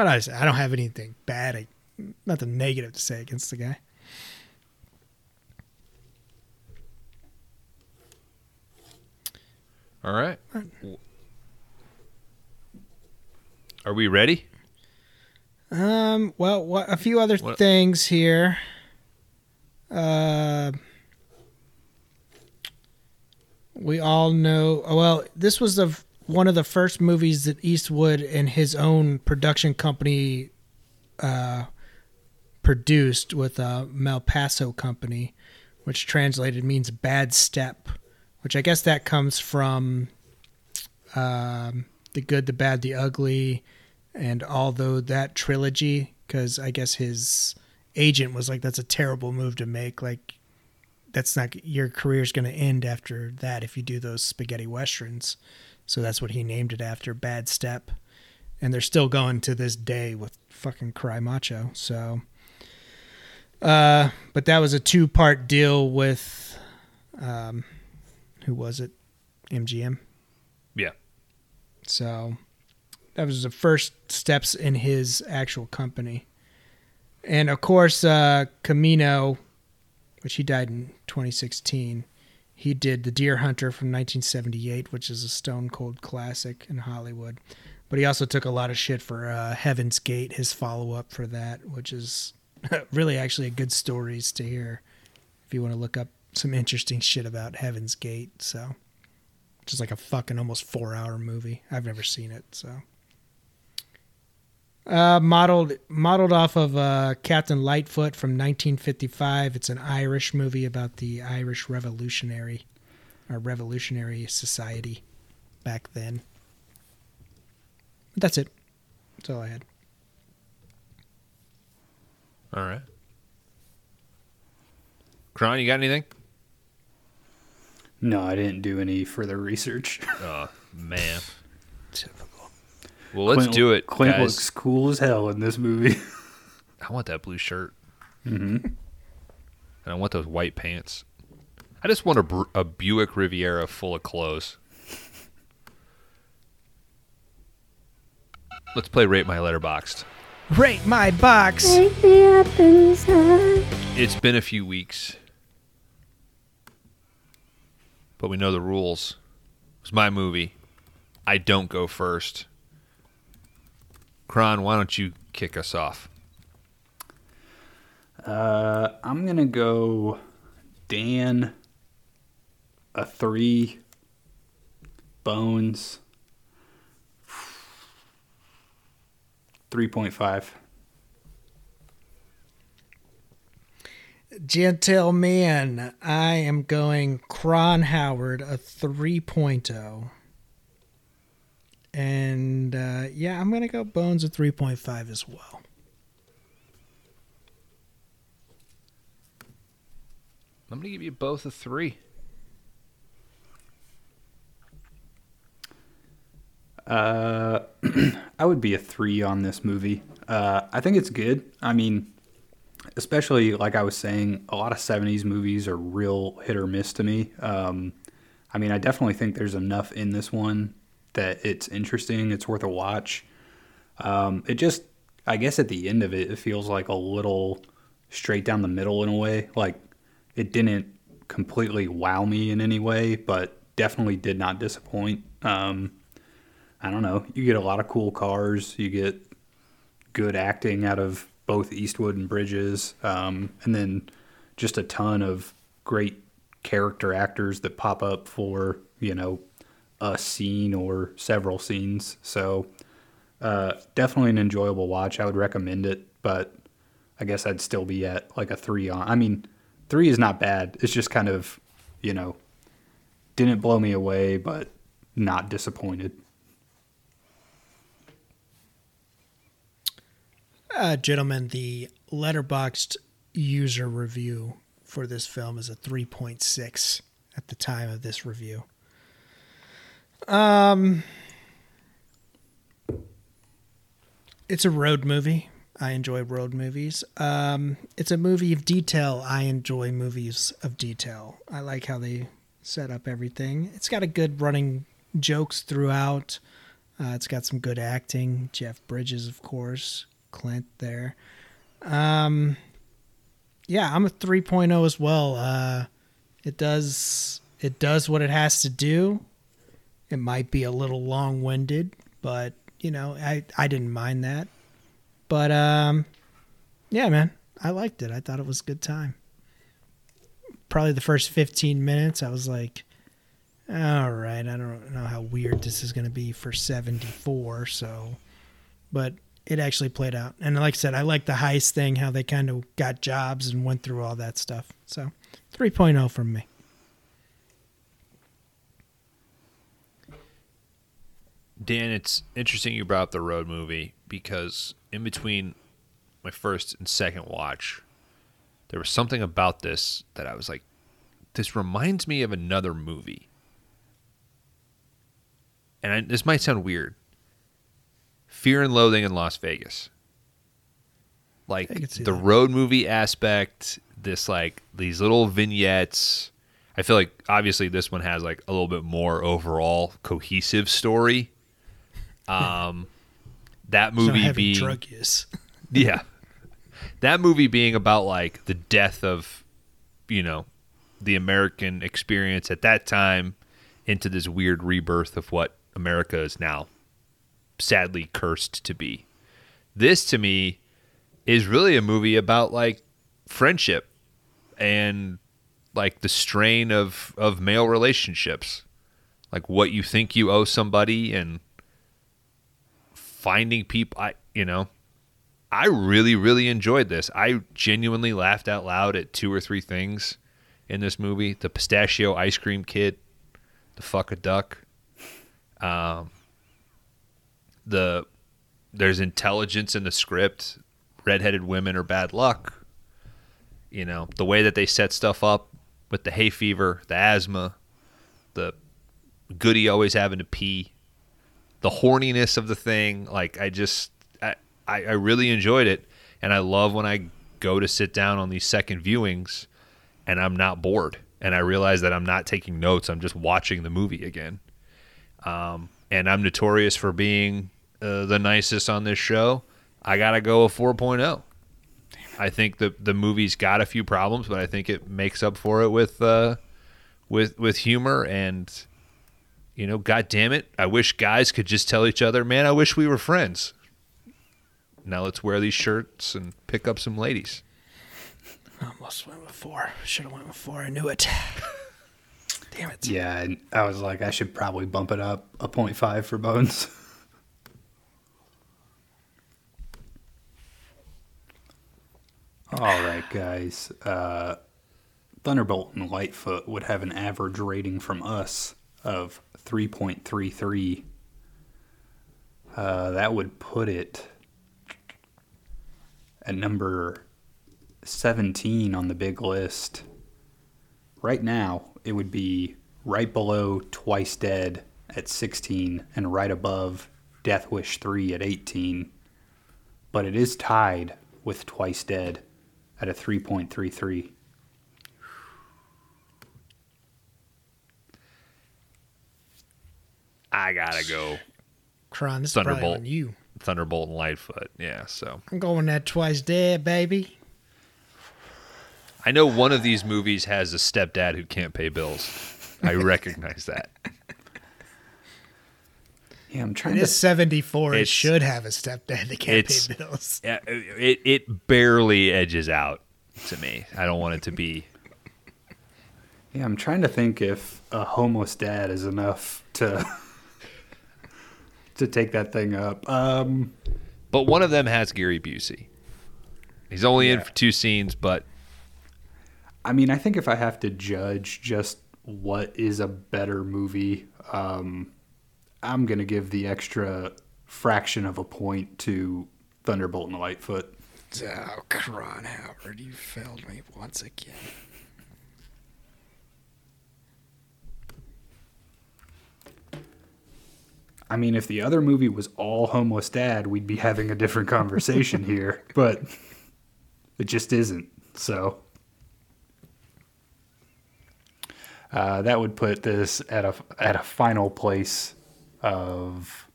But I, I don't have anything bad, I- nothing negative to say against the guy. All right. Are we ready? Um. Well, what, a few other What- things here. Uh. We all know. oh, Well, this was the one of the first movies that Eastwood and his own production company uh, produced with a Malpaso company, which translated means bad step, which I guess that comes from um, the good, the bad, the ugly, and although that trilogy, because I guess his agent was like, "That's a terrible move to make. Like, that's not your career's going to end after that if you do those spaghetti westerns." So that's what he named it after, Bad Step, and they're still going to this day with fucking Cry Macho. So, uh, but that was a two-part deal with, um, who was it? MGM. Yeah. So that was the first steps in his actual company. And of course, uh, Camino, which he died in 2016, he did The Deer Hunter from 1978, which is a stone cold classic in Hollywood. But he also took a lot of shit for uh, Heaven's Gate, his follow up for that, which is really actually a good stories to hear if you want to look up some interesting shit about Heaven's Gate. So which is like a fucking almost four hour movie. I've never seen it, so. Uh, modeled modeled off of uh, Captain Lightfoot from 1955. It's an Irish movie about the Irish Revolutionary, or Revolutionary Society, back then. But that's it. That's all I had. All right. Kron, you got anything? No, I didn't do any further research. Oh man. Typical. Well, let's Clint- do it, Clint guys. looks cool as hell in this movie. I want that blue shirt. Mm-hmm. And I want those white pants. I just want a, Br- a Buick Riviera full of clothes. Let's play Rate My Letterboxd. Rate my box. Take me up inside. It's been a few weeks, but we know the rules. It's my movie. I don't go first. Kron, why don't you kick us off? Uh, I'm gonna go Dan a three Bones three point five. Gentleman, I am going Kron Howard a 3.0. And uh, yeah, I'm going to go Bones a 3.5 as well. I'm going to give you both a three. Uh, I would be a three on this movie. Uh, I think it's good. I mean, especially like I was saying, a lot of '70s movies are real hit or miss to me. Um, I mean, I definitely think there's enough in this one that it's interesting. It's worth a watch. Um, it just, I guess, at the end of it, it feels like a little straight down the middle in a way. Like it didn't completely wow me in any way, but definitely did not disappoint. Um, I don't know. You get a lot of cool cars. You get good acting out of both Eastwood and Bridges, um, and then just a ton of great character actors that pop up for you know a scene or several scenes. So uh, definitely an enjoyable watch. I would recommend it, but I guess I'd still be at like a three on. I mean, three is not bad. It's just kind of you know didn't blow me away, but not disappointed. Uh, gentlemen, the Letterboxd user review for this film is a 3.6 at the time of this review. Um, it's a road movie. I enjoy road movies. Um, it's a movie of detail. I enjoy movies of detail. I like how they set up everything. It's got a good running jokes throughout. Uh, it's got some good acting. Jeff Bridges, of course. Clint there. Um, yeah, I'm a 3.0 as well. Uh, it does it does what it has to do. It might be a little long-winded, but you know, I I didn't mind that. But um, yeah, man, I liked it. I thought it was a good time. Probably the first 15 minutes, I was like, all right, I don't know how weird this is going to be for 74. So, but it actually played out. And like I said, I like the heist thing, how they kind of got jobs and went through all that stuff. So, 3.0 from me. Dan, it's interesting you brought up the road movie because in between my first and second watch, there was something about this that I was like, this reminds me of another movie. And I, this might sound weird. Fear and Loathing in Las Vegas. Like I can see the that. road movie aspect, this like these little vignettes. I feel like obviously this one has like a little bit more overall cohesive story. Um, that movie heavy being drug use. yeah. That movie being about like the death of, you know, the American experience at that time into this weird rebirth of what America is now sadly cursed to be. This to me is really a movie about like friendship and like the strain of of male relationships. Like what you think you owe somebody and finding people I you know I really, really enjoyed this. I genuinely laughed out loud at two or three things in this movie. The pistachio ice cream kid, the fuck a duck. Um, the there's intelligence in the script. Redheaded women are bad luck. You know the way that they set stuff up with the hay fever, the asthma, the goody always having to pee, the horniness of the thing. Like I just I, I really enjoyed it, and I love when I go to sit down on these second viewings, and I'm not bored, and I realize that I'm not taking notes. I'm just watching the movie again. Um, and I'm notorious for being uh, the nicest on this show. I gotta go a 4.0. I think the the movie's got a few problems, but I think it makes up for it with uh, with with humor and you know, god damn it, I wish guys could just tell each other, man, I wish we were friends. Now let's wear these shirts and pick up some ladies. I almost went with four. Should have went with four. I knew it. Damn it. Yeah, and I was like, I should probably bump it up a 0.5 for Bones. All right, guys. Uh, Thunderbolt and Lightfoot would have an average rating from us of 3.33. Uh, that would put it at number 17 on the big list. Right now, it would be right below Twice Dead at 16 and right above Death Wish 3 at 18. But it is tied with Twice Dead at a 3.33. I gotta go Kron, this is Thunderbolt. on you. Thunderbolt and Lightfoot. Yeah, so I'm going that twice dead, baby. I know one of these movies has a stepdad who can't pay bills. I recognize that. Yeah, I'm trying It to is 74. It should have a stepdad that can't it's- pay bills. Yeah, it it barely edges out to me. I don't want it to be. Yeah, I'm trying to think if a homeless dad is enough to to take that thing up. Um, But one of them has Gary Busey. He's only in for two scenes, but I mean, I think if I have to judge just what is a better movie, um, I'm gonna give the extra fraction of a point to Thunderbolt and Lightfoot. Oh, Kron Howard, you failed me once again. I mean, if the other movie was all homeless dad, we'd be having a different conversation here, but it just isn't. So uh, that would put this at a at a final place of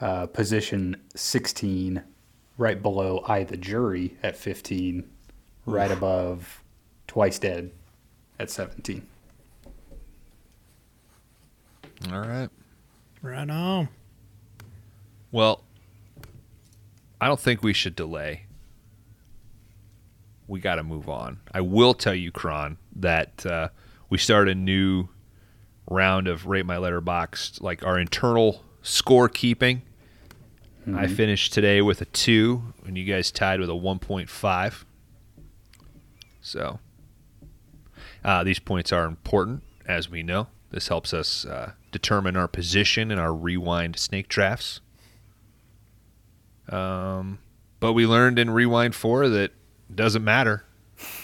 uh, position 16, right below I the Jury at 15, right above Twice Dead at 17. all right. Right on. Well, I don't think we should delay. We got to move on. I will tell you, Kron, that uh, we start a new round of rate my letterbox, like our internal scorekeeping. I finished today with a two, and you guys tied with a one point five. So uh, these points are important, as we know. This helps us uh, determine our position in our rewind snake drafts. Um, but we learned in rewind four that it doesn't matter.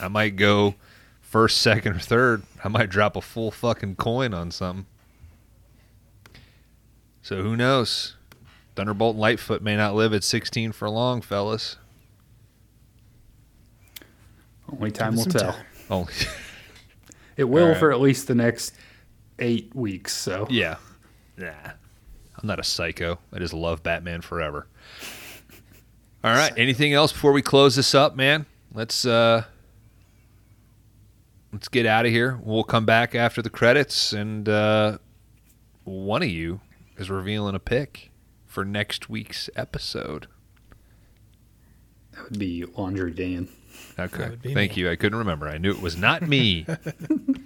I might go first, second, or third. I might drop a full fucking coin on something. So who knows? Thunderbolt and Lightfoot may not live at 16 for long, fellas. Only time will tell. time. Oh, It will All right. for at least the next eight weeks. So yeah. Nah. I'm not a psycho. I just love Batman forever. All right. Anything else before we close this up, man? Let's uh let's get out of here. We'll come back after the credits and uh one of you is revealing a pick for next week's episode. that would be Laundry Dan. Okay. That would be Thank me. you. I couldn't remember. I knew it was not me.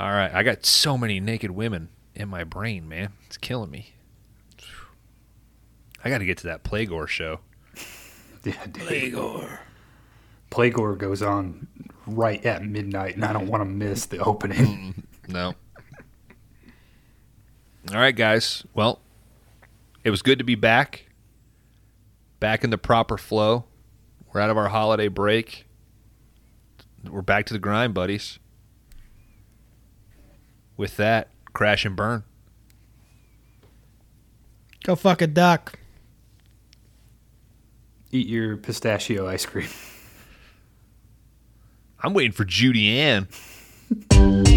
All right. I got so many naked women in my brain, man. It's killing me. I got to get to that Playgore show. Yeah, Playgore. Playgore goes on right at midnight, and I don't want to miss the opening. No. All right, guys. Well, it was good to be back. Back in the proper flow. We're out of our holiday break. We're back to the grind, buddies. With that, crash and burn. Go fuck a duck. Eat your pistachio ice cream. I'm waiting for Judy Ann.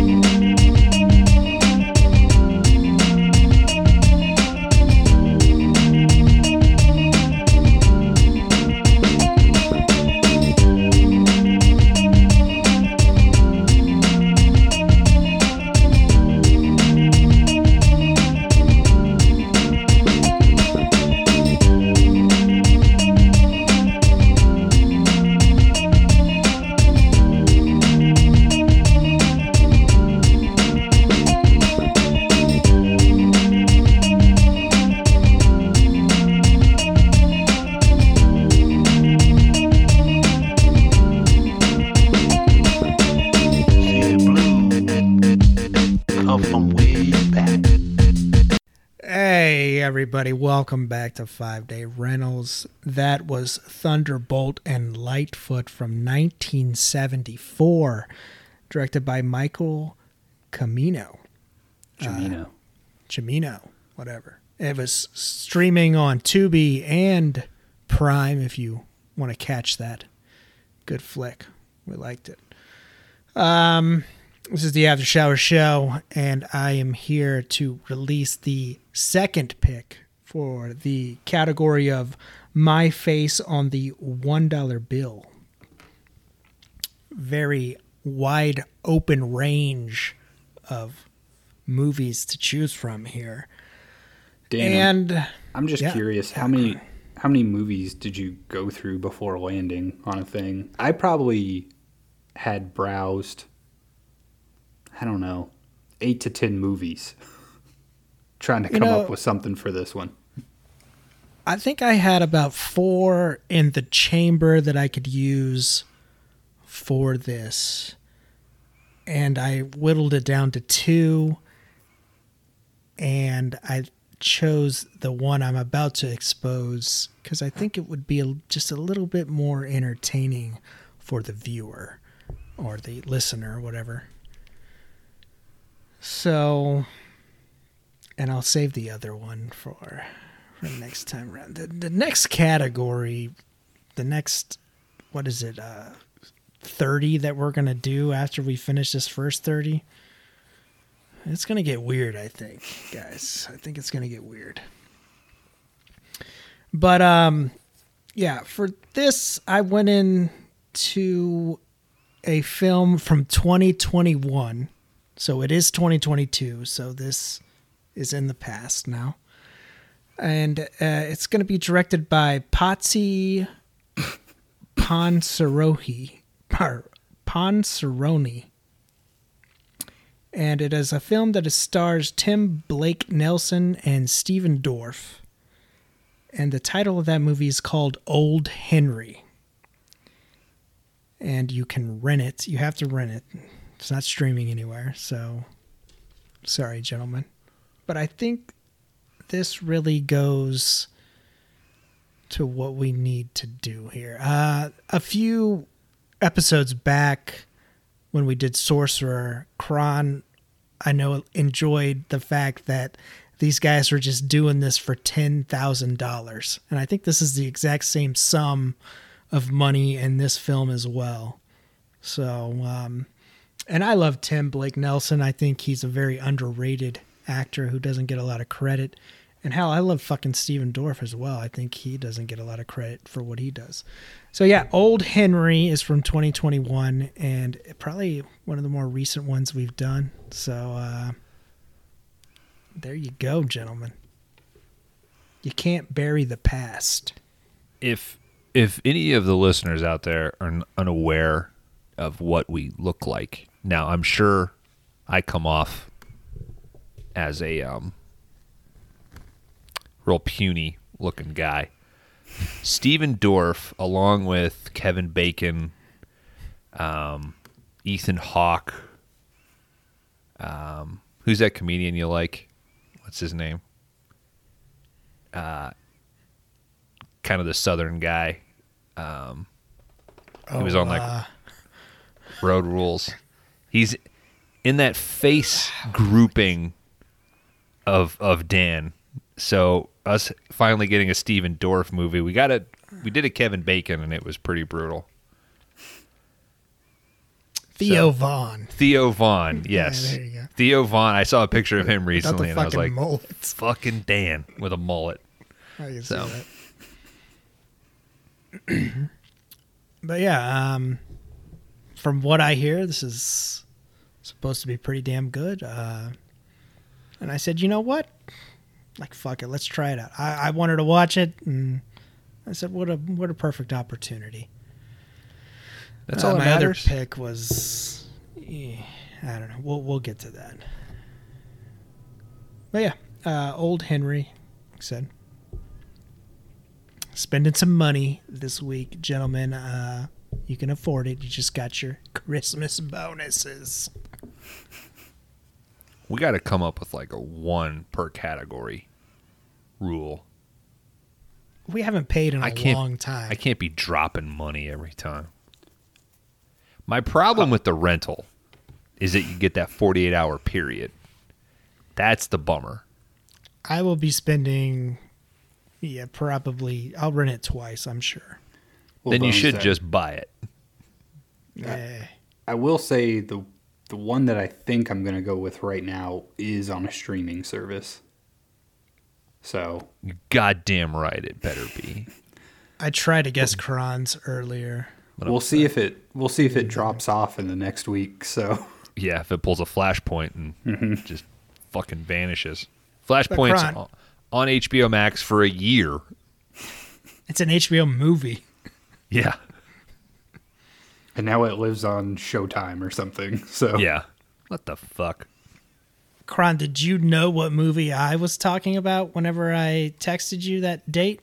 everybody, welcome back to Five Day Rentals. That was Thunderbolt and Lightfoot from 1974, directed by Michael Camino. Jamino. Cimino, whatever. It was streaming on Tubi and Prime if you want to catch that. Good flick. We liked it. Um, this is the After Shower Show, and I am here to release the second pick for the category of My Face on the $1 bill. Very wide open range of movies to choose from here. Dan, and I'm just yeah. curious how many how many movies did you go through before landing on a thing? I probably had browsed I don't know, 8 to 10 movies trying to You come know- up with something for this one. I think I had about four in the chamber that I could use for this. And I whittled it down to two. And I chose the one I'm about to expose because I think it would be a, just a little bit more entertaining for the viewer or the listener, whatever. So, and I'll save the other one for for next time around. The, the next category, the next, what is it, uh, 30 that we're going to do after we finish this first 30? It's going to get weird, I think, guys. I think it's going to get weird. But, um, yeah, for this, I went in to a film from 2021. So it is 2022. So this is in the past now. And uh, it's going to be directed by Patsy Ponsarohi, Ponsaroni. And it is a film that stars Tim Blake Nelson and Stephen Dorff. And the title of that movie is called Old Henry. And you can rent it. You have to rent it. It's not streaming anywhere, so sorry, gentlemen. But I think this really goes to what we need to do here. Uh, a few episodes back, when we did Sorcerer, Kron, I know, enjoyed the fact that these guys were just doing this for $10,000. And I think this is the exact same sum of money in this film as well. So, um, and I love Tim Blake Nelson. I think he's a very underrated actor who doesn't get a lot of credit. And hell, I love fucking Stephen Dorff as well. I think he doesn't get a lot of credit for what he does. So yeah, Old Henry is from 2021 and probably one of the more recent ones we've done. So uh there you go, gentlemen. You can't bury the past. if if any of the listeners out there are unaware of what we look like now i'm sure i come off as a um real puny looking guy stephen dorff along with kevin bacon um ethan hawke um who's that comedian you like what's his name kind of the southern guy. Um, he was on like uh, Road Rules. He's in that face grouping of of Dan. So us finally getting a Stephen Dorff movie, we got a we did a Kevin Bacon and it was pretty brutal. Theo So- Von. Theo Von, yes. there you go. Theo Von. I saw a picture of him recently and I was like, mullets. fucking Dan with a mullet. I can So. see that. but yeah, um, from what I hear, this is supposed to be pretty damn good. Uh, and I said, you know what? Like, fuck it, let's try it out. I, I wanted to watch it, and I said, what a what a perfect opportunity. That's Uh, all that my other pick was, eh, I don't know. We'll we'll get to that. But yeah, uh, old Henry like said spending some money this week, gentlemen. Uh, you can afford it. You just got your Christmas bonuses. We got to come up with like a one per category rule. We haven't paid in a I can't- long time. I can't be dropping money every time. My problem with the rental is that you get that 48 hour period. That's the bummer. I will be spending. Yeah, probably. I'll rent it twice. I'm sure. Well, then you should that- just buy it. Eh. I will say the the one that I think I'm gonna go with right now is on a streaming service. So goddamn right it better be. I tried to guess Kron's earlier. we'll see if it we'll see if it drops off in the next week. So Yeah, if it pulls a flashpoint and Mm-hmm. just fucking vanishes. Flashpoint's Kron- on, on HBO Max for a year. It's an HBO movie. Yeah. And now it lives on Showtime or something. So Yeah. What the fuck? Kron, did you know what movie I was talking about whenever I texted you that date?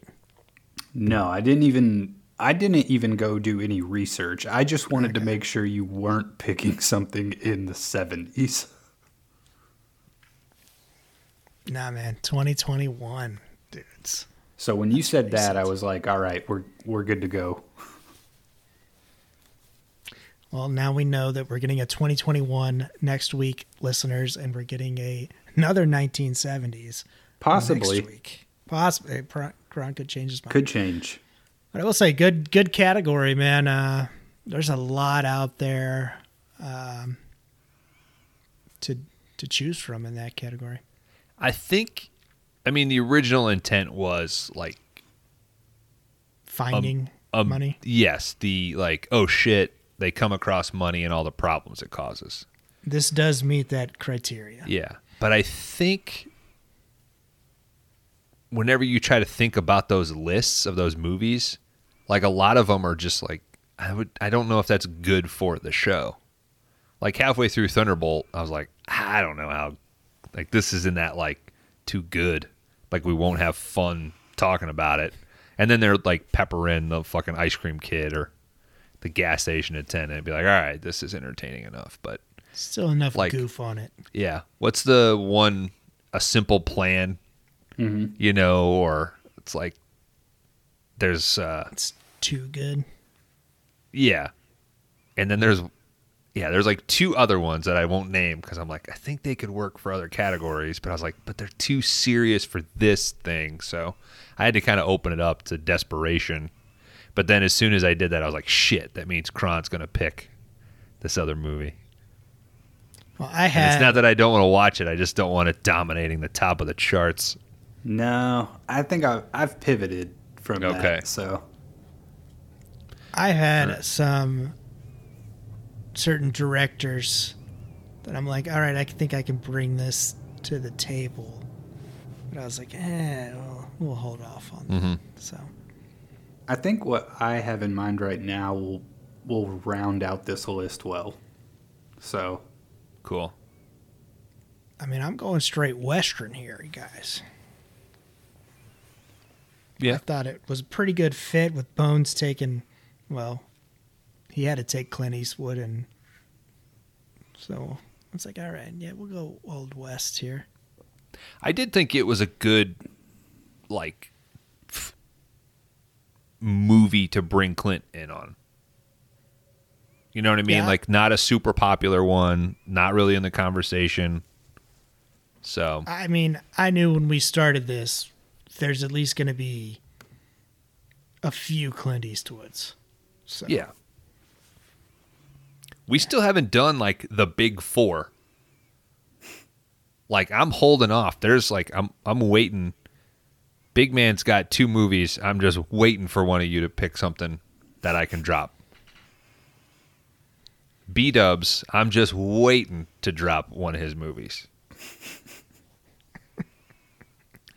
No, I didn't even I didn't even go do any research. I just wanted to make sure you weren't picking something in the 70s. Nah, man, 2021, dudes. So when you said that, I was like, "All right, we're we're good to go." Well, now we know that we're getting a 2021 next week, listeners, and we're getting a another 1970s Possibly next week. Possibly, Kron could change his mind. could change. But I will say, good good category, man. Uh, there's a lot out there um, to to choose from in that category. I think I mean the original intent was like Finding um, money. Yes, the like oh shit, they come across money and all the problems it causes. This does meet that criteria. Yeah. But I think whenever you try to think about those lists of those movies, like a lot of them are just like I would I don't know if that's good for the show. Like halfway through Thunderbolt, I was like, ah, I don't know how like this isn't that like too good. Like we won't have fun talking about it. And then they're like pepper in the fucking ice cream kid or the gas station attendant and be like, all right, this is entertaining enough. But Still enough Like- goof on it. yeah. What's the one a simple plan? You know, or it's like there's uh It's too good. yeah. And then there's yeah, there's like two other ones that I won't name because I'm like, I think they could work for other categories, but I was like, but they're too serious for this thing. So I had to kind of open it up to desperation. But then as soon as I did that, I was like, shit, that means Kron's going to pick this other movie. Well, I And had it's not that I don't want to watch it, I just don't want it dominating the top of the charts. No, I think I've, I've pivoted from Okay. that. So I had some certain directors that I'm like, all right, I think I can bring this to the table. But I was like, eh, well, we'll hold off on Mm-hmm. that. So I think what I have in mind right now will will round out this list well. So Cool. I mean, I'm going straight Western here, you guys. Yeah. I thought it was a pretty good fit with Bones taking, well, he had to take Clint Eastwood, and so it's like, all right, yeah, we'll go Old West here. I did think it was a good, like, f- movie to bring Clint in on. You know what I mean? Yeah. Like, not a super popular one, not really in the conversation. So, I mean, I knew when we started this, there's at least going to be a few Clint Eastwoods. So yeah. We still haven't done, like, the big four. Like, I'm holding off. There's, like, I'm, I'm waiting. Big Man's got two movies. I'm just waiting for one of you to pick something that I can drop. B Dubs, I'm just waiting to drop one of his movies.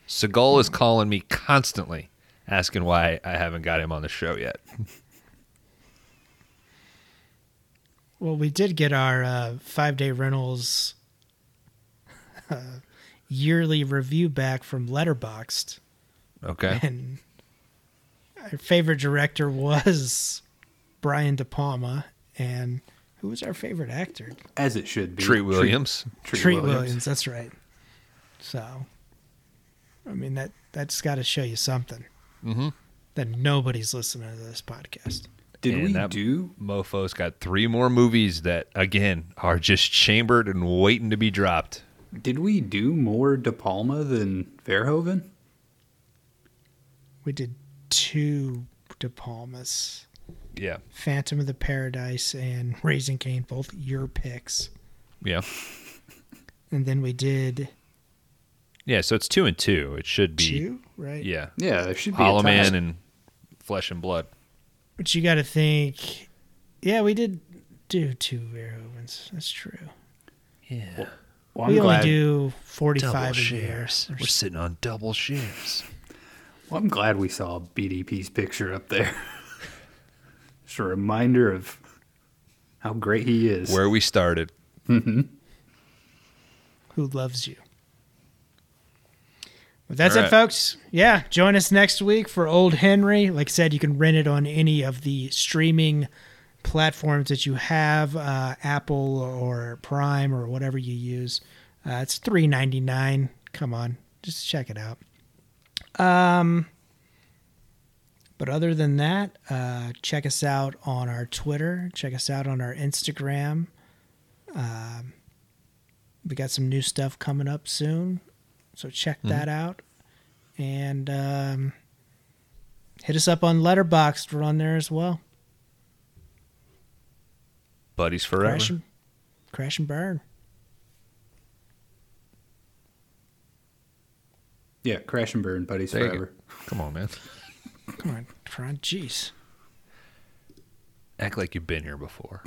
Seagal is calling me constantly, asking why I haven't got him on the show yet. Well, we did get our uh, five day rentals uh, yearly review back from Letterboxd, Okay. and our favorite director was Brian De Palma, and who was our favorite actor? as it should be. Treat Williams. Treat, Treat Williams. That's right. So, I mean that that's got to show you something. Mm-hmm. That nobody's listening to this podcast. Did And we that- do? Mofo's got three more movies that, again, are just chambered and waiting to be dropped. Did we do more De Palma than Verhoeven? We did two De Palmas. Yeah. Phantom of the Paradise and Raising Cain, both your picks. Yeah. And then we did Yeah, so it's two and two. It should be. two, right? Yeah. Yeah, there should be Hollow a. Man and Flesh and Blood. But you got to think, yeah, we did do two Verhoevens. That's true. Yeah. Well, we I'm only glad, do 45 Double shares. We're sitting on double shares. Well, I'm glad we saw BDP's picture up there. Just a reminder of how great he is. Where we started. Who loves you? But that's All it, folks. Yeah, join us next week for Old Henry. Like I said, you can rent it on any of the streaming platforms that you have, uh, Apple or Prime or whatever you use. Uh, it's three ninety nine. Come on, just check it out. Um, but other than that, uh, check us out on our Twitter. Check us out on our Instagram. Um, we got some new stuff coming up soon, so check that out. And um, hit us up on Letterboxd. We're on there as well. Buddies forever. Crash and, crash and burn. Yeah, Crash and Burn, buddies There forever. Come on, man. Come on, try. Jeez. Act like you've been here before.